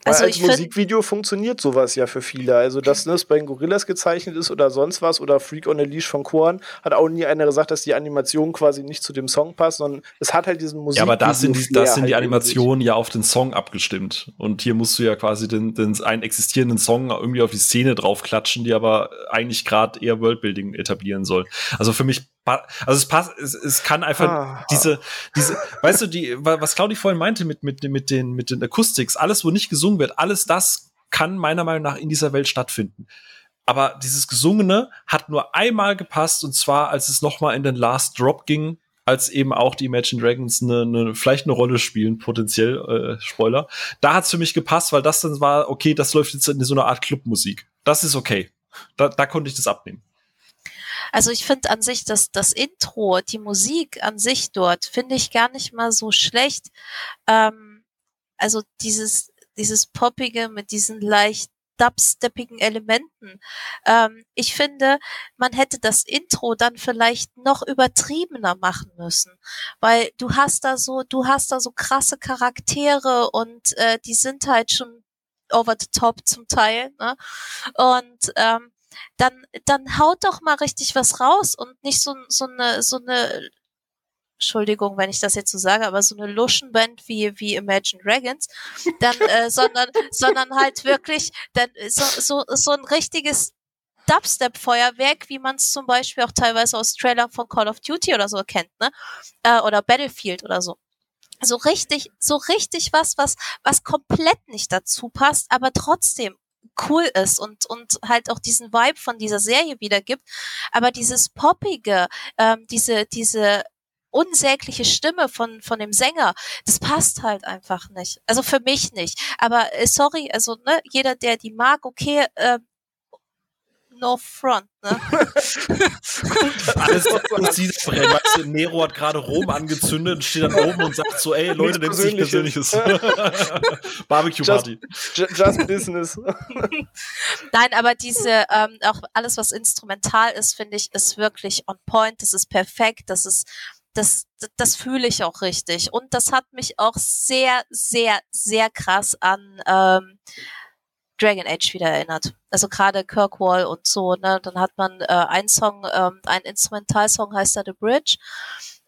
Also als Musikvideo funktioniert sowas ja für viele. Also, dass das bei den Gorillas gezeichnet ist oder sonst was oder Freak on a Leash von Korn, hat auch nie einer gesagt, dass die Animation quasi nicht zu dem Song passt, sondern es hat halt diesen Musik. Ja, aber das sind die, das sind halt die Animationen ja auf den Song abgestimmt. Und hier musst du ja quasi den, den einen existierenden Song irgendwie auf die Szene draufklatschen, die aber eigentlich gerade eher Worldbuilding etablieren soll. Also für mich also es passt, es, es kann einfach ah, diese, diese, weißt du, die, was Claudi vorhin meinte mit, mit, mit den, mit den Acoustics, alles, wo nicht gesungen wird, alles das kann meiner Meinung nach in dieser Welt stattfinden. Aber dieses Gesungene hat nur einmal gepasst und zwar, als es noch mal in den Last Drop ging, als eben auch die Imagine Dragons eine, eine, vielleicht eine Rolle spielen, potenziell, äh, Spoiler. Da hat's für mich gepasst, weil das dann war, okay, das läuft jetzt in so einer Art Clubmusik. Das ist okay. Da, da konnte ich das abnehmen. Also ich finde an sich, dass das Intro, die Musik an sich dort, finde ich gar nicht mal so schlecht. Ähm, also dieses, dieses Poppige mit diesen leicht dubsteppigen Elementen. Ähm, ich finde, man hätte das Intro dann vielleicht noch übertriebener machen müssen, weil du hast da so, du hast da so krasse Charaktere und äh, die sind halt schon over the top zum Teil. Ne? Und ähm, dann, dann haut doch mal richtig was raus und nicht so, so eine, so eine, Entschuldigung, wenn ich das jetzt so sage, aber so eine Luschenband wie, wie Imagine Dragons, dann, äh, [laughs] sondern, sondern halt wirklich, dann, so, so, so ein richtiges Dubstep-Feuerwerk, wie man es zum Beispiel auch teilweise aus Trailern von Call of Duty oder so kennt, ne? Äh, oder Battlefield oder so. So richtig, so richtig was, was, was komplett nicht dazu passt, aber trotzdem cool ist und, und halt auch diesen Vibe von dieser Serie wiedergibt. Aber dieses Poppige, ähm, diese, diese unsägliche Stimme von, von dem Sänger, das passt halt einfach nicht. Also für mich nicht. Aber äh, sorry, also ne, jeder, der die mag, okay, äh, no front, ne? Alles sieht brennen. Weißt du, Nero hat gerade Rom angezündet und steht dann oben und sagt so, ey Leute, nehmt sich persönliches. [laughs] Barbecue Party. Just, just business. [laughs] Nein, aber diese, ähm, auch alles, was instrumental ist, finde ich, ist wirklich on point. Das ist perfekt. Das ist, das, das fühle ich auch richtig. Und das hat mich auch sehr, sehr, sehr krass an ähm, Dragon Age wieder erinnert. Also gerade Kirkwall und so, ne? Dann hat man äh, einen Song, ähm, ein Instrumentalsong heißt da The Bridge.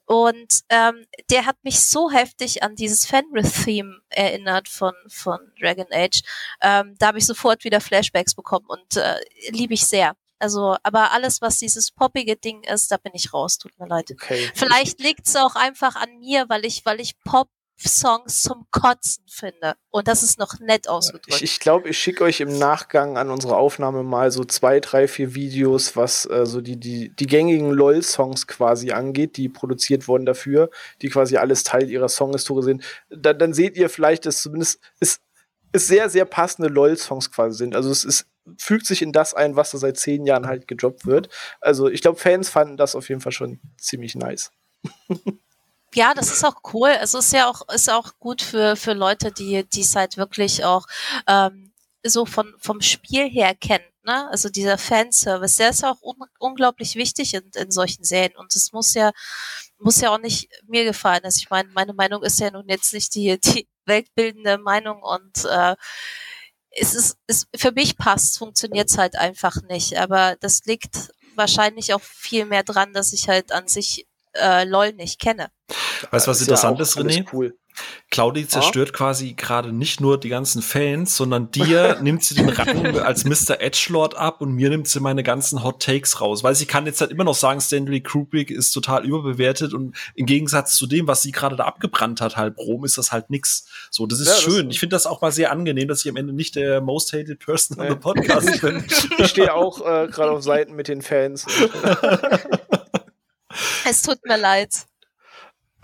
Und ähm, der hat mich so heftig an dieses Fenrith-Theme erinnert von, von Dragon Age. Ähm, da habe ich sofort wieder Flashbacks bekommen und äh, liebe ich sehr. Also, aber alles, was dieses poppige Ding ist, da bin ich raus, tut mir leid. Okay. Vielleicht liegt's auch einfach an mir, weil ich, weil ich Pop Songs zum Kotzen finde. Und das ist noch nett ausgedrückt. Ich, ich glaube, ich schicke euch im Nachgang an unsere Aufnahme mal so zwei, drei, vier Videos, was äh, so die, die, die gängigen LOL-Songs quasi angeht, die produziert wurden dafür, die quasi alles Teil ihrer Songhistorie sind. Da, dann seht ihr vielleicht, dass zumindest es, es sehr, sehr passende LOL-Songs quasi sind. Also es ist fügt sich in das ein, was da seit zehn Jahren halt gedroppt wird. Also ich glaube, Fans fanden das auf jeden Fall schon ziemlich nice. [laughs] ja, das ist auch cool. Es ist ja auch, ist auch gut für, für Leute, die, die es halt wirklich auch ähm, so von, vom Spiel her kennen. Ne? Also dieser Fanservice, der ist auch un unglaublich wichtig in, in solchen Serien. Und es muss ja, muss ja auch nicht mir gefallen. Also ich meine, meine Meinung ist ja nun jetzt nicht die, die weltbildende Meinung und äh, es ist, es, für mich passt, funktioniert es halt einfach nicht. Aber das liegt wahrscheinlich auch viel mehr dran, dass ich halt an sich äh, LOL nicht kenne. Weißt du, was interessant ja ist, René? Cool. Claudi zerstört ja. quasi gerade nicht nur die ganzen Fans, sondern dir [laughs] nimmt sie den Rang als Mr. Edgelord ab und mir nimmt sie meine ganzen Hot Takes raus. Weil sie kann jetzt halt immer noch sagen, Stanley Kubrick ist total überbewertet und im Gegensatz zu dem, was sie gerade da abgebrannt hat, halb Rom, ist das halt nix. So, das ist ja, schön. Das ich finde das auch mal sehr angenehm, dass ich am Ende nicht der most hated person nee. on the podcast bin. [laughs] Ich stehe auch äh, gerade auf Seiten mit den Fans. [laughs] Es tut mir leid.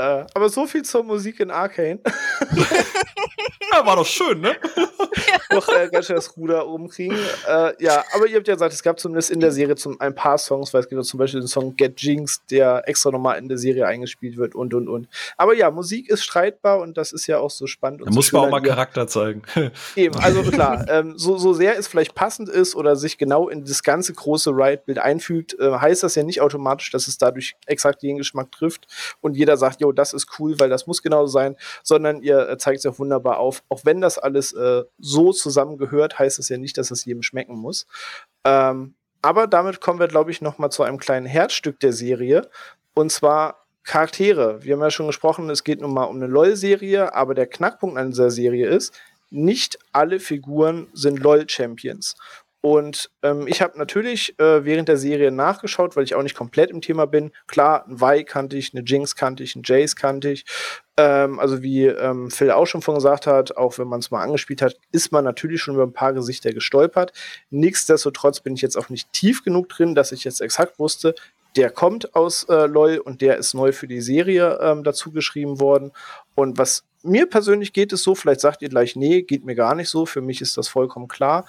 Äh, aber so viel zur Musik in Arcane. [laughs] ja, war doch schön, ne? Doch äh, ganz schön das Ruder umkriegen. Äh, ja, aber ihr habt ja gesagt, es gab zumindest in der Serie zum, ein paar Songs, weil es gibt zum Beispiel den Song Get Jinx, der extra nochmal in der Serie eingespielt wird und und und. Aber ja, Musik ist streitbar und das ist ja auch so spannend. da muss man auch mal Charakter zeigen. [laughs] Eben, also klar, ähm, so, so sehr es vielleicht passend ist oder sich genau in das ganze große Riot-Bild einfügt, äh, heißt das ja nicht automatisch, dass es dadurch exakt jeden Geschmack trifft und jeder sagt, jo, das ist cool, weil das muss genauso sein, sondern ihr äh, zeigt es ja wunderbar auf. Auch wenn das alles äh, so zusammengehört, heißt es ja nicht, dass es jedem schmecken muss. Ähm, aber damit kommen wir, glaube ich, noch mal zu einem kleinen Herzstück der Serie. Und zwar Charaktere. Wir haben ja schon gesprochen, es geht nun mal um eine LOL-Serie, aber der Knackpunkt an dieser Serie ist, nicht alle Figuren sind LOL-Champions. Und ähm, ich habe natürlich äh, während der Serie nachgeschaut, weil ich auch nicht komplett im Thema bin. Klar, ein Vi kannte ich, eine Jinx kannte ich, ein Jace kannte ich. Ähm, also wie ähm, Phil auch schon von gesagt hat, auch wenn man es mal angespielt hat, ist man natürlich schon über ein paar Gesichter gestolpert. Nichtsdestotrotz bin ich jetzt auch nicht tief genug drin, dass ich jetzt exakt wusste, der kommt aus äh, LOL und der ist neu für die Serie ähm, dazu geschrieben worden. Und was mir persönlich geht es so, vielleicht sagt ihr gleich, nee, geht mir gar nicht so, für mich ist das vollkommen klar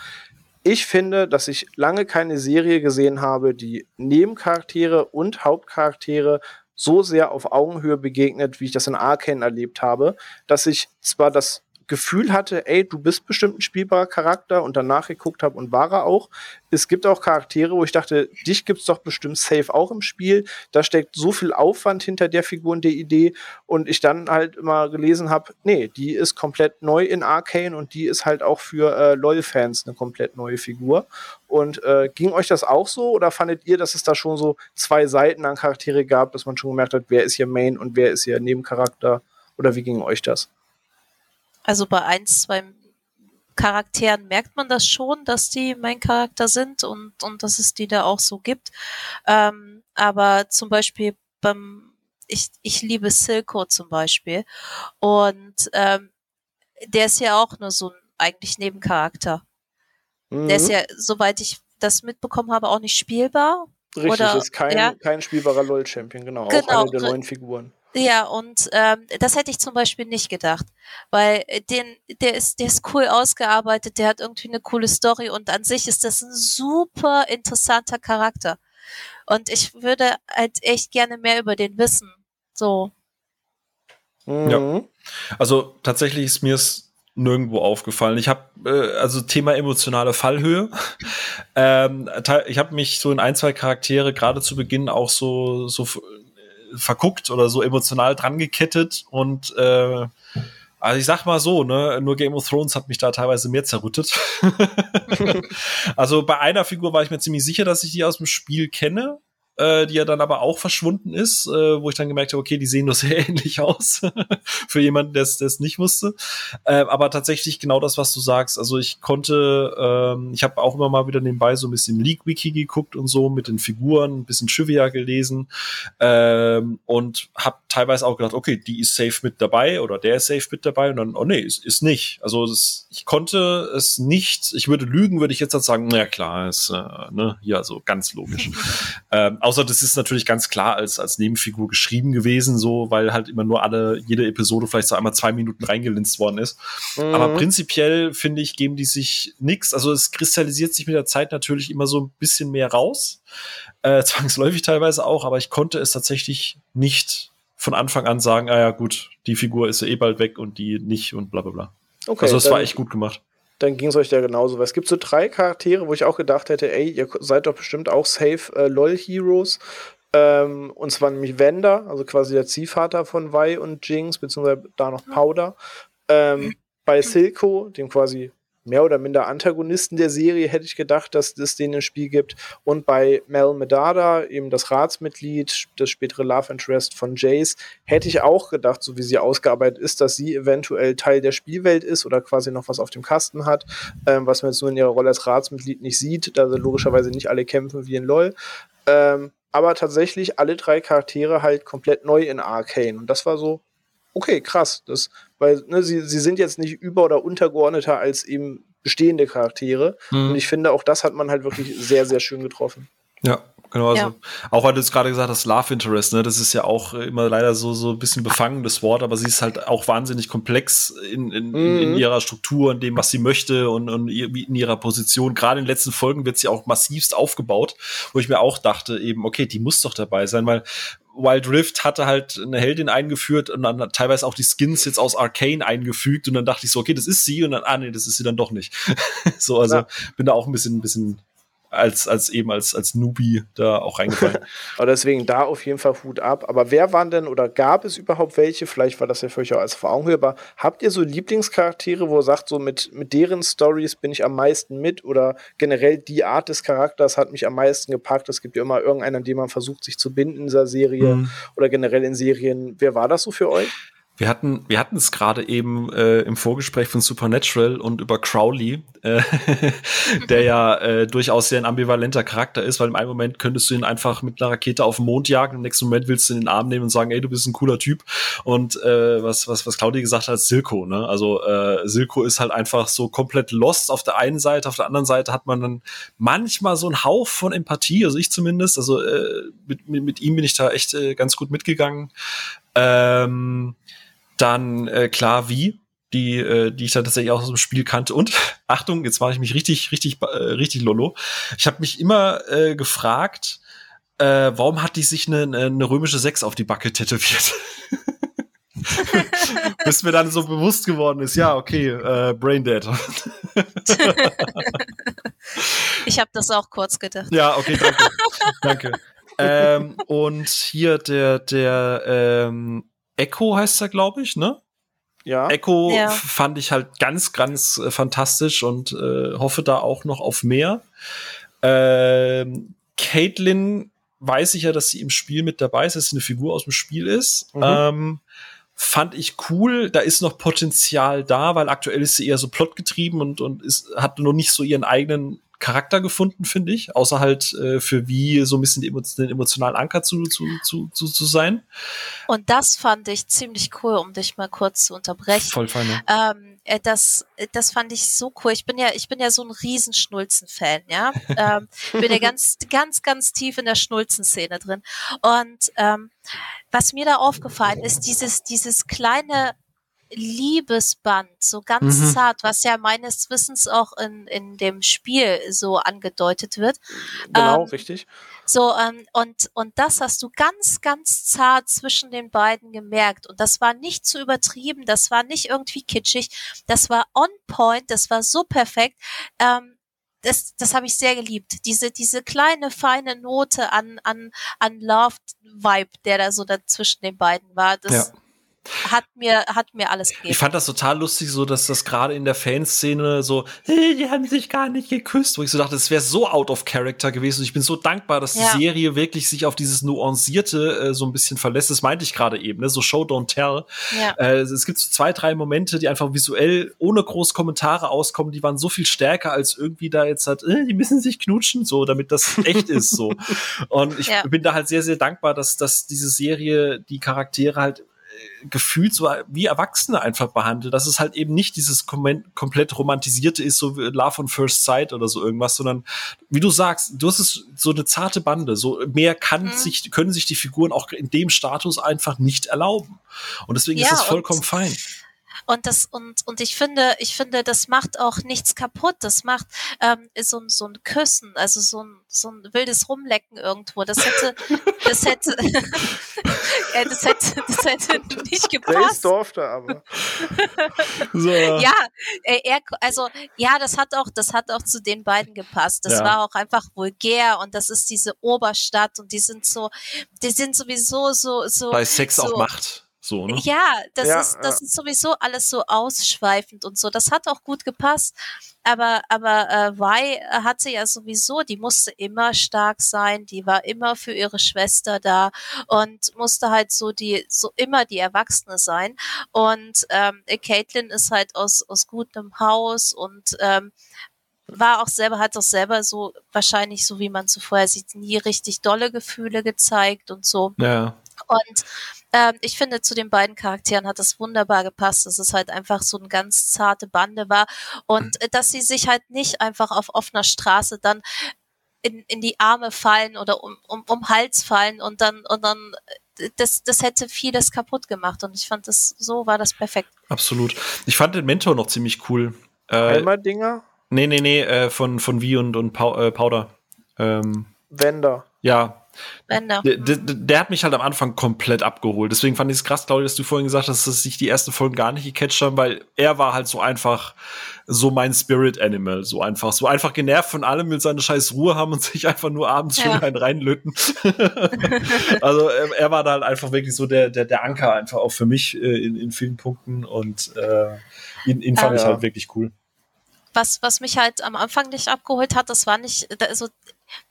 ich finde, dass ich lange keine Serie gesehen habe, die Nebencharaktere und Hauptcharaktere so sehr auf Augenhöhe begegnet, wie ich das in Arcane erlebt habe, dass ich zwar das Gefühl hatte, ey, du bist bestimmt ein spielbarer Charakter und danach geguckt habe und war er auch. Es gibt auch Charaktere, wo ich dachte, dich gibt's doch bestimmt safe auch im Spiel. Da steckt so viel Aufwand hinter der Figur und der Idee und ich dann halt immer gelesen habe, nee, die ist komplett neu in Arcane und die ist halt auch für äh, LoL-Fans eine komplett neue Figur. Und äh, ging euch das auch so oder fandet ihr, dass es da schon so zwei Seiten an Charaktere gab, dass man schon gemerkt hat, wer ist hier Main und wer ist hier Nebencharakter? Oder wie ging euch das? Also bei eins, zwei Charakteren merkt man das schon, dass die mein Charakter sind und, und dass es die da auch so gibt. Ähm, aber zum Beispiel beim, ich, ich liebe Silco zum Beispiel. Und ähm, der ist ja auch nur so ein eigentlich Nebencharakter. Mhm. Der ist mhm. ja, soweit ich das mitbekommen habe, auch nicht spielbar. Richtig, oder, ist kein, ja. kein spielbarer LOL-Champion, genau. genau. Auch eine der neuen Figuren. Ja, und ähm, das hätte ich zum Beispiel nicht gedacht, weil den, der ist, der ist cool ausgearbeitet, der hat irgendwie eine coole Story und an sich ist das ein super interessanter Charakter. Und ich würde halt echt gerne mehr über den wissen. So. Mhm. Ja. Also tatsächlich ist mir es nirgendwo aufgefallen. Ich habe äh, also Thema emotionale Fallhöhe. [laughs] ähm, ich habe mich so in ein zwei Charaktere gerade zu Beginn auch so so verguckt oder so emotional dran gekettet und äh, also ich sag mal so, ne, nur Game of Thrones hat mich da teilweise mehr zerrüttet. [laughs] [laughs] also bei einer Figur war ich mir ziemlich sicher, dass ich die aus dem Spiel kenne äh, die ja dann aber auch verschwunden ist, äh, wo ich dann gemerkt habe, okay, die sehen nur [laughs] sehr ähnlich aus [laughs] für jemanden, der es nicht wusste. Äh, aber tatsächlich genau das, was du sagst. Also ich konnte, ähm, ich habe auch immer mal wieder nebenbei so ein bisschen League-Wiki geguckt und so mit den Figuren, ein bisschen Trivia gelesen ähm, und habe teilweise auch gedacht, okay, die ist safe mit dabei oder der ist safe mit dabei und dann, oh nee, ist, ist nicht. Also das, ich konnte es nicht, ich würde lügen, würde ich jetzt sagen, na klar, ist, äh, ne, ja, so ganz logisch. [laughs] ähm, außer das ist natürlich ganz klar als, als Nebenfigur geschrieben gewesen, so, weil halt immer nur alle, jede Episode vielleicht so einmal zwei Minuten reingelinst worden ist. Mhm. Aber prinzipiell, finde ich, geben die sich nichts. Also es kristallisiert sich mit der Zeit natürlich immer so ein bisschen mehr raus. Äh, [laughs] zwangsläufig teilweise auch, aber ich konnte es tatsächlich nicht von Anfang an sagen, ah ja, gut, die Figur ist ja eh bald weg und die nicht und bla bla bla. Okay, also es war echt gut gemacht dann ging es euch ja genauso. Weil es gibt so drei Charaktere, wo ich auch gedacht hätte, ey, ihr seid doch bestimmt auch safe äh, LOL-Heroes. Ähm, und zwar nämlich Wender, also quasi der Ziehvater von Vi und Jinx, beziehungsweise da noch Powder. Ähm, bei Silco, dem quasi mehr oder minder Antagonisten der Serie, hätte ich gedacht, dass es den im Spiel gibt. Und bei Mel Medada, eben das Ratsmitglied, das spätere Love Interest von Jace, hätte ich auch gedacht, so wie sie ausgearbeitet ist, dass sie eventuell Teil der Spielwelt ist oder quasi noch was auf dem Kasten hat, ähm, was man jetzt nur in ihrer Rolle als Ratsmitglied nicht sieht, da sie logischerweise nicht alle kämpfen wie in LOL. Ähm, aber tatsächlich alle drei Charaktere halt komplett neu in Arcane. Und das war so, okay, krass. Das, weil ne, sie, sie sind jetzt nicht über- oder untergeordneter als eben bestehende Charaktere. Mhm. Und ich finde, auch das hat man halt wirklich sehr, sehr schön getroffen. Ja, genau. Also ja. auch weil du es gerade gesagt hast, Love Interest, ne, das ist ja auch immer leider so so ein bisschen befangenes Wort, aber sie ist halt auch wahnsinnig komplex in, in, mhm. in ihrer Struktur, in dem, was sie möchte und, und in ihrer Position. Gerade in den letzten Folgen wird sie auch massivst aufgebaut, wo ich mir auch dachte, eben, okay, die muss doch dabei sein, weil Wild Rift hatte halt eine Heldin eingeführt und dann teilweise auch die Skins jetzt aus Arcane eingefügt und dann dachte ich so, okay, das ist sie und dann, ah nee, das ist sie dann doch nicht. [laughs] so, also ja. bin da auch ein bisschen, ein bisschen als, als eben als, als Newbie da auch reingefallen. [laughs] Aber deswegen da auf jeden Fall Hut ab. Aber wer waren denn oder gab es überhaupt welche? Vielleicht war das ja für euch auch als Erfahrung hörbar. Habt ihr so Lieblingscharaktere, wo ihr sagt, so mit, mit deren Stories bin ich am meisten mit oder generell die Art des Charakters hat mich am meisten gepackt? Es gibt ja immer irgendeinen, an dem man versucht, sich zu binden in dieser Serie mhm. oder generell in Serien. Wer war das so für euch? Wir hatten, wir hatten es gerade eben äh, im Vorgespräch von Supernatural und über Crowley, [laughs] der ja äh, durchaus sehr ein ambivalenter Charakter ist, weil im einen Moment könntest du ihn einfach mit einer Rakete auf den Mond jagen, im nächsten Moment willst du ihn in den Arm nehmen und sagen, ey, du bist ein cooler Typ. Und äh, was, was, was Claudia gesagt hat, Silko, ne? Also äh, Silko ist halt einfach so komplett lost auf der einen Seite, auf der anderen Seite hat man dann manchmal so einen Hauch von Empathie, also ich zumindest. Also äh, mit, mit, mit ihm bin ich da echt äh, ganz gut mitgegangen. Ähm, dann äh, klar wie, die, äh, die ich dann tatsächlich auch aus dem Spiel kannte. Und [laughs] Achtung, jetzt war ich mich richtig, richtig, äh, richtig lolo. Ich habe mich immer äh, gefragt, äh, warum hat die sich eine, eine römische Sechs auf die Backe tätowiert? [laughs] Bis mir dann so bewusst geworden ist, ja, okay, äh, Braindead. [laughs] ich habe das auch kurz gedacht. Ja, okay, danke. danke. Ähm, und hier der, der ähm, Echo heißt er, glaube ich, ne? Ja. Echo ja. fand ich halt ganz, ganz äh, fantastisch und äh, hoffe da auch noch auf mehr. Ähm, Caitlin weiß ich ja, dass sie im Spiel mit dabei ist, dass sie eine Figur aus dem Spiel ist. Mhm. Ähm, fand ich cool. Da ist noch Potenzial da, weil aktuell ist sie eher so plotgetrieben und, und ist, hat noch nicht so ihren eigenen Charakter gefunden, finde ich. Außer halt äh, für wie so ein bisschen den emotionalen Anker zu, zu, zu, zu, zu sein. Und das fand ich ziemlich cool, um dich mal kurz zu unterbrechen. Voll fein. Ähm, äh, das, äh, das fand ich so cool. Ich bin ja, ich bin ja so ein Riesenschnulzen-Fan, ja. [laughs] ähm, bin ja ganz, ganz, ganz tief in der Schnulzen-Szene drin. Und ähm, was mir da aufgefallen ist, dieses, dieses kleine Liebesband, so ganz mhm. zart, was ja meines Wissens auch in, in dem Spiel so angedeutet wird. Genau, ähm, richtig. So, ähm, und, und das hast du ganz, ganz zart zwischen den beiden gemerkt. Und das war nicht zu übertrieben, das war nicht irgendwie kitschig, das war on point, das war so perfekt. Ähm, das, das habe ich sehr geliebt. Diese, diese kleine, feine Note an, an, an Love-Vibe, der da so dazwischen den beiden war. Das, ja hat mir, hat mir alles gegeben. Ich fand das total lustig, so dass das gerade in der Fanszene so, hey, die haben sich gar nicht geküsst, wo ich so dachte, das wäre so out of character gewesen. Und ich bin so dankbar, dass ja. die Serie wirklich sich auf dieses Nuancierte äh, so ein bisschen verlässt. Das meinte ich gerade eben, ne? so Show, don't tell. Ja. Äh, es gibt so zwei, drei Momente, die einfach visuell ohne groß Kommentare auskommen, die waren so viel stärker als irgendwie da jetzt halt, äh, die müssen sich knutschen, so, damit das echt ist, so. [laughs] Und ich ja. bin da halt sehr, sehr dankbar, dass, dass diese Serie die Charaktere halt gefühlt so wie Erwachsene einfach behandelt, dass es halt eben nicht dieses kom komplett romantisierte ist, so wie Love on First Sight oder so irgendwas, sondern wie du sagst, du hast es so eine zarte Bande, so mehr kann mhm. sich, können sich die Figuren auch in dem Status einfach nicht erlauben. Und deswegen ja, ist es vollkommen fein. Und das, und, und ich finde, ich finde, das macht auch nichts kaputt. Das macht ähm, so, so ein Küssen, also so ein, so ein wildes Rumlecken irgendwo. Das hätte, das hätte, [laughs] ja, das hätte, das hätte nicht gepasst. Der durfte aber. so. Ja, er, also, ja, das hat auch, das hat auch zu den beiden gepasst. Das ja. war auch einfach vulgär und das ist diese Oberstadt und die sind so, die sind sowieso so, so. Bei Sex so, auch Macht. So, ne? Ja, das ja, ist, das ja. ist sowieso alles so ausschweifend und so. Das hat auch gut gepasst. Aber, aber äh, Vi hatte ja sowieso, die musste immer stark sein, die war immer für ihre Schwester da und musste halt so die, so immer die Erwachsene sein. Und ähm, Caitlin ist halt aus, aus gutem Haus und ähm, war auch selber, hat auch selber so, wahrscheinlich so wie man zuvor sieht, nie richtig dolle Gefühle gezeigt und so. Ja. Und ähm, ich finde, zu den beiden Charakteren hat das wunderbar gepasst, dass es halt einfach so eine ganz zarte Bande war und äh, dass sie sich halt nicht einfach auf offener Straße dann in, in die Arme fallen oder um, um, um Hals fallen und dann, und dann äh, das, das hätte vieles kaputt gemacht und ich fand das, so war das perfekt. Absolut. Ich fand den Mentor noch ziemlich cool. Äh, Dinger? Nee, nee, nee, äh, von, von Wie und, und Powder. Ähm, Wender. Ja, der, der, der, hat mich halt am Anfang komplett abgeholt. Deswegen fand ich es krass, Claudia, dass du vorhin gesagt hast, dass sich die ersten Folgen gar nicht gecatcht haben, weil er war halt so einfach so mein Spirit Animal. So einfach, so einfach genervt von allem, will seine scheiß Ruhe haben und [laughs] sich einfach nur abends ja. schön reinlöten. [laughs] also er, er, war da halt einfach wirklich so der, der, der Anker einfach auch für mich äh, in, in vielen Punkten und äh, ihn, ihn fand ja. ich halt wirklich cool was, was mich halt am Anfang nicht abgeholt hat, das war nicht, also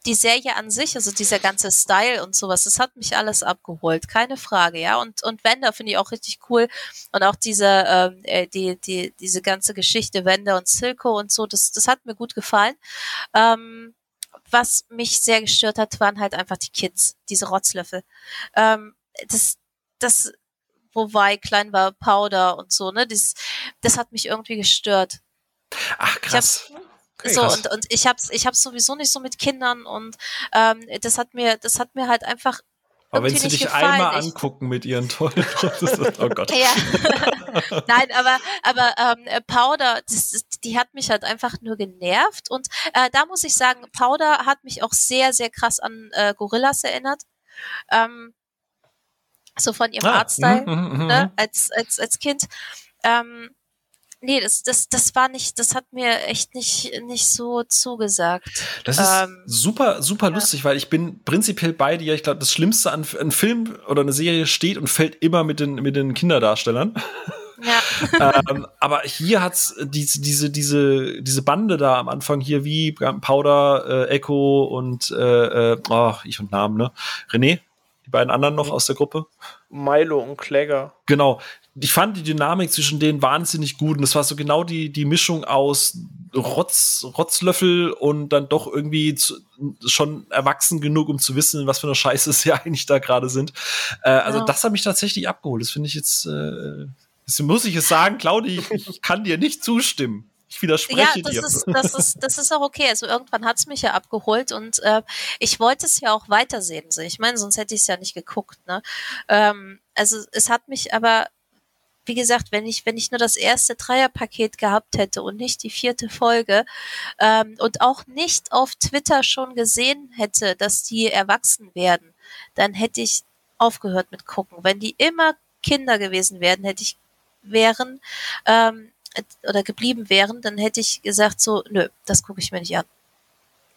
die Serie an sich, also dieser ganze Style und sowas, das hat mich alles abgeholt, keine Frage, ja. Und und Wender finde ich auch richtig cool und auch diese ähm, äh, die die diese ganze Geschichte Wender und Silko und so, das das hat mir gut gefallen. Ähm, was mich sehr gestört hat, waren halt einfach die Kids, diese Rotzlöffel. Ähm, das das wobei klein war Powder und so, ne? Das das hat mich irgendwie gestört. Ach krass. Okay, so, und, und ich hab's, ich hab's sowieso nicht so mit Kindern und ähm, das hat mir, das hat mir halt einfach. Aber wenn sie dich gefallen. einmal ich, angucken mit ihren tollen, [laughs] oh Gott. Ja. [laughs] Nein, aber, aber ähm, Powder, das, die hat mich halt einfach nur genervt. Und äh, da muss ich sagen, Powder hat mich auch sehr, sehr krass an äh, Gorillas erinnert. Ähm, so von ihrem ah, Artstyle, mm, mm, mm, ne, als, als, als Kind. Ähm, nee, das, das, das war nicht, das hat mir echt nicht, nicht so zugesagt. Das ist ähm, super, super ja. lustig, weil ich bin prinzipiell bei dir. Ich glaube, das Schlimmste an einem Film oder einer Serie steht und fällt immer mit den, mit den Kinderdarstellern. Ja. [laughs] ähm, aber hier hat's diese, diese, diese, diese Bande da am Anfang hier wie Powder, äh, Echo und äh, oh, ich und Namen, ne? René? Die beiden anderen noch aus der Gruppe? Milo und Kläger. Genau, ich fand die Dynamik zwischen denen wahnsinnig gut und es war so genau die, die Mischung aus Rotz, Rotzlöffel und dann doch irgendwie zu, schon erwachsen genug, um zu wissen, was für eine Scheiße [laughs] sie eigentlich da gerade sind. Äh, also ja. das hat mich tatsächlich abgeholt. Das finde ich jetzt, äh, das muss ich jetzt sagen, Claudi, ich, ich kann dir nicht zustimmen. Ich widerspreche ja, das dir. Ist, das, ist, das ist auch okay. Also irgendwann hat es mich ja abgeholt und äh, ich wollte es ja auch weitersehen. Ich meine, sonst hätte ich es ja nicht geguckt. Ne? Ähm, also es hat mich aber wie gesagt, wenn ich, wenn ich nur das erste Dreierpaket gehabt hätte und nicht die vierte Folge ähm, und auch nicht auf Twitter schon gesehen hätte, dass die erwachsen werden, dann hätte ich aufgehört mit gucken. Wenn die immer Kinder gewesen wären, hätte ich wären ähm, oder geblieben wären, dann hätte ich gesagt so, nö, das gucke ich mir nicht an.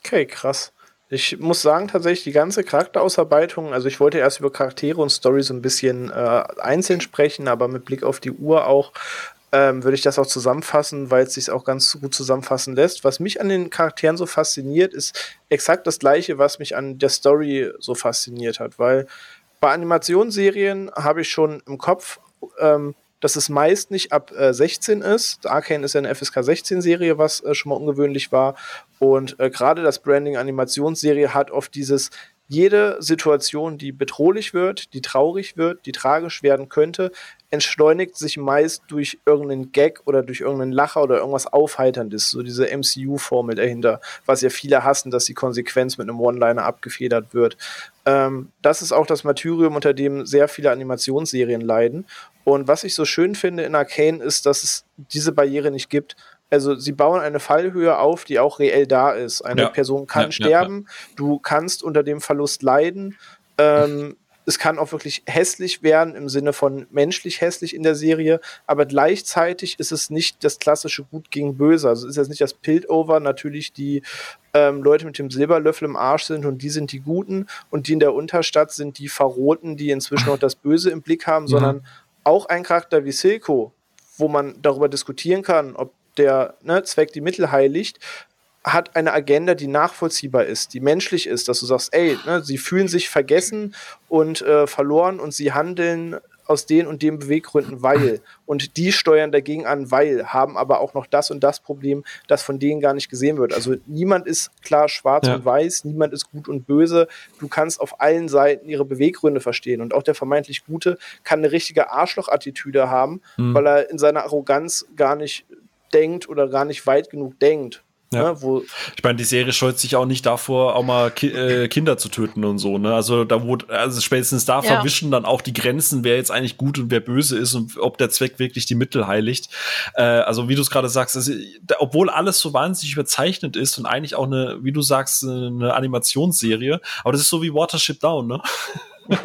Okay, krass. Ich muss sagen, tatsächlich die ganze Charakterausarbeitung, also ich wollte erst über Charaktere und Story so ein bisschen äh, einzeln sprechen, aber mit Blick auf die Uhr auch ähm, würde ich das auch zusammenfassen, weil es sich auch ganz gut zusammenfassen lässt. Was mich an den Charakteren so fasziniert, ist exakt das gleiche, was mich an der Story so fasziniert hat, weil bei Animationsserien habe ich schon im Kopf, ähm, dass es meist nicht ab äh, 16 ist. Arcane ist ja eine FSK 16 Serie, was äh, schon mal ungewöhnlich war. Und äh, gerade das Branding Animationsserie hat oft dieses jede Situation, die bedrohlich wird, die traurig wird, die tragisch werden könnte, entschleunigt sich meist durch irgendeinen Gag oder durch irgendeinen Lacher oder irgendwas Aufheiterndes. So diese MCU-Formel dahinter, was ja viele hassen, dass die Konsequenz mit einem One-Liner abgefedert wird. Ähm, das ist auch das Martyrium, unter dem sehr viele Animationsserien leiden. Und was ich so schön finde in Arcane ist, dass es diese Barriere nicht gibt. Also sie bauen eine Fallhöhe auf, die auch reell da ist. Eine ja. Person kann ja, sterben, ja, du kannst unter dem Verlust leiden. Ähm, es kann auch wirklich hässlich werden im Sinne von menschlich hässlich in der Serie, aber gleichzeitig ist es nicht das klassische Gut gegen Böse. Also ist jetzt nicht das Piltover, natürlich die ähm, Leute mit dem Silberlöffel im Arsch sind und die sind die Guten und die in der Unterstadt sind die Verroten, die inzwischen auch das Böse im Blick haben, sondern auch ein Charakter wie Silko, wo man darüber diskutieren kann, ob der ne, Zweck die Mittel heiligt, hat eine Agenda, die nachvollziehbar ist, die menschlich ist, dass du sagst, ey, ne, sie fühlen sich vergessen und äh, verloren und sie handeln aus den und den Beweggründen, weil. Und die steuern dagegen an, weil, haben aber auch noch das und das Problem, das von denen gar nicht gesehen wird. Also niemand ist klar schwarz ja. und weiß, niemand ist gut und böse. Du kannst auf allen Seiten ihre Beweggründe verstehen. Und auch der vermeintlich Gute kann eine richtige Arschloch-Attitüde haben, mhm. weil er in seiner Arroganz gar nicht denkt oder gar nicht weit genug denkt. Ja. Ne, wo ich meine, die Serie scheut sich auch nicht davor, auch mal Ki äh, Kinder zu töten und so. Ne? Also da wurde, also spätestens da ja. verwischen dann auch die Grenzen, wer jetzt eigentlich gut und wer böse ist und ob der Zweck wirklich die Mittel heiligt. Äh, also wie du es gerade sagst, also, obwohl alles so wahnsinnig überzeichnet ist und eigentlich auch eine, wie du sagst, eine Animationsserie, aber das ist so wie Watership Down, ne? oh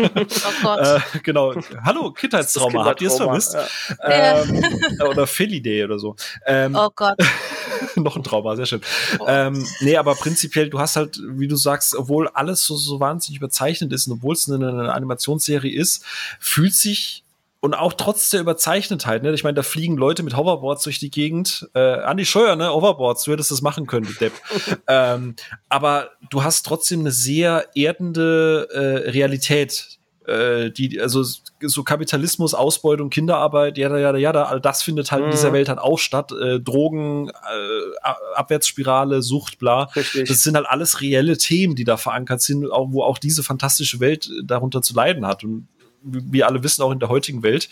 Gott. [laughs] Äh, genau. Hallo, Kindheitstrauma. Habt ihr es vermisst? Ja. Ähm, oder Philly Day oder so. Ähm, oh Gott. [laughs] [laughs] noch ein Trauma, sehr schön. Oh. Ähm, nee, aber prinzipiell, du hast halt, wie du sagst, obwohl alles so, so wahnsinnig überzeichnet ist und obwohl es eine, eine Animationsserie ist, fühlt sich und auch trotz der Überzeichnetheit, ne? Ich meine, da fliegen Leute mit Hoverboards durch die Gegend. Äh, Andi Scheuer, ne? Hoverboards, du hättest das machen können, du Depp. [laughs] ähm, aber du hast trotzdem eine sehr erdende äh, Realität. Äh, die, also so Kapitalismus, Ausbeutung, Kinderarbeit, ja, ja, ja, all das findet halt mhm. in dieser mhm. Welt halt auch statt. Äh, Drogen, äh, Abwärtsspirale, Sucht, bla. Richtig. Das sind halt alles reelle Themen, die da verankert sind, auch, wo auch diese fantastische Welt darunter zu leiden hat. Und wir alle wissen, auch in der heutigen Welt,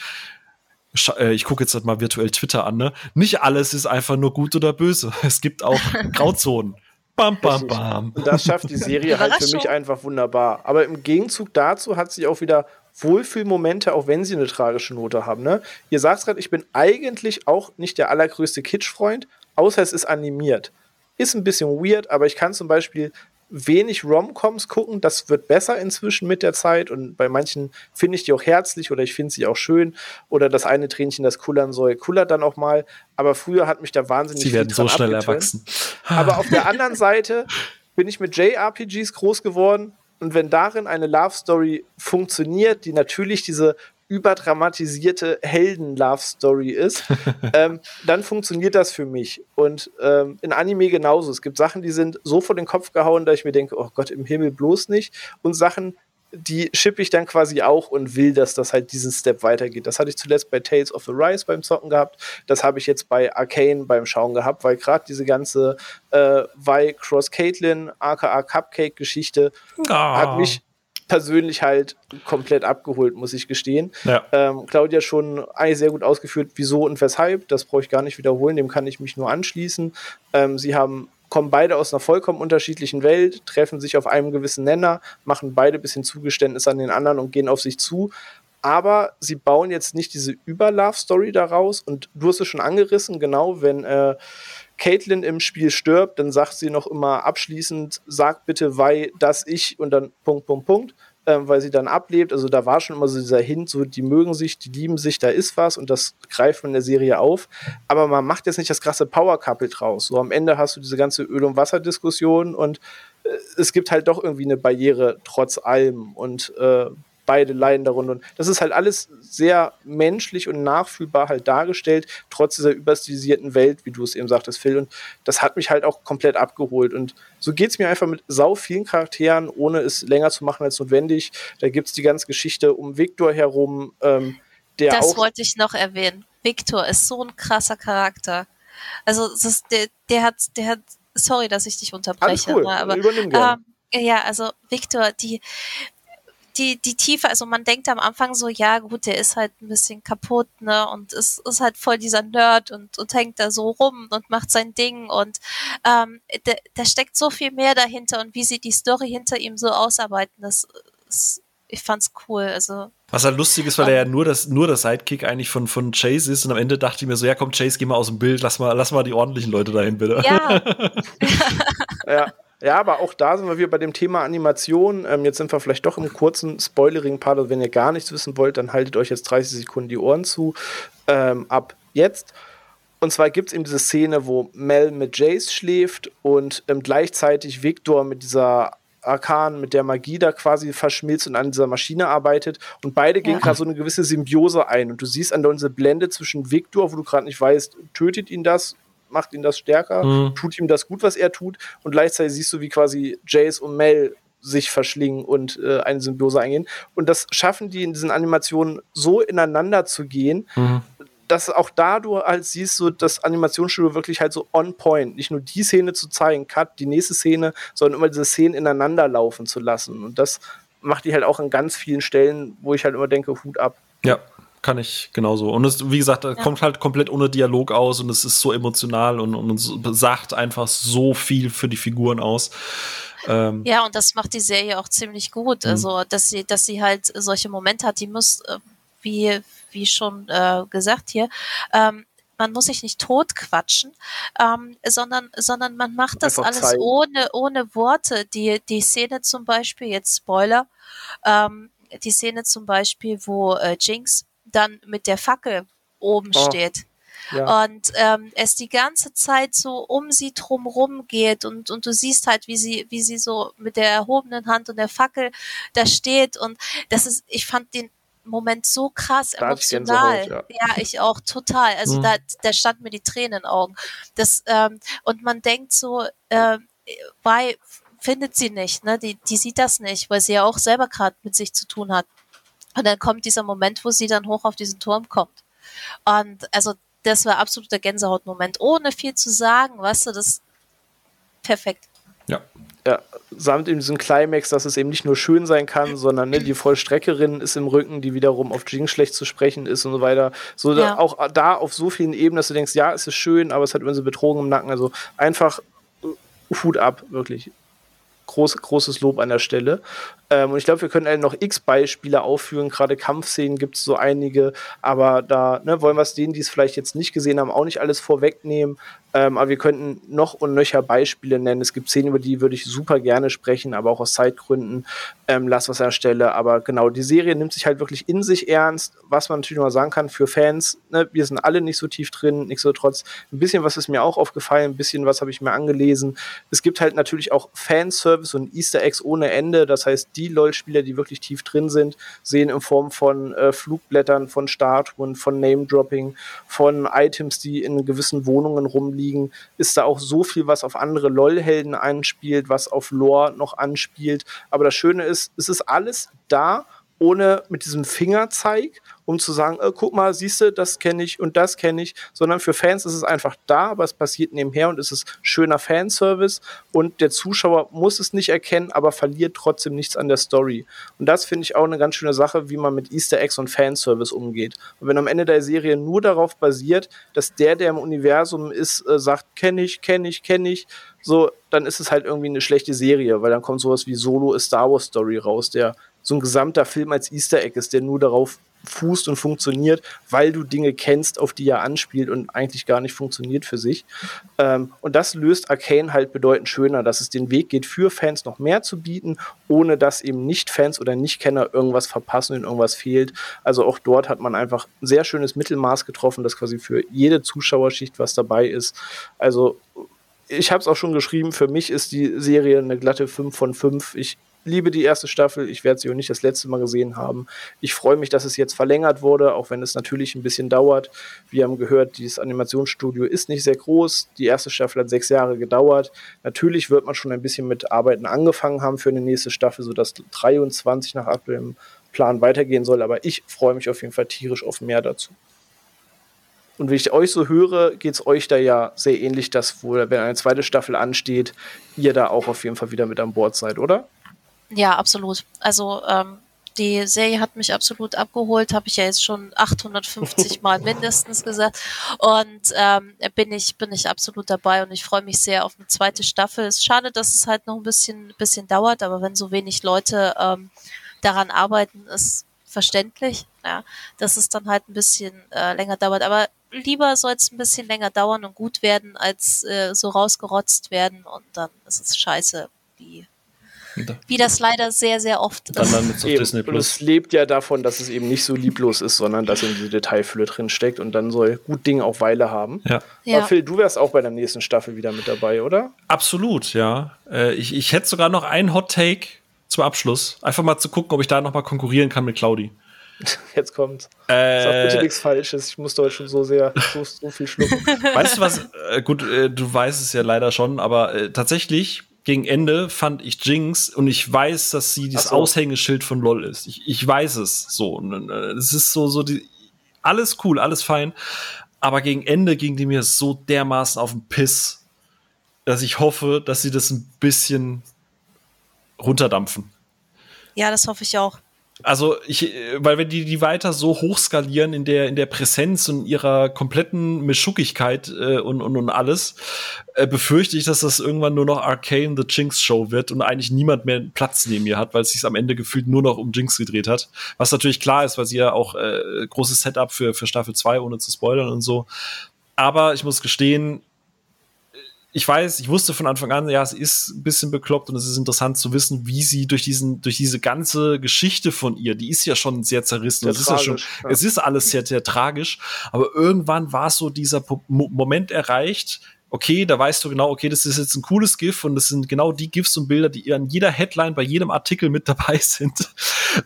äh, ich gucke jetzt halt mal virtuell Twitter an, ne? Nicht alles ist einfach nur gut oder böse. [laughs] Es gibt auch [laughs] Grauzonen. Bam, bam, bam. Und das schafft die Serie halt für mich einfach wunderbar. Aber im Gegenzug dazu hat sie auch wieder Wohlfühlmomente, auch wenn sie eine tragische Note haben. Ne? Ihr sagt gerade, ich bin eigentlich auch nicht der allergrößte Kitsch-Freund, außer es ist animiert. Ist ein bisschen weird, aber ich kann zum Beispiel wenig Romcoms gucken. Das wird besser inzwischen mit der Zeit und bei manchen finde ich die auch herzlich oder ich finde sie auch schön oder das eine Tränchen, das kullern soll, kullert dann auch mal. Aber früher hat mich da wahnsinnig Sie werden so schnell erwachsen. Aber auf der anderen Seite bin ich mit JRPGs groß geworden und wenn darin eine Love Story funktioniert, die natürlich diese überdramatisierte Helden-Love-Story ist, [laughs] ähm, dann funktioniert das für mich. Und ähm, in Anime genauso. Es gibt Sachen, die sind so vor den Kopf gehauen, dass ich mir denke, oh Gott, im Himmel bloß nicht. Und Sachen, die schippe ich dann quasi auch und will, dass das halt diesen Step weitergeht. Das hatte ich zuletzt bei Tales of the Rise beim Zocken gehabt. Das habe ich jetzt bei Arcane beim Schauen gehabt, weil gerade diese ganze äh, Vi Cross Caitlin, aka Cupcake-Geschichte, oh. hat mich persönlich halt komplett abgeholt, muss ich gestehen. Ja. Ähm, Claudia schon eigentlich sehr gut ausgeführt, wieso und weshalb. Das brauche ich gar nicht wiederholen, dem kann ich mich nur anschließen. Ähm, sie haben kommen beide aus einer vollkommen unterschiedlichen Welt, treffen sich auf einem gewissen Nenner, machen beide ein bisschen Zugeständnis an den anderen und gehen auf sich zu. Aber sie bauen jetzt nicht diese Über-Love-Story daraus. Und du hast es schon angerissen, genau, wenn äh, Caitlin im Spiel stirbt, dann sagt sie noch immer abschließend, sag bitte, weil das ich und dann Punkt, Punkt, Punkt ähm, weil sie dann ablebt. Also da war schon immer so dieser Hint, so die mögen sich, die lieben sich, da ist was und das greift man in der Serie auf. Aber man macht jetzt nicht das krasse Power-Couple draus. So am Ende hast du diese ganze Öl- und Wasser-Diskussion und äh, es gibt halt doch irgendwie eine Barriere trotz allem. Und äh, beide leiden darunter. Und das ist halt alles sehr menschlich und nachfühlbar halt dargestellt, trotz dieser überstilisierten Welt, wie du es eben sagtest, Phil. Und das hat mich halt auch komplett abgeholt. Und so geht es mir einfach mit sau vielen Charakteren, ohne es länger zu machen als notwendig. Da gibt es die ganze Geschichte um Victor herum. Ähm, der das wollte ich noch erwähnen. Victor ist so ein krasser Charakter. Also ist, der, der hat, der hat, sorry, dass ich dich unterbreche, cool. aber ähm, ja, also Victor, die, die, die Tiefe, also man denkt am Anfang so, ja gut, der ist halt ein bisschen kaputt, ne, und ist, ist halt voll dieser Nerd und, und hängt da so rum und macht sein Ding und ähm, da steckt so viel mehr dahinter und wie sie die Story hinter ihm so ausarbeiten, das ist, ich fand's cool, also was halt lustig ist, weil um, er ja nur das, nur der Sidekick eigentlich von, von Chase ist und am Ende dachte ich mir so, ja komm Chase, geh mal aus dem Bild, lass mal, lass mal die ordentlichen Leute dahin, bitte. Ja. [laughs] ja. Ja, aber auch da sind wir wieder bei dem Thema Animation. Ähm, jetzt sind wir vielleicht doch im kurzen Spoilering-Part. Also wenn ihr gar nichts wissen wollt, dann haltet euch jetzt 30 Sekunden die Ohren zu. Ähm, ab jetzt. Und zwar gibt es eben diese Szene, wo Mel mit Jace schläft und ähm, gleichzeitig Victor mit dieser Arkan, mit der Magie da quasi verschmilzt und an dieser Maschine arbeitet. Und beide gehen ja. gerade so eine gewisse Symbiose ein. Und du siehst an der diese Blende zwischen Victor, wo du gerade nicht weißt, tötet ihn das macht ihn das stärker, mhm. tut ihm das gut, was er tut. Und gleichzeitig siehst du, wie quasi Jace und Mel sich verschlingen und äh, eine Symbiose eingehen. Und das schaffen die in diesen Animationen so ineinander zu gehen, mhm. dass auch da du halt siehst, so das Animationsstudio wirklich halt so on point. Nicht nur die Szene zu zeigen, cut, die nächste Szene, sondern immer diese Szenen ineinander laufen zu lassen. Und das macht die halt auch an ganz vielen Stellen, wo ich halt immer denke, Hut ab. Ja, kann ich genauso. Und es, wie gesagt, ja. kommt halt komplett ohne Dialog aus und es ist so emotional und, und, und sagt einfach so viel für die Figuren aus. Ähm, ja, und das macht die Serie auch ziemlich gut. Mhm. Also, dass sie, dass sie halt solche Momente hat, die muss, äh, wie, wie schon äh, gesagt hier, ähm, man muss sich nicht totquatschen, ähm, sondern, sondern man macht das Einfach alles ohne, ohne Worte. Die, die Szene zum Beispiel, jetzt Spoiler, ähm, die Szene zum Beispiel, wo äh, Jinx dann mit der Fackel oben oh. steht. Ja. Und ähm, es die ganze Zeit so um sie drumrum geht und, und du siehst halt, wie sie, wie sie so mit der erhobenen Hand und der Fackel da steht. Und das ist, ich fand den Moment so krass emotional. ja. ja. ich auch total. Also mhm. da, da stand mir die Tränen in den Augen. Das, ähm, und man denkt so, äh, bei findet sie nicht, ne? Die, die sieht das nicht, weil sie ja auch selber gerade mit sich zu tun hat. Und dann kommt dieser Moment, wo sie dann hoch auf diesen Turm kommt. Und also das war absoluter Gänsehautmoment, ohne viel zu sagen, weißt du, das perfekt. Ja. Ja, samt in diesem Climax, dass es eben nicht nur schön sein kann, sondern ne, die Vollstreckerin ist im Rücken, die wiederum auf Jing schlecht zu sprechen ist und so weiter. So ja. da, auch da auf so vielen Ebenen, dass du denkst, ja, es ist schön, aber es hat immer so Betrogen im Nacken. Also einfach Hut ab, wirklich. Groß, großes Lob an der Stelle. Ähm, und ich glaube, wir können noch x Beispiele aufführen. Gerade Kampfszenen gibt es so einige, aber da ne, wollen wir es denen, die es vielleicht jetzt nicht gesehen haben, auch nicht alles vorwegnehmen. Ähm, aber wir könnten noch und nöcher Beispiele nennen. Es gibt Szenen, über die würde ich super gerne sprechen, aber auch aus Zeitgründen ähm, lass was an der Stelle. Aber genau, die Serie nimmt sich halt wirklich in sich ernst. Was man natürlich mal sagen kann für Fans, ne, wir sind alle nicht so tief drin, nichtsdestotrotz. Ein bisschen was ist mir auch aufgefallen, ein bisschen was habe ich mir angelesen. Es gibt halt natürlich auch Fanservice Fanservice und Easter Eggs ohne Ende. Das heißt, die LOL-Spieler, die wirklich tief drin sind, sehen in Form von äh, Flugblättern, von Statuen, von Name-Dropping, von Items, die in gewissen Wohnungen rumliegen, ist da auch so viel, was auf andere LOL-Helden anspielt, was auf Lore noch anspielt. Aber das Schöne ist, es ist alles da ohne mit diesem Fingerzeig, um zu sagen, äh, guck mal, siehst du, das kenne ich und das kenne ich, sondern für Fans ist es einfach da, aber es passiert nebenher und es ist schöner Fanservice und der Zuschauer muss es nicht erkennen, aber verliert trotzdem nichts an der Story. Und das finde ich auch eine ganz schöne Sache, wie man mit Easter Eggs und Fanservice umgeht. Und wenn am Ende der Serie nur darauf basiert, dass der, der im Universum ist, äh, sagt, kenne ich, kenne ich, kenne ich, so, dann ist es halt irgendwie eine schlechte Serie, weil dann kommt sowas wie Solo a Star Wars Story raus, der so ein gesamter Film als Easter Egg ist, der nur darauf fußt und funktioniert, weil du Dinge kennst, auf die er anspielt und eigentlich gar nicht funktioniert für sich. Ähm, und das löst Arcane halt bedeutend schöner, dass es den Weg geht, für Fans noch mehr zu bieten, ohne dass eben Nicht-Fans oder Nicht-Kenner irgendwas verpassen und irgendwas fehlt. Also auch dort hat man einfach ein sehr schönes Mittelmaß getroffen, dass quasi für jede Zuschauerschicht was dabei ist. Also ich habe es auch schon geschrieben, für mich ist die Serie eine glatte 5 von 5. Ich liebe die erste Staffel. Ich werde sie auch nicht das letzte Mal gesehen haben. Ich freue mich, dass es jetzt verlängert wurde, auch wenn es natürlich ein bisschen dauert. Wir haben gehört, dieses Animationsstudio ist nicht sehr groß. Die erste Staffel hat sechs Jahre gedauert. Natürlich wird man schon ein bisschen mit Arbeiten angefangen haben für eine nächste Staffel, sodass 23 nach aktuellem Plan weitergehen soll. Aber ich freue mich auf jeden Fall tierisch auf mehr dazu. Und wie ich euch so höre, geht es euch da ja sehr ähnlich, dass wohl, wenn eine zweite Staffel ansteht, ihr da auch auf jeden Fall wieder mit an Bord seid, oder? Ja, absolut. Also ähm, die Serie hat mich absolut abgeholt, habe ich ja jetzt schon 850 [laughs] Mal mindestens gesagt. Und ähm, bin ich bin ich absolut dabei und ich freue mich sehr auf eine zweite Staffel. Es ist schade, dass es halt noch ein bisschen bisschen dauert, aber wenn so wenig Leute ähm, daran arbeiten, ist verständlich, ja, dass es dann halt ein bisschen äh, länger dauert. Aber lieber soll es ein bisschen länger dauern und gut werden, als äh, so rausgerotzt werden und dann ist es scheiße, wie wie das leider sehr, sehr oft ist. Dann auf Disney Plus. Und es lebt ja davon, dass es eben nicht so lieblos ist, sondern dass in die Detailfülle drin steckt und dann soll gut Ding auch Weile haben. Ja. ja. Aber Phil, du wärst auch bei der nächsten Staffel wieder mit dabei, oder? Absolut, ja. Äh, ich, ich hätte sogar noch einen Hot Take zum Abschluss. Einfach mal zu gucken, ob ich da noch mal konkurrieren kann mit Claudi. [laughs] Jetzt kommt. Äh, Sag bitte nichts Falsches. Ich muss heute schon so sehr, so, so viel schlucken. Weißt du was? Äh, gut, äh, du weißt es ja leider schon, aber äh, tatsächlich gegen Ende fand ich Jinx und ich weiß, dass sie das so. Aushängeschild von LOL ist. Ich, ich weiß es so. Äh, es ist so, so die, alles cool, alles fein. Aber gegen Ende ging die mir so dermaßen auf den Piss, dass ich hoffe, dass sie das ein bisschen runterdampfen. Ja, das hoffe ich auch. Also ich, weil wenn die die weiter so hochskalieren in der in der Präsenz und ihrer kompletten Mischugigkeit äh, und, und und alles, äh, befürchte ich, dass das irgendwann nur noch Arcane the Jinx Show wird und eigentlich niemand mehr Platz neben ihr hat, weil es sich am Ende gefühlt nur noch um Jinx gedreht hat. Was natürlich klar ist, weil sie ja auch äh, großes Setup für für Staffel 2 ohne zu spoilern und so. Aber ich muss gestehen, ich weiß, ich wusste von Anfang an, ja, es ist ein bisschen bekloppt und es ist interessant zu wissen, wie sie durch diesen, durch diese ganze Geschichte von ihr, die ist ja schon sehr zerrissen. Sehr es ist ja schon, ja. es ist alles sehr, sehr tragisch. Aber irgendwann war so dieser Moment erreicht, okay, da weißt du genau, okay, das ist jetzt ein cooles GIF und das sind genau die GIFs und Bilder, die an jeder Headline bei jedem Artikel mit [laughs] dabei sind.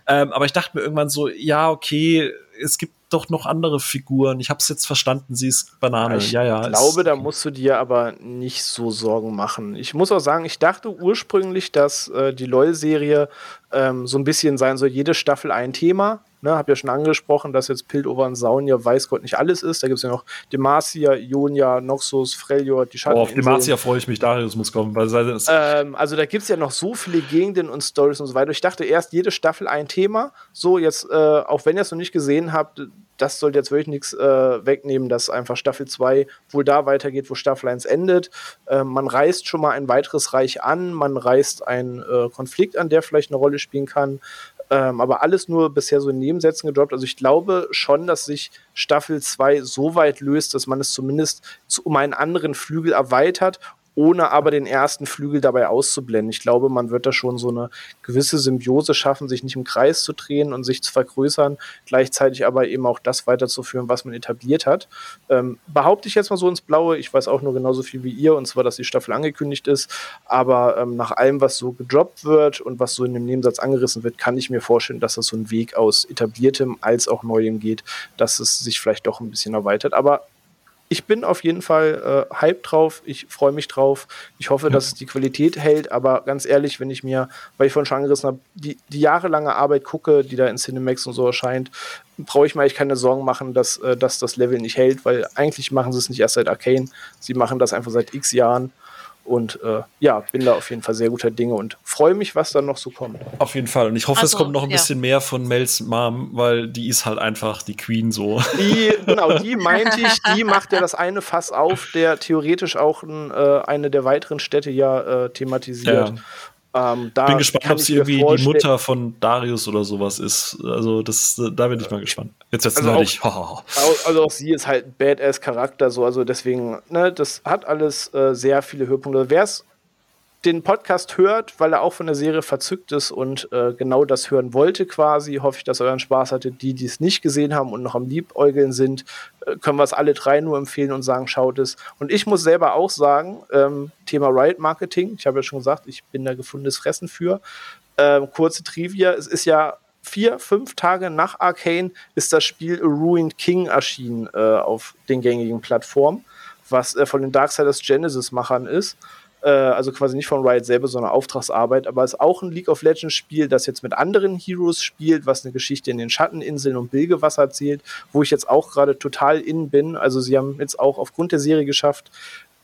ähm, aber ich dachte mir irgendwann so, ja, okay, es gibt doch noch andere Figuren. Ich habe es jetzt verstanden, sie ist Banane. Ich ja, ja. Glaube, da musst du dir aber nicht so Sorgen machen. Ich muss auch sagen, ich dachte ursprünglich, dass äh, die LOL-Serie ähm, so ein bisschen sein soll, jede Staffel ein Thema. Ne, hab ja schon angesprochen, dass jetzt Piltover und Saun ja weiß Gott nicht alles ist. Da gibt es ja noch Demacia, Ionia, Noxus, Freljord, die Schatten. Oh, auf Demacia freue ich mich, Darius muss kommen. Weil ähm, also da gibt es ja noch so viele Gegenden und Stories und so weiter. Ich dachte erst, jede Staffel ein Thema. So, jetzt, äh, auch wenn ihr es noch nicht gesehen habt, das sollte jetzt wirklich nichts äh, wegnehmen, dass einfach Staffel 2 wohl da weitergeht, wo Staffel 1 endet. Äh, man reißt schon mal ein weiteres Reich an, man reißt einen äh, Konflikt an, der vielleicht eine Rolle spielen kann. Ähm, aber alles nur bisher so in Nebensätzen gedroppt. Also ich glaube schon, dass sich Staffel 2 so weit löst, dass man es zumindest zu, um einen anderen Flügel erweitert ohne aber den ersten Flügel dabei auszublenden. Ich glaube, man wird da schon so eine gewisse Symbiose schaffen, sich nicht im Kreis zu drehen und sich zu vergrößern, gleichzeitig aber eben auch das weiterzuführen, was man etabliert hat. Ähm, behaupte ich jetzt mal so ins Blaue, ich weiß auch nur genauso viel wie ihr, und zwar, dass die Staffel angekündigt ist, aber ähm, nach allem, was so gedroppt wird und was so in dem Nebensatz angerissen wird, kann ich mir vorstellen, dass das so ein Weg aus etabliertem als auch neuem geht, dass es sich vielleicht doch ein bisschen erweitert. Aber ich bin auf jeden Fall äh, hype drauf. Ich freue mich drauf. Ich hoffe, ja. dass die Qualität hält. Aber ganz ehrlich, wenn ich mir, weil ich vorhin schon angerissen habe, die, die jahrelange Arbeit gucke, die da in Cinemax und so erscheint, brauche ich mir eigentlich keine Sorgen machen, dass, äh, dass das Level nicht hält, weil eigentlich machen sie es nicht erst seit Arcane. Sie machen das einfach seit x Jahren. Und äh, ja, bin da auf jeden Fall sehr guter Dinge und freue mich, was dann noch so kommt. Auf jeden Fall. Und ich hoffe, also, es kommt noch ein ja. bisschen mehr von Mels Mom, weil die ist halt einfach die Queen so. Die, genau, die meinte ich, die macht ja das eine Fass auf, der theoretisch auch ein, äh, eine der weiteren Städte ja äh, thematisiert. Ja. Ähm, bin gespannt, ob sie irgendwie die Mutter von Darius oder sowas ist. Also das, da bin ich mal gespannt. Jetzt wird's also nerdig. Auch, [laughs] also auch sie ist halt ein Badass-Charakter, so also deswegen, ne, das hat alles äh, sehr viele Höhepunkte. Wer es den Podcast hört, weil er auch von der Serie verzückt ist und äh, genau das hören wollte quasi, hoffe ich, dass ihr euren Spaß hattet. Die, die es nicht gesehen haben und noch am Liebäugeln sind, äh, können wir es alle drei nur empfehlen und sagen, schaut es. Und ich muss selber auch sagen, ähm, Thema Riot Marketing, ich habe ja schon gesagt, ich bin da gefundenes Fressen für. Ähm, kurze Trivia, es ist ja vier, fünf Tage nach Arcane ist das Spiel A Ruined King erschienen äh, auf den gängigen Plattformen, was äh, von den Darksiders Genesis-Machern ist äh, also quasi nicht von Riot selber, sondern Auftragsarbeit, aber es ist auch ein League of Legends Spiel, das jetzt mit anderen Heroes spielt, was eine Geschichte in den Schatteninseln und Bilgewasser erzählt, wo ich jetzt auch gerade total in bin. Also sie haben jetzt auch aufgrund der Serie geschafft,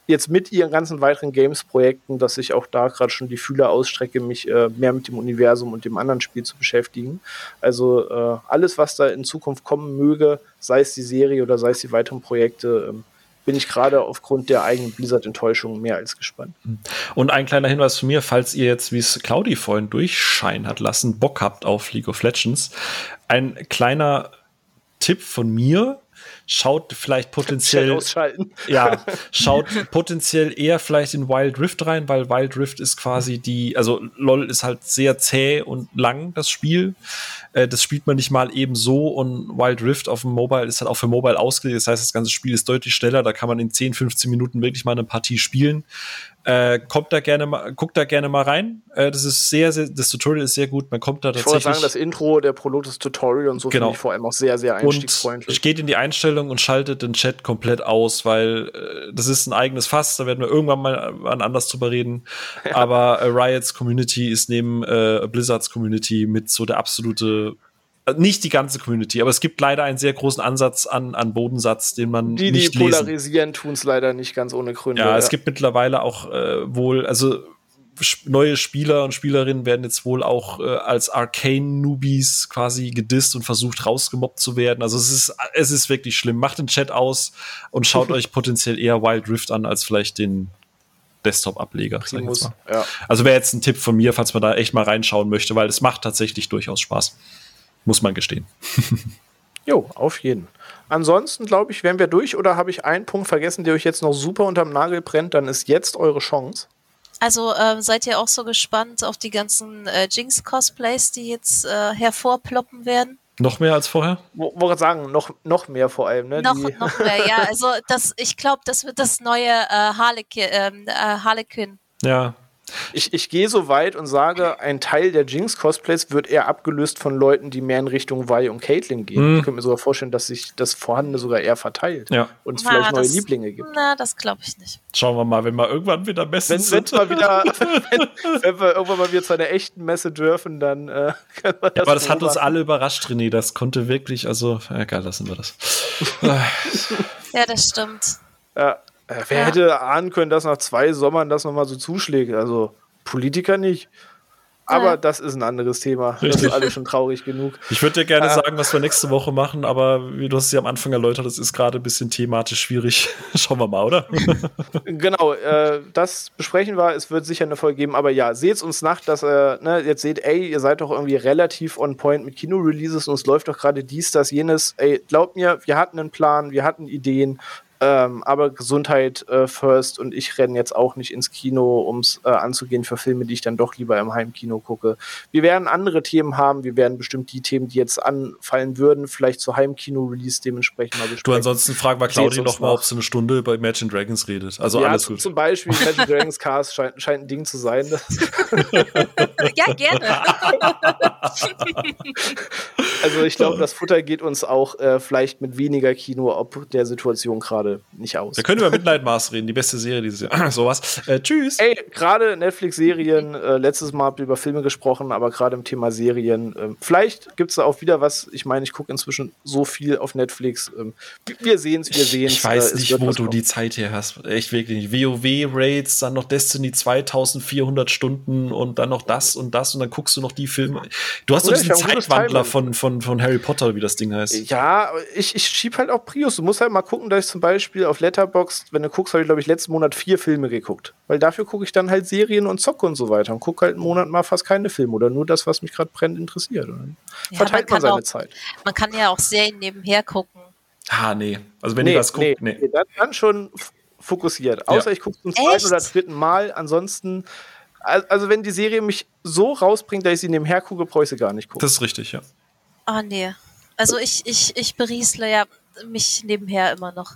jetzt mit ihren ganzen weiteren Games-Projekten, dass ich auch da gerade schon die Fühler ausstrecke, mich äh, mehr mit dem Universum und dem anderen Spiel zu beschäftigen. Also äh, alles, was da in Zukunft kommen möge, sei es die Serie oder sei es die weiteren Projekte, ähm, bin ich gerade aufgrund der eigenen Blizzard-Enttäuschung mehr als gespannt. Und ein kleiner Hinweis von mir, falls ihr jetzt, wie es Claudi vorhin durchscheinen hat lassen, Bock habt auf League of Legends, ein kleiner Tipp von mir, schaut vielleicht potenziell [laughs] ja [laughs] schaut potenziell eher vielleicht in Wild Rift rein, weil Wild Rift ist quasi die also LoL ist halt sehr zäh und lang das Spiel. Äh, das spielt man nicht mal eben so und Wild Rift auf dem Mobile ist halt auch für Mobile ausgelegt. Das heißt, das ganze Spiel ist deutlich schneller. Da kann man in 10, 15 Minuten wirklich mal eine Partie spielen. Äh, kommt da gerne mal, guckt da gerne mal rein. Äh, das ist sehr, sehr, das Tutorial ist sehr gut. Man kommt da tatsächlich. Ich wollte sagen, das Intro, der Prolog, das Tutorial und so genau. finde ich vor allem auch sehr, sehr einstiegsfreundlich. Und geht in die Einstellung und schaltet den Chat komplett aus, weil äh, das ist ein eigenes Fass. Da werden wir irgendwann mal an anders drüber reden. [laughs] Ja. Aber äh, Riots Community ist neben äh, Blizzards Community mit so der absolute nicht die ganze Community, aber es gibt leider einen sehr großen Ansatz an, an Bodensatz, den man die, nicht Die, die polarisieren, tun es leider nicht ganz ohne Gründe. Ja, ja. es gibt mittlerweile auch äh, wohl, also neue Spieler und Spielerinnen werden jetzt wohl auch äh, als Arcane-Newbies quasi gedisst und versucht rausgemobbt zu werden. Also es ist, es ist wirklich schlimm. Macht den Chat aus und schaut [laughs] euch potenziell eher Wild Rift an als vielleicht den Desktop-Ableger. Ja. Also wäre jetzt ein Tipp von mir, falls man da echt mal reinschauen möchte, weil es macht tatsächlich durchaus Spaß. Muss man gestehen. [laughs] jo, auf jeden. Ansonsten, glaube ich, wären wir durch oder habe ich einen Punkt vergessen, der euch jetzt noch super unterm Nagel brennt, dann ist jetzt eure Chance. Also ähm, seid ihr auch so gespannt auf die ganzen äh, Jinx-Cosplays, die jetzt äh, hervorploppen werden? Noch mehr als vorher? Wollte sagen, noch, noch mehr vor allem. Ne? Noch, noch [laughs] mehr, ja. Also das, ich glaube, das wird das neue äh, Harlequin, ähm, äh, Harlequin. Ja, ich, ich gehe so weit und sage, ein Teil der Jinx-Cosplays wird eher abgelöst von Leuten, die mehr in Richtung Vi und Caitlyn gehen. Mhm. Ich könnte mir sogar vorstellen, dass sich das Vorhandene sogar eher verteilt ja. und es na, vielleicht neue das, Lieblinge gibt. Na, das glaube ich nicht. Schauen wir mal, wenn wir irgendwann wieder Messen wenn, sind. Mal wieder, [laughs] wenn, wenn, wir irgendwann mal wieder zu einer echten Messe dürfen, dann äh, [laughs] können wir das ja, Aber das hat uns alle überrascht, René. Das konnte wirklich, also, egal, lassen wir das. [laughs] ja, das stimmt. Ja, wer ja. hätte ahnen können, dass nach zwei Sommern das nochmal so zuschlägt? Also Politiker nicht. Aber ja. das ist ein anderes Thema. Richtig. Das ist alles schon traurig genug. Ich würde dir gerne äh, sagen, was wir nächste Woche machen, aber wie du hast es ja am Anfang erläutert, das ist gerade ein bisschen thematisch schwierig. [laughs] Schauen wir mal, oder? [laughs] genau, äh, das besprechen wir. Es wird sicher eine Folge geben, aber ja, seht uns nach, dass ihr äh, ne, jetzt seht, ey, ihr seid doch irgendwie relativ on point mit Kino-Releases und es läuft doch gerade dies, das, jenes. Ey, glaubt mir, wir hatten einen Plan, wir hatten Ideen Ähm, aber Gesundheit äh, first und ich renne jetzt auch nicht ins Kino, um es äh, anzugehen für Filme, die ich dann doch lieber im Heimkino gucke. Wir werden andere Themen haben, wir werden bestimmt die Themen, die jetzt anfallen würden, vielleicht zu Heimkino-Release dementsprechend mal besprechen. Du, ansonsten fragen wir Claudi noch mal, ob sie eine Stunde über Imagine Dragons redet. Also ja, alles gut. Zum Beispiel Imagine Dragons Cast scheint, scheint ein Ding zu sein. [laughs] ja, gerne. also ich glaube, das Futter geht uns auch äh, vielleicht mit weniger Kino ob der Situation gerade nicht aus. Wir können über Midnight Mars reden, die beste Serie dieses Jahr. [laughs] Sowas. Äh, tschüss. Ey, gerade Netflix-Serien, äh, letztes Mal habt ihr über Filme gesprochen, aber gerade im Thema Serien, ähm, vielleicht gibt es da auch wieder was. Ich meine, ich gucke inzwischen so viel auf Netflix. Ähm, wir sehen es, wir sehen es. Ich weiß äh, nicht, wo du kommen. die Zeit her hast. Echt wirklich nicht. WoW-Raids, dann noch Destiny 2400 Stunden und dann noch das und das und dann guckst du noch die Filme. Du hast so diesen Zeitwandler von, von, von Harry Potter, wie das Ding heißt. Ja, ich, ich schieb halt auch Prius. Du musst halt mal gucken, dass ich zum Beispiel auf Letterboxd, wenn du guckst, habe ich, glaube ich, letzten Monat vier Filme geguckt. Weil dafür gucke ich dann halt Serien und zocke und so weiter und gucke halt einen Monat mal fast keine Filme oder nur das, was mich gerade brennt, interessiert. Und dann ja, verteilt man, man seine auch, Zeit. Man kann ja auch Serien nebenher gucken. Ah, nee. Also wenn nee, ihr das guckt, nee. nee. Dann, dann schon fokussiert. Außer ja. ich gucke zum zweiten Echt? oder dritten Mal. Ansonsten also wenn die Serie mich so rausbringt, dass ich sie nebenher gucke, brauche ich sie gar nicht gucken. Das ist richtig, ja. Ah, oh, nee. Also ich, ich, ich beriesle ja mich nebenher immer noch.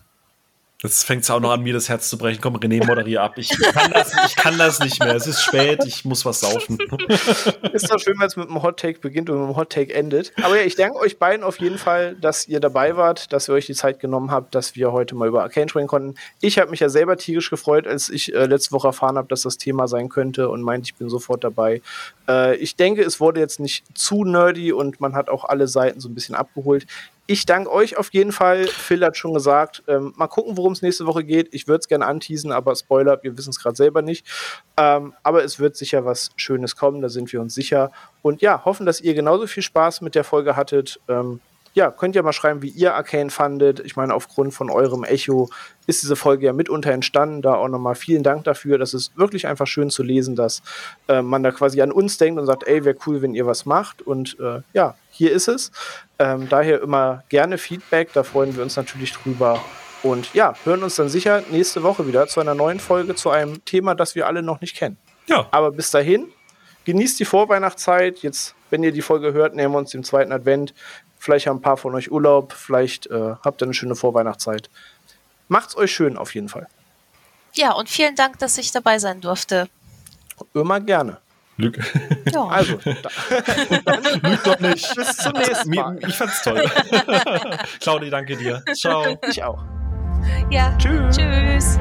Jetzt fängt es auch noch an, mir das Herz zu brechen. Komm, René, moderier ab. Ich kann, das, ich kann das nicht mehr. Es ist spät, ich muss was saufen. [laughs] Ist doch schön, wenn es mit einem Hot Take beginnt und mit einem Hot Take endet. Aber ja, ich danke euch beiden auf jeden Fall, dass ihr dabei wart, dass ihr euch die Zeit genommen habt, dass wir heute mal über Arcane sprechen konnten. Ich habe mich ja selber tierisch gefreut, als ich äh, letzte Woche erfahren habe, dass das Thema sein könnte und meinte, ich bin sofort dabei. Äh, ich denke, es wurde jetzt nicht zu nerdy und man hat auch alle Seiten so ein bisschen abgeholt. Ich danke euch auf jeden Fall. Phil hat schon gesagt, ähm, mal gucken, worum es nächste Woche geht. Ich würde es gerne anteasen, aber Spoiler, wir wissen es gerade selber nicht. Ähm, aber es wird sicher was Schönes kommen, da sind wir uns sicher. Und ja, hoffen, dass ihr genauso viel Spaß mit der Folge hattet. Ähm, ja, könnt ihr mal schreiben, wie ihr Arcane fandet. Ich meine, aufgrund von eurem Echo ist diese Folge ja mitunter entstanden. Da auch nochmal vielen Dank dafür. Das ist wirklich einfach schön zu lesen, dass äh, man da quasi an uns denkt und sagt, ey, wäre cool, wenn ihr was macht. Und äh, ja, hier ist es. Ähm, daher immer gerne Feedback, da freuen wir uns natürlich drüber. Und ja, hören uns dann sicher nächste Woche wieder zu einer neuen Folge zu einem Thema, das wir alle noch nicht kennen. Ja. Aber bis dahin, genießt die Vorweihnachtszeit. Jetzt, wenn ihr die Folge hört, nehmen wir uns den zweiten Advent. Vielleicht haben ein paar von euch Urlaub, vielleicht äh, habt ihr eine schöne Vorweihnachtszeit. Macht's euch schön auf jeden Fall. Ja, und vielen Dank, dass ich dabei sein durfte. Immer gerne. Lüg. Ja. Also, [laughs] [laughs] Lüg doch nicht. Bis zum nächsten Mal. Ich fand's toll. [laughs] Claudi, danke dir. Ciao. Ich auch. Ja. Tschüss. Tschüss.